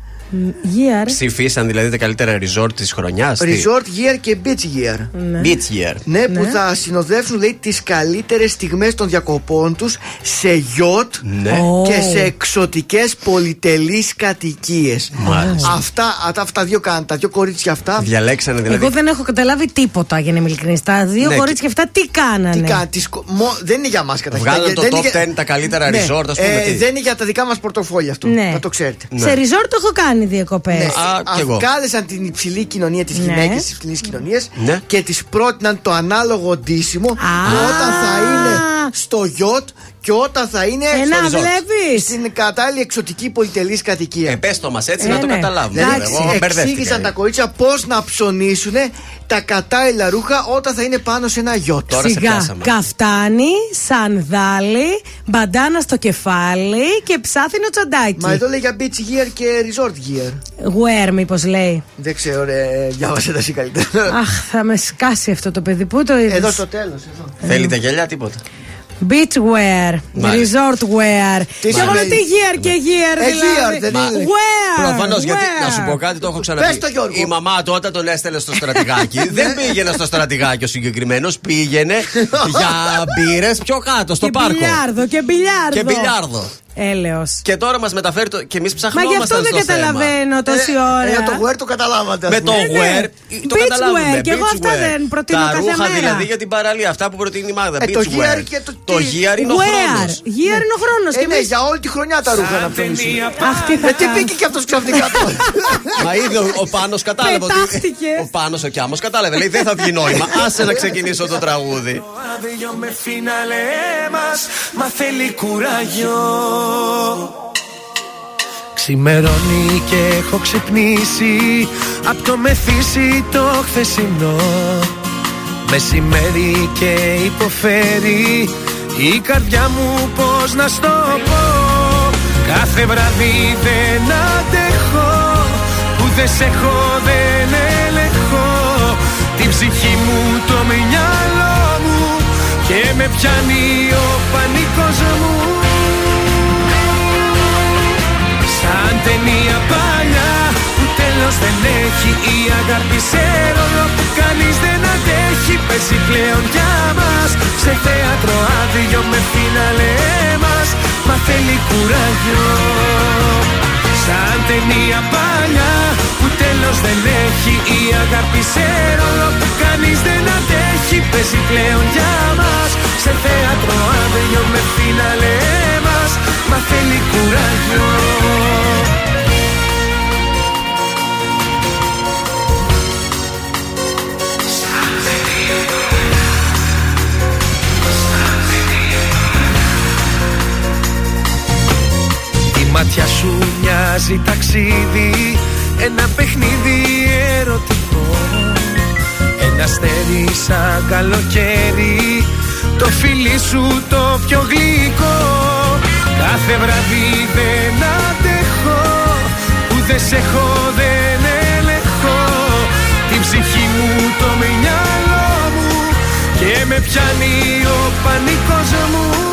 Year. Ψηφίσαν δηλαδή τα καλύτερα resort της χρονιάς. τι; Resort gear και beach gear. Beach year. Ναι, που θα συνοδεύσουν λέει τις καλύτερες στιγμές των διακοπών τους σε γιότ Ναι. και σε εξωτικές πολυτελείς κατοικίες. Μάλιστα. Αυτά, α, τα, αυτά δύο κάνουν, τα δύο κορίτσια αυτά. Διαλέξανε δηλαδή. Εγώ δεν έχω καταλάβει τίποτα για να είμαι ειλικρινής. Τα δύο Ναι, κορίτσια αυτά τι κάνανε; Τι κάνουν, τις κο- μο- δεν είναι για μας καταρχήν. Βγάλαν Δεν το είναι top για- 10 τα καλύτερα Ναι, resort, ας πούμε. ε, τι; δεν είναι για τα δικά μας πορτοφόλια αυτό. Ναι. Να το ξέρετε. Ναι. Σε resort το έχω κάνει διακοπές. Ναι, Α, κι εγώ. Κάλεσαν την υψηλή κοινωνία τη Ναι. γυναίκα της υψηλής κοινωνίας Ναι. και τη πρότειναν το ανάλογο ντύσιμο όταν θα είναι στο γιότ και όταν θα είναι Ε, στο να resort. βλέπεις. Στην κατάλληλη εξωτική πολυτελής κατοικία. Ε, πες το μας έτσι Ε, να το ναι. καταλάβουμε. Δηλαδή, Εγώ μπερδεύτηκα. εξήγησαν τα κορίτσια πώς να ψωνίσουν τα κατάλληλα ρούχα όταν θα είναι πάνω σε ένα γιότ. Τώρα σε Σιγά, πιάσαμε. καφτάνι, σανδάλι, μπαντάνα στο κεφάλι και ψάθινο τσαντάκι. Μα εδώ λέει για beach gear και resort gear. Wear, μήπως λέει. Δεν ξέρω, ρε, διάβασε τα εσύ καλύτερα. Αχ, θα με σκάσει αυτό το παιδί. Πού το είδες; Εδώ στο τέλος. Θέλει τα γυαλιά, τίποτα. Beach wear, Μάλιστα. resort wear. Τι Και εγώ σημαίνει; τι gear και gear, Ε, gear, δηλαδή. δεν είναι. Wear. Προφανώς γιατί wear. να σου πω κάτι, το έχω ξαναπεί. Πες το, Γιώργο. Η μαμά του όταν τον έστελνε στο στρατηγάκι, δεν πήγαινε στο στρατηγάκι ο συγκεκριμένος, πήγαινε για μπύρες πιο κάτω, στο Και πάρκο. μπιλιάρδο, και μπιλιάρδο. Και μπιλιάρδο. Έλεος. Και τώρα μας μεταφέρει το. και εμείς Μα ψαχνόμαστε. γι' αυτό δεν καταλαβαίνω τόση ώρα. Ε, το wear το καταλάβατε. Με ας το πούμε. wear. Το Beach καταλάβουμε. wear, και εγώ beach αυτά wear. δεν προτείνω Τα κάθε ρούχα μέρα. δηλαδή για την παραλία, αυτά που προτείνει η Μάγδα. Ε, το beach gear wear. και το Το τι- gear είναι ο Wear. χρόνος. Gear είναι ο χρόνος. Ε, ναι, για όλη τη χρονιά τα ρούχα να ψωνίσουν. Αχ, τι θα Ε, τι κάνω. πήγε και αυτός ξαφνικά τώρα. Μα είδε ο, ο Πάνος κατάλαβε ότι. Πετάχτηκε. Ο Πάνος ο Κιάμος κατάλαβε. Λέει δεν θα βγει νόημα. Άσε να ξεκινήσω το τραγούδι. Άδειο με φίναλε μας Μα θέλει κουράγιο Ξημερώνει και έχω ξυπνήσει. Απ' το μεθύσι το χθεσινό. Μεσημέρι και υποφέρει. Η καρδιά μου πως να στο πω. Κάθε βράδυ δεν αντέχω. Που δεν σε έχω δεν ελεγχώ Την ψυχή μου το μυαλό μου. Και με πιάνει ο πανικός μου Σαν ταινία παλιά που τέλος δεν έχει Η αγάπη σε ρόλο που κανείς δεν αντέχει Παίζει πλέον για μας. Σε θέατρο άδειο με φίναλε μας Μα θέλει κουράγιο Σαν ταινία παλιά που τέλος δεν έχει Η αγάπη σε ρόλο. Που κανείς δεν αντέχει Παίζει πλέον για μας. Σε θέατρο άδειο με φίναλε μας. Μα θέλει κουράγιο μάτια σου μοιάζει ταξίδι. Ένα παιχνίδι ερωτικό. Ένα αστέρι σαν καλοκαίρι. Το φιλί σου το πιο γλυκό. Κάθε βράδυ δεν αντέχω. Που δεν σε έχω δεν ελεγχώ Την ψυχή μου το μυαλό μου. Και με πιάνει ο πανικός μου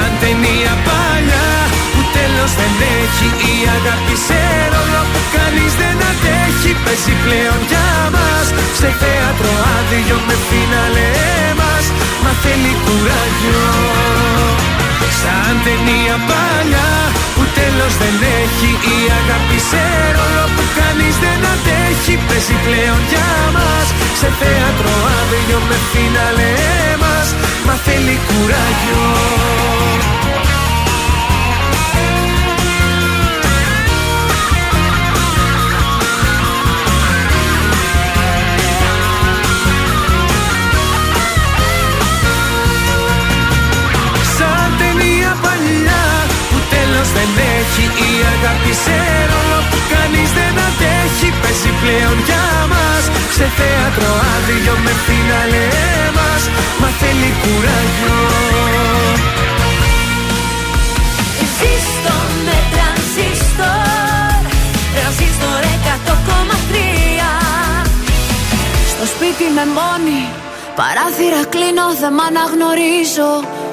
Σαν ταινία παλιά που τέλος δεν έχει Η αγάπη σε ρόλο που κανείς δεν αντέχει Παίζει πλέον για μας. Σε θέατρο άδειο με φίναλε μας. Μα θέλει κουράγιο. Σαν ταινία παλιά που τέλος δεν έχει Η αγάπη σε ρόλο που κανείς δεν αντέχει. Παίζει πλέον για μας Σε θέατρο άδειο με φίναλε μας. Μα θέλει κουράγιο τέλος δεν έχει η αγάπη σε ρόλο που κανείς δεν αντέχει Παίζει πλέον για μας. Σε θέατρο άδειο με φίναλε μας. Μα θέλει κουράγιο. Ζήστο με τρανζίστορ Τρανζίστορ 100,3 Στο σπίτι με μόνη Παράθυρα κλείνω, δεν μ' αναγνωρίζω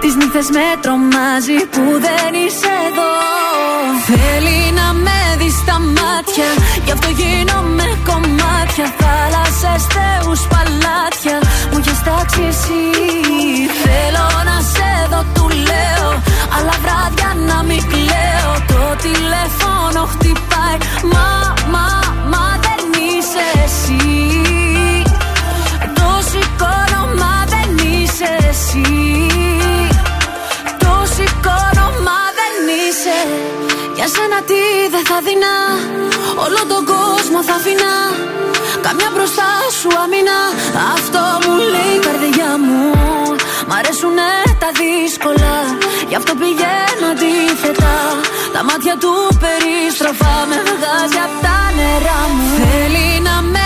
Τις νύχτες με τρομάζει Που δεν είσαι εδώ. Θέλει να με δει στα μάτια Γι' αυτό γίνομαι κομμάτια. Θάλασσες, θεούς, παλάτια Μου έχεις τάξει εσύ. Θέλω να σε δω, του λέω Αλλά βράδια να μην κλαίω. Το τηλέφωνο χτυπάει Μα, μα, μα σένα τι δεν θα δεινά. Όλο τον κόσμο θα αφήνα Καμιά μπροστά σου αμήνα. Αυτό μου λέει η καρδιά μου. Μ' αρέσουνε τα δύσκολα. Γι' αυτό πηγαίνω αντίθετα. Τα μάτια του περίστροφα Με βγάζει απ' τα νερά μου. Θέλει να με δει στα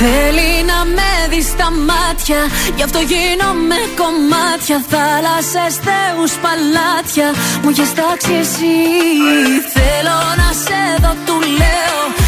Θέλει να με δει στα μάτια Γι' αυτό γίνομαι κομμάτια. Θάλασσες, θεούς, παλάτια Μου έχεις τάξει εσύ. Θέλω να σε δω, του λέω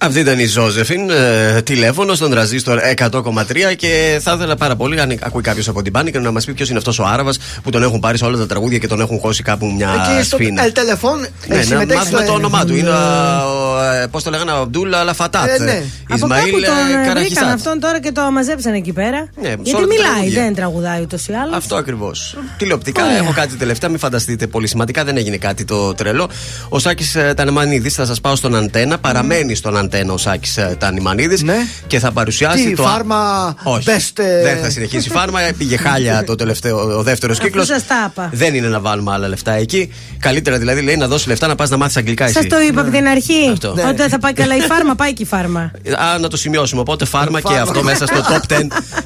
Αυτή ήταν η Ζώζεφιν, ε, τηλέφωνος στον τραζίστορ 100,3 και θα ήθελα πάρα πολύ, αν ακούει κάποιος από την Πάνη, να μας πει ποιος είναι αυτός ο Άραβας που τον έχουν πάρει σε όλα τα τραγούδια και τον έχουν χώσει κάπου μια Εκεί στο σφίνα. El Telephone Ναι, να συμμετέχει μάθουμε στο- το όνομά του. Είναι, Ναι. πώς το λέγανε, ο Αμπτούλ Αλαφατάτ. Ε, ναι. Από Ισμαήλ κάπου τον ε, βρήκαν Καραχισάτ. αυτόν τώρα και το μαζέψαν εκεί πέρα. Ναι, σε Γιατί όλα τα μιλάει, τραγούδια. δεν τραγουδάει ούτως ή άλλως. Αυτό ακριβώς. Τηλεοπτικά Ωραία. έχω κάτι τελευταία, μην φανταστείτε πολύ σημαντικά, δεν έγινε κάτι το τρελό. Ο Σάκης Τανεμανίδη, θα σας πάω στον Αντένα, παραμένει στον Αντένα ο Σάκης Τανεμανίδη και θα παρουσιάσει Τι, το. φάρμα Όχι. best, ε, Δεν θα συνεχίσει φάρμα, πήγε χάλια το τελευταίο, ο δεύτερος κύκλος. Αφού σας τα είπα. Δεν είναι να βάλουμε άλλα λεφτά εκεί. Καλύτερα δηλαδή λέει να δώσεις λεφτά να πας να μάθεις αγγλικά εσύ. Σας το είπα από την αρχή. Αυτό. Ναι. Όταν θα πάει καλά η φάρμα, πάει και η φάρμα. Α, να το σημειώσουμε. Οπότε φάρμα και Φάρμα. αυτό μέσα στο top 10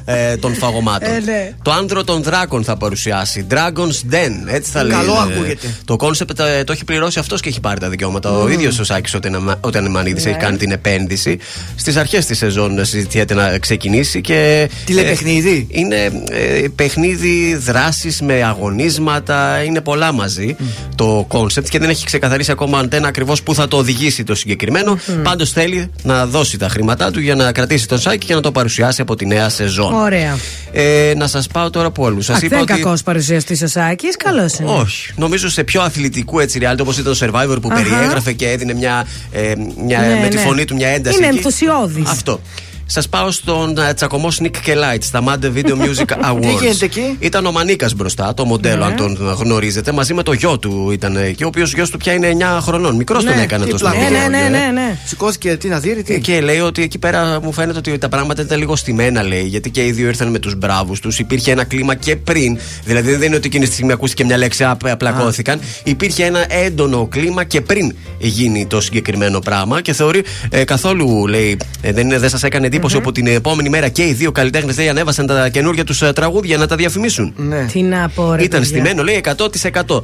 ε, των φαγωμάτων. Ε, ναι. Το άνδρο των δράκων θα παρουσιάσει. Dragon's Den, έτσι θα λέει. Καλό ακούγεται. Το concept ε, το έχει πληρώσει αυτός και έχει πάρει τα δικαιώματα. Ο ίδιος ο Σάκης ο Τανιμανίδη Ναι. έχει κάνει την επένδυση. Στις αρχές της σεζόν συζητιέται να ξεκινήσει και. Τηλεπαιχνίδι. Ε, είναι ε, παιχνίδι δράσης με αγωνίσματα, είναι πολλά μαζί το concept και δεν έχει ξεκαθαρίσει ακόμα Αντένα ακριβώς πού θα το οδηγήσει το συγκεκριμένο. Πάντως θέλει να δώσει τα χρήματά του για να κρατήσει τον Σάκη και να το παρουσιάσει από τη νέα σεζόν. Ωραία. Ε, να σας πάω τώρα που όλους. Σας Αχ, δεν είπα είναι ότι. κακός παρουσιαστής ο Σάκης, καλός είναι. Όχι. Νομίζω σε πιο αθλητικού έτσι reality όπως ήταν το Survivor που Αχα. περιέγραφε και έδινε μια, ε, μια, Ναι, με τη ναι. φωνή του μια ένταση. Είναι εκεί. ενθουσιώδης. Αυτό. Σας πάω στον ε, τσακωμό Sneak και Light στα Mad Video Music Awards. Τι γίνεται εκεί; Ήταν ο Μανίκας μπροστά, το μοντέλο, Ναι. αν τον γνωρίζετε, μαζί με το γιο του ήταν εκεί, ο οποίος γιος του πια είναι 9 χρονών. Μικρός τον έκανε το Ναι, Sneak ναι, και ναι, Light, ναι, ε. ναι. Σηκώθηκε τι να δει, τι. Και λέει ότι εκεί πέρα μου φαίνεται ότι τα πράγματα ήταν λίγο στημένα, λέει. Γιατί και οι δύο ήρθαν με τους μπράβους τους. Υπήρχε ένα κλίμα και πριν. Δηλαδή δεν είναι ότι εκείνη τη στιγμή ακούστηκε μια λέξη, απ- απλακώθηκαν. Υπήρχε ένα έντονο κλίμα και πριν γίνει το συγκεκριμένο πράγμα. Και θεωρεί ε, καθόλου, λέει, ε, δεν, είναι- δεν σας έκανε εντύπωση όπου την επόμενη μέρα και οι δύο καλλιτέχνες ανέβασαν τα καινούργια τους τραγούδια να τα διαφημίσουν. Ναι. Τι να πω, ρε. Ήταν παιδιά. στημένο, λέει 100%.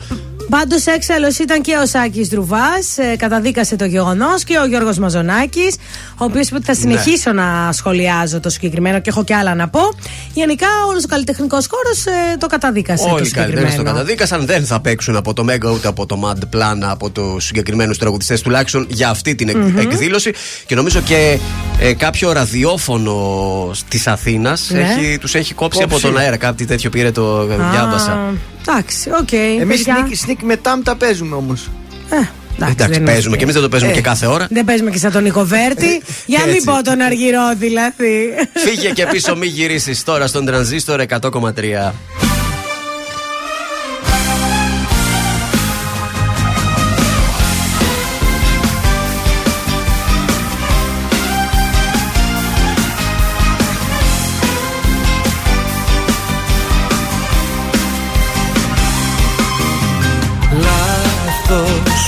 Πάντως έξαλλος ήταν και ο Σάκης Δρουβάς, καταδίκασε το γεγονός και ο Γιώργος Μαζονάκης, ο οποίος είπε ότι θα συνεχίσω να σχολιάζω το συγκεκριμένο και έχω και άλλα να πω. Γενικά, όλος ο καλλιτεχνικός χώρος το καταδίκασε. το Όλοι οι καλλιτέχνες το συγκεκριμένο. καταδίκασαν. Δεν θα παίξουν από το Mega ούτε από το Mad Plan από τους συγκεκριμένους τραγουδιστές, τουλάχιστον για αυτή την εκ- Μμμ. εκδήλωση. Και νομίζω και ε, κάποιο ραδιόφωνο της Αθήνας Ναι. τους έχει κόψει Κόψει. από τον αέρα. Κάτι τέτοιο πήρε το Α, διάβασα. Εντάξει, οκ. Εμείς παιδιά. Snik, Snik με Τάμτα παίζουμε όμως. Εντάξει, Εντάξει, δεν παίζουμε είναι. και εμείς δεν το παίζουμε Ε, και κάθε ώρα. Δεν παίζουμε και σαν τον Νικοβέρτη. Για μην Έτσι. πω τον Αργυρό δηλαδή. Φύγε και πίσω, μη γυρίσεις τώρα στον τρανζίστορ 100,3.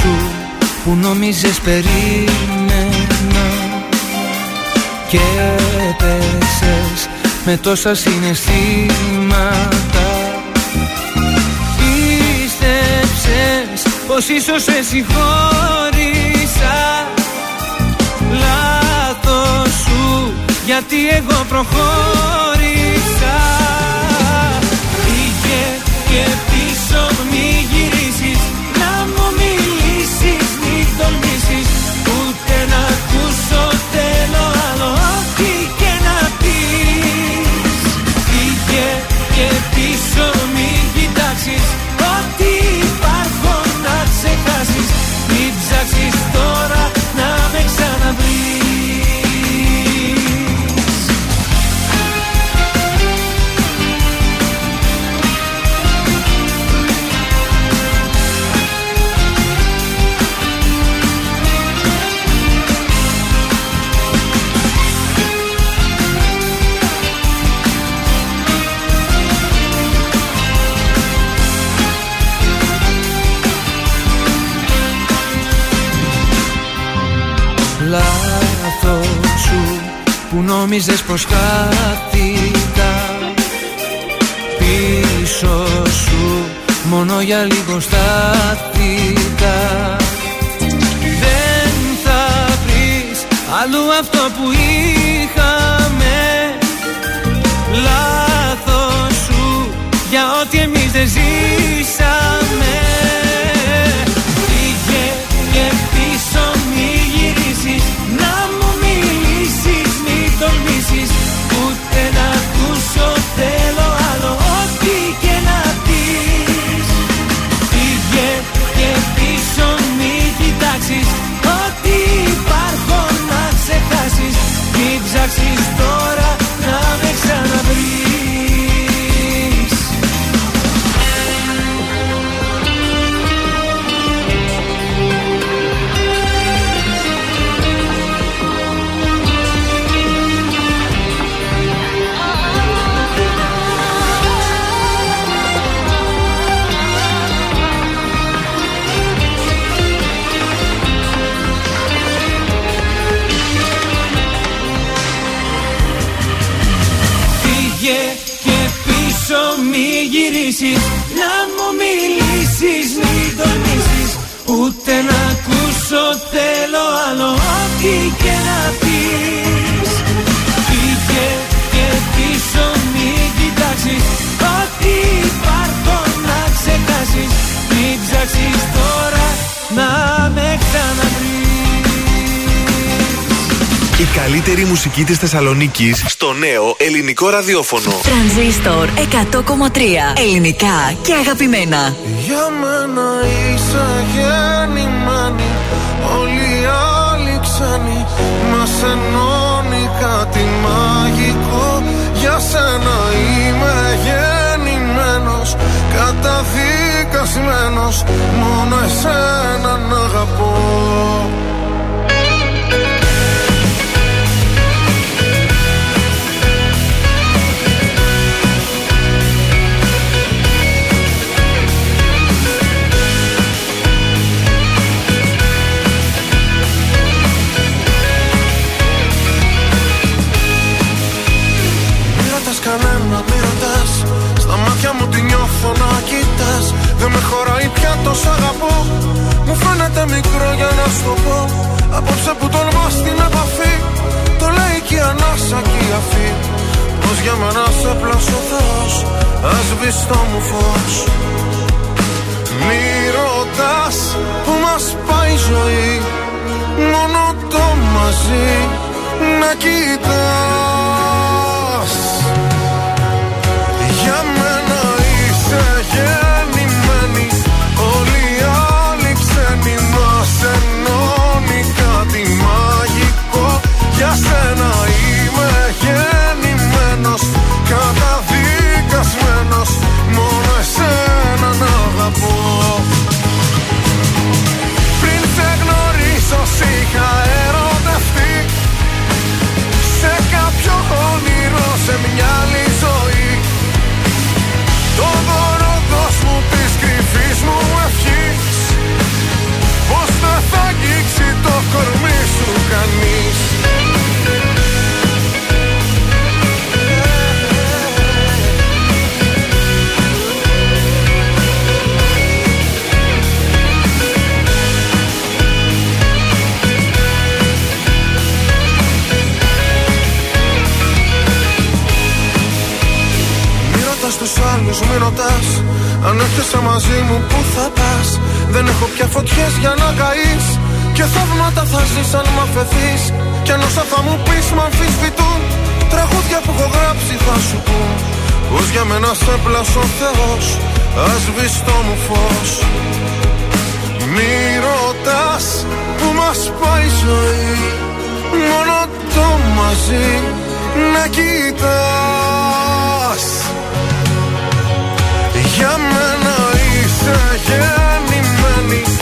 Σου που νόμιζες περίμενα Και έπεσες με τόσα συναισθήματα. Πίστεψες πως ίσως σε συγχώρησα. Λάθος σου γιατί εγώ προχώρησα. Πήγε και πίσω μη νόμιζες πως χάθηκα. Πίσω σου μόνο για λίγο στάθηκα. Δεν θα βρεις αλλού αυτό που είχαμε. Λάθος σου για ό,τι εμείς δεν ζήσαμε τολμήσεις Ούτε να ακούσω θέλω ψάξεις τώρα να με ξαναβρεις Η καλύτερη μουσική της Θεσσαλονίκης στο νέο ελληνικό ραδιόφωνο. Τρανζίστορ 100,3 ελληνικά και αγαπημένα. Για μένα είσαι Μόνο εσένα να αγαπώ τόσο αγαπώ. Μου φαίνεται μικρό για να σου το πω. Απόψε που τολμάς την επαφή Το λέει και η ανάσα και η αφή. Πως για μένα σε πλάσω Θεός Ας μπεις στο μου φως. Μη ρωτάς που μας πάει η ζωή Μόνο το μαζί να κοιτάς να έχω πια φωτιές για να καείς. Και θαύματα θα ζεις αν μ' αφαιθείς. Κι αν όσα θα μου πεις μ' αμφισβητούν. Τραγούδια που έχω γράψει θα σου πούν. Πως για μένα σε πλάσω ο Θεός Ας βεις το μου φως. Μη ρωτάς που μας πάει η ζωή Μόνο το μαζί να κοιτάς. Για μένα είσαι γεννημένη Όλοι οι άλλοι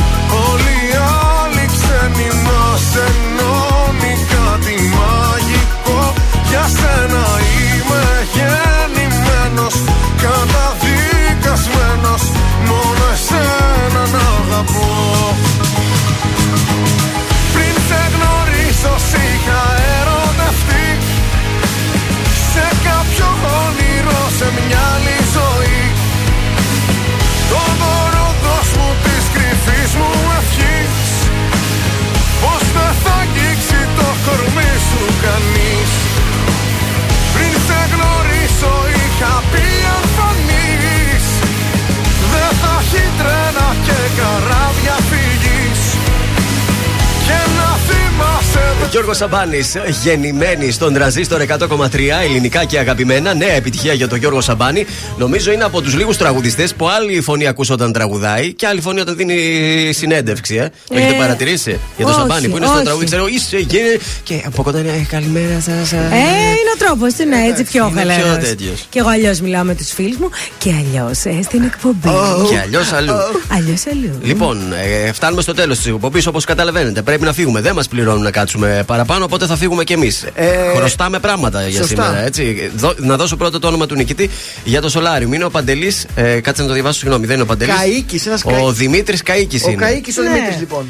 ξένοι μας ενώνει κάτι μαγικό. Για σένα είμαι γεννημένος Καταδικασμένος. Μόνο εσένα να αγαπώ. Πριν σε γνωρίσω σ' είχα ερωτευτεί. Σε κάποιο όνειρο σε μια και Γιώργος Σαμπάνης, γεννημένη στον τρανζίστορ 100,3 ελληνικά και αγαπημένα. Νέα επιτυχία για τον Γιώργο Σαμπάνη. Νομίζω είναι από τους λίγους τραγουδιστές που άλλη φωνή ακούς όταν τραγουδάει και άλλη φωνή όταν δίνει συνέντευξη. Ε. Το έχετε παρατηρήσει για τον όχι, Σαμπάνη που είναι στο όχι. τραγούδι. Ξέρω, είσαι γε. Και από κοντά είναι «Ε, καλημέρα σας. Ε, είναι ο τρόπος, είναι έτσι πιο είναι χαλαρός. πιο τέτοιος. Και εγώ αλλιώς μιλάω με τους φίλους μου και αλλιώς στην εκπομπή. Και αλλιώς αλλού. Αλλιώς αλλού. Λοιπόν, ε, φτάνουμε στο τέλος της εκπομπής όπως καταλαβαίνετε. Πρέπει να φύγουμε. Δεν μας πληρώνουν να κάτσουμε παραπάνω, οπότε θα φύγουμε κι εμείς. Ε, Χρωστάμε πράγματα για σωστά. σήμερα, έτσι. Δω- να δώσω πρώτα το όνομα του νικητή για το Σολάριο. Είναι ο Παντελής. Ε, κάτσε να το διαβάσω, συγγνώμη, δεν είναι ο Παντελής. Καΐκης, ένας Ο Καΐκης. Δημήτρης Καίκη Ο είναι. Καίκης ο Ναι. Δημήτρης λοιπόν.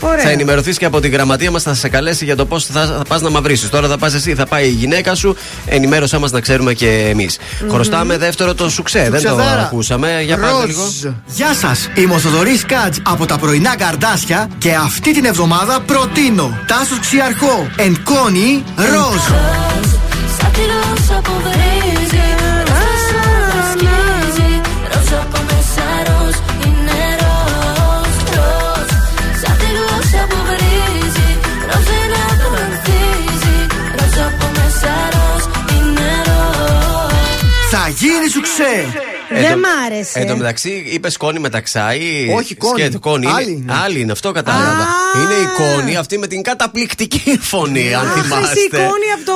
Ωραία. Θα ενημερωθείς και από την γραμματεία μας, θα σε καλέσει για το πώς θα, θα πας να μαυρίσεις. Τώρα θα πας εσύ, θα πάει η γυναίκα σου. Ενημέρωσά μας να ξέρουμε και εμείς. Χρωστάμε δεύτερο το σουξέ. Δεν το Σουξεδάρα. ακούσαμε. Για πάτε Ροζ. λίγο. Γεια σας, είμαι ο Θοδωρής Κάτ από τα πρωινά καρδάσια και αυτή την εβδομάδα προτείνω Τάσο Ξιαρχό, Ενκόνη, Ροζ. Σαν τη ρώσα Θα γίνει σουξέ. Δεν μ' άρεσε. Εν τω μεταξύ, είπες Κόνι Μεταξά ή. Όχι, Κόνι. Σκέτο, Κόνι. Άλλη είναι. είναι. Άλλη είναι, αυτό κατάλαβα. Είναι η Κόνι αυτή με την καταπληκτική φωνή, αν Αχ, εσύ θυμάστε. εικόνη από το.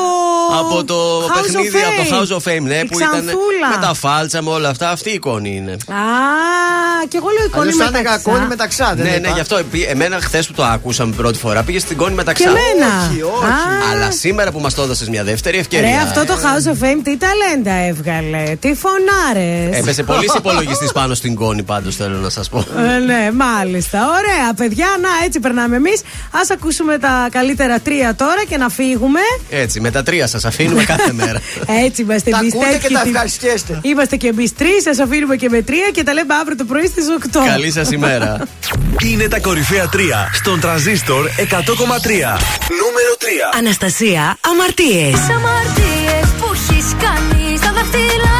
Από το House of παιχνίδι, από το Fame. House of Fame, ναι, Η που ήταν Ξανθούλα. με τα φάλτσα, με όλα αυτά. Αυτή η Κόνι είναι. Α, και εγώ λέω η Κόνι Αλλιώς θα έλεγα Μεταξά. Κόνι Μεταξά, δεν ναι, είπα. ναι, γι' αυτό. επί- Εμένα χθες που το άκουσαμε πρώτη φορά πήγες στην Κόνι Μεταξά. Και εμένα. Όχι, όχι. Α, Αλλά σήμερα που μας το έδωσες μια δεύτερη ευκαιρία. Ρε, αυτό το House of Fame τι ταλέντα έβγαλε. Τι φωνάρες. Έπεσε πολύ υπολογιστής πάνω στην κόνη, πάντως θέλω να σας πω. Ε, ναι, μάλιστα. Ωραία, παιδιά. Να, έτσι περνάμε εμείς. Α ακούσουμε τα καλύτερα τρία τώρα και να φύγουμε. Έτσι, με τα τρία σας αφήνουμε κάθε μέρα. Έτσι είμαστε Τα εμείς ακούτε και τα ευχαριστιέστε. Είμαστε και εμείς τρεις. Σας αφήνουμε και με τρία και τα λέμε αύριο το πρωί στις 8. Καλή σας ημέρα. Είναι τα κορυφαία 3 στον τραζίστορ 100,3. Νούμερο 3. Αναστασία, αμαρτίες. Τις αμαρτίες που έχεις κάνει Στα δάχτυλά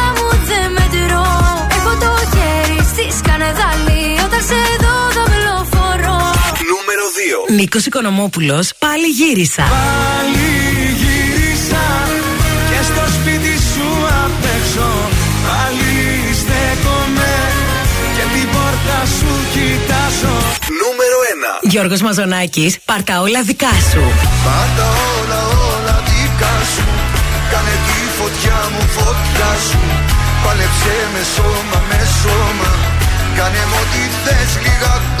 Νίκος Οικονομόπουλος, πάλι γύρισα. Πάλι γύρισα και στο σπίτι σου απ' έξω Πάλι στέκομαι και την πόρτα σου κοιτάζω Νούμερο 1. Γιώργος Μαζονάκης, πάρτα όλα δικά σου. Πάντα όλα όλα δικά σου Κάνε τη φωτιά μου φωτιά σου Πάλεψε με σώμα με σώμα Κάνε μου ό,τι θες λίγα ακόμα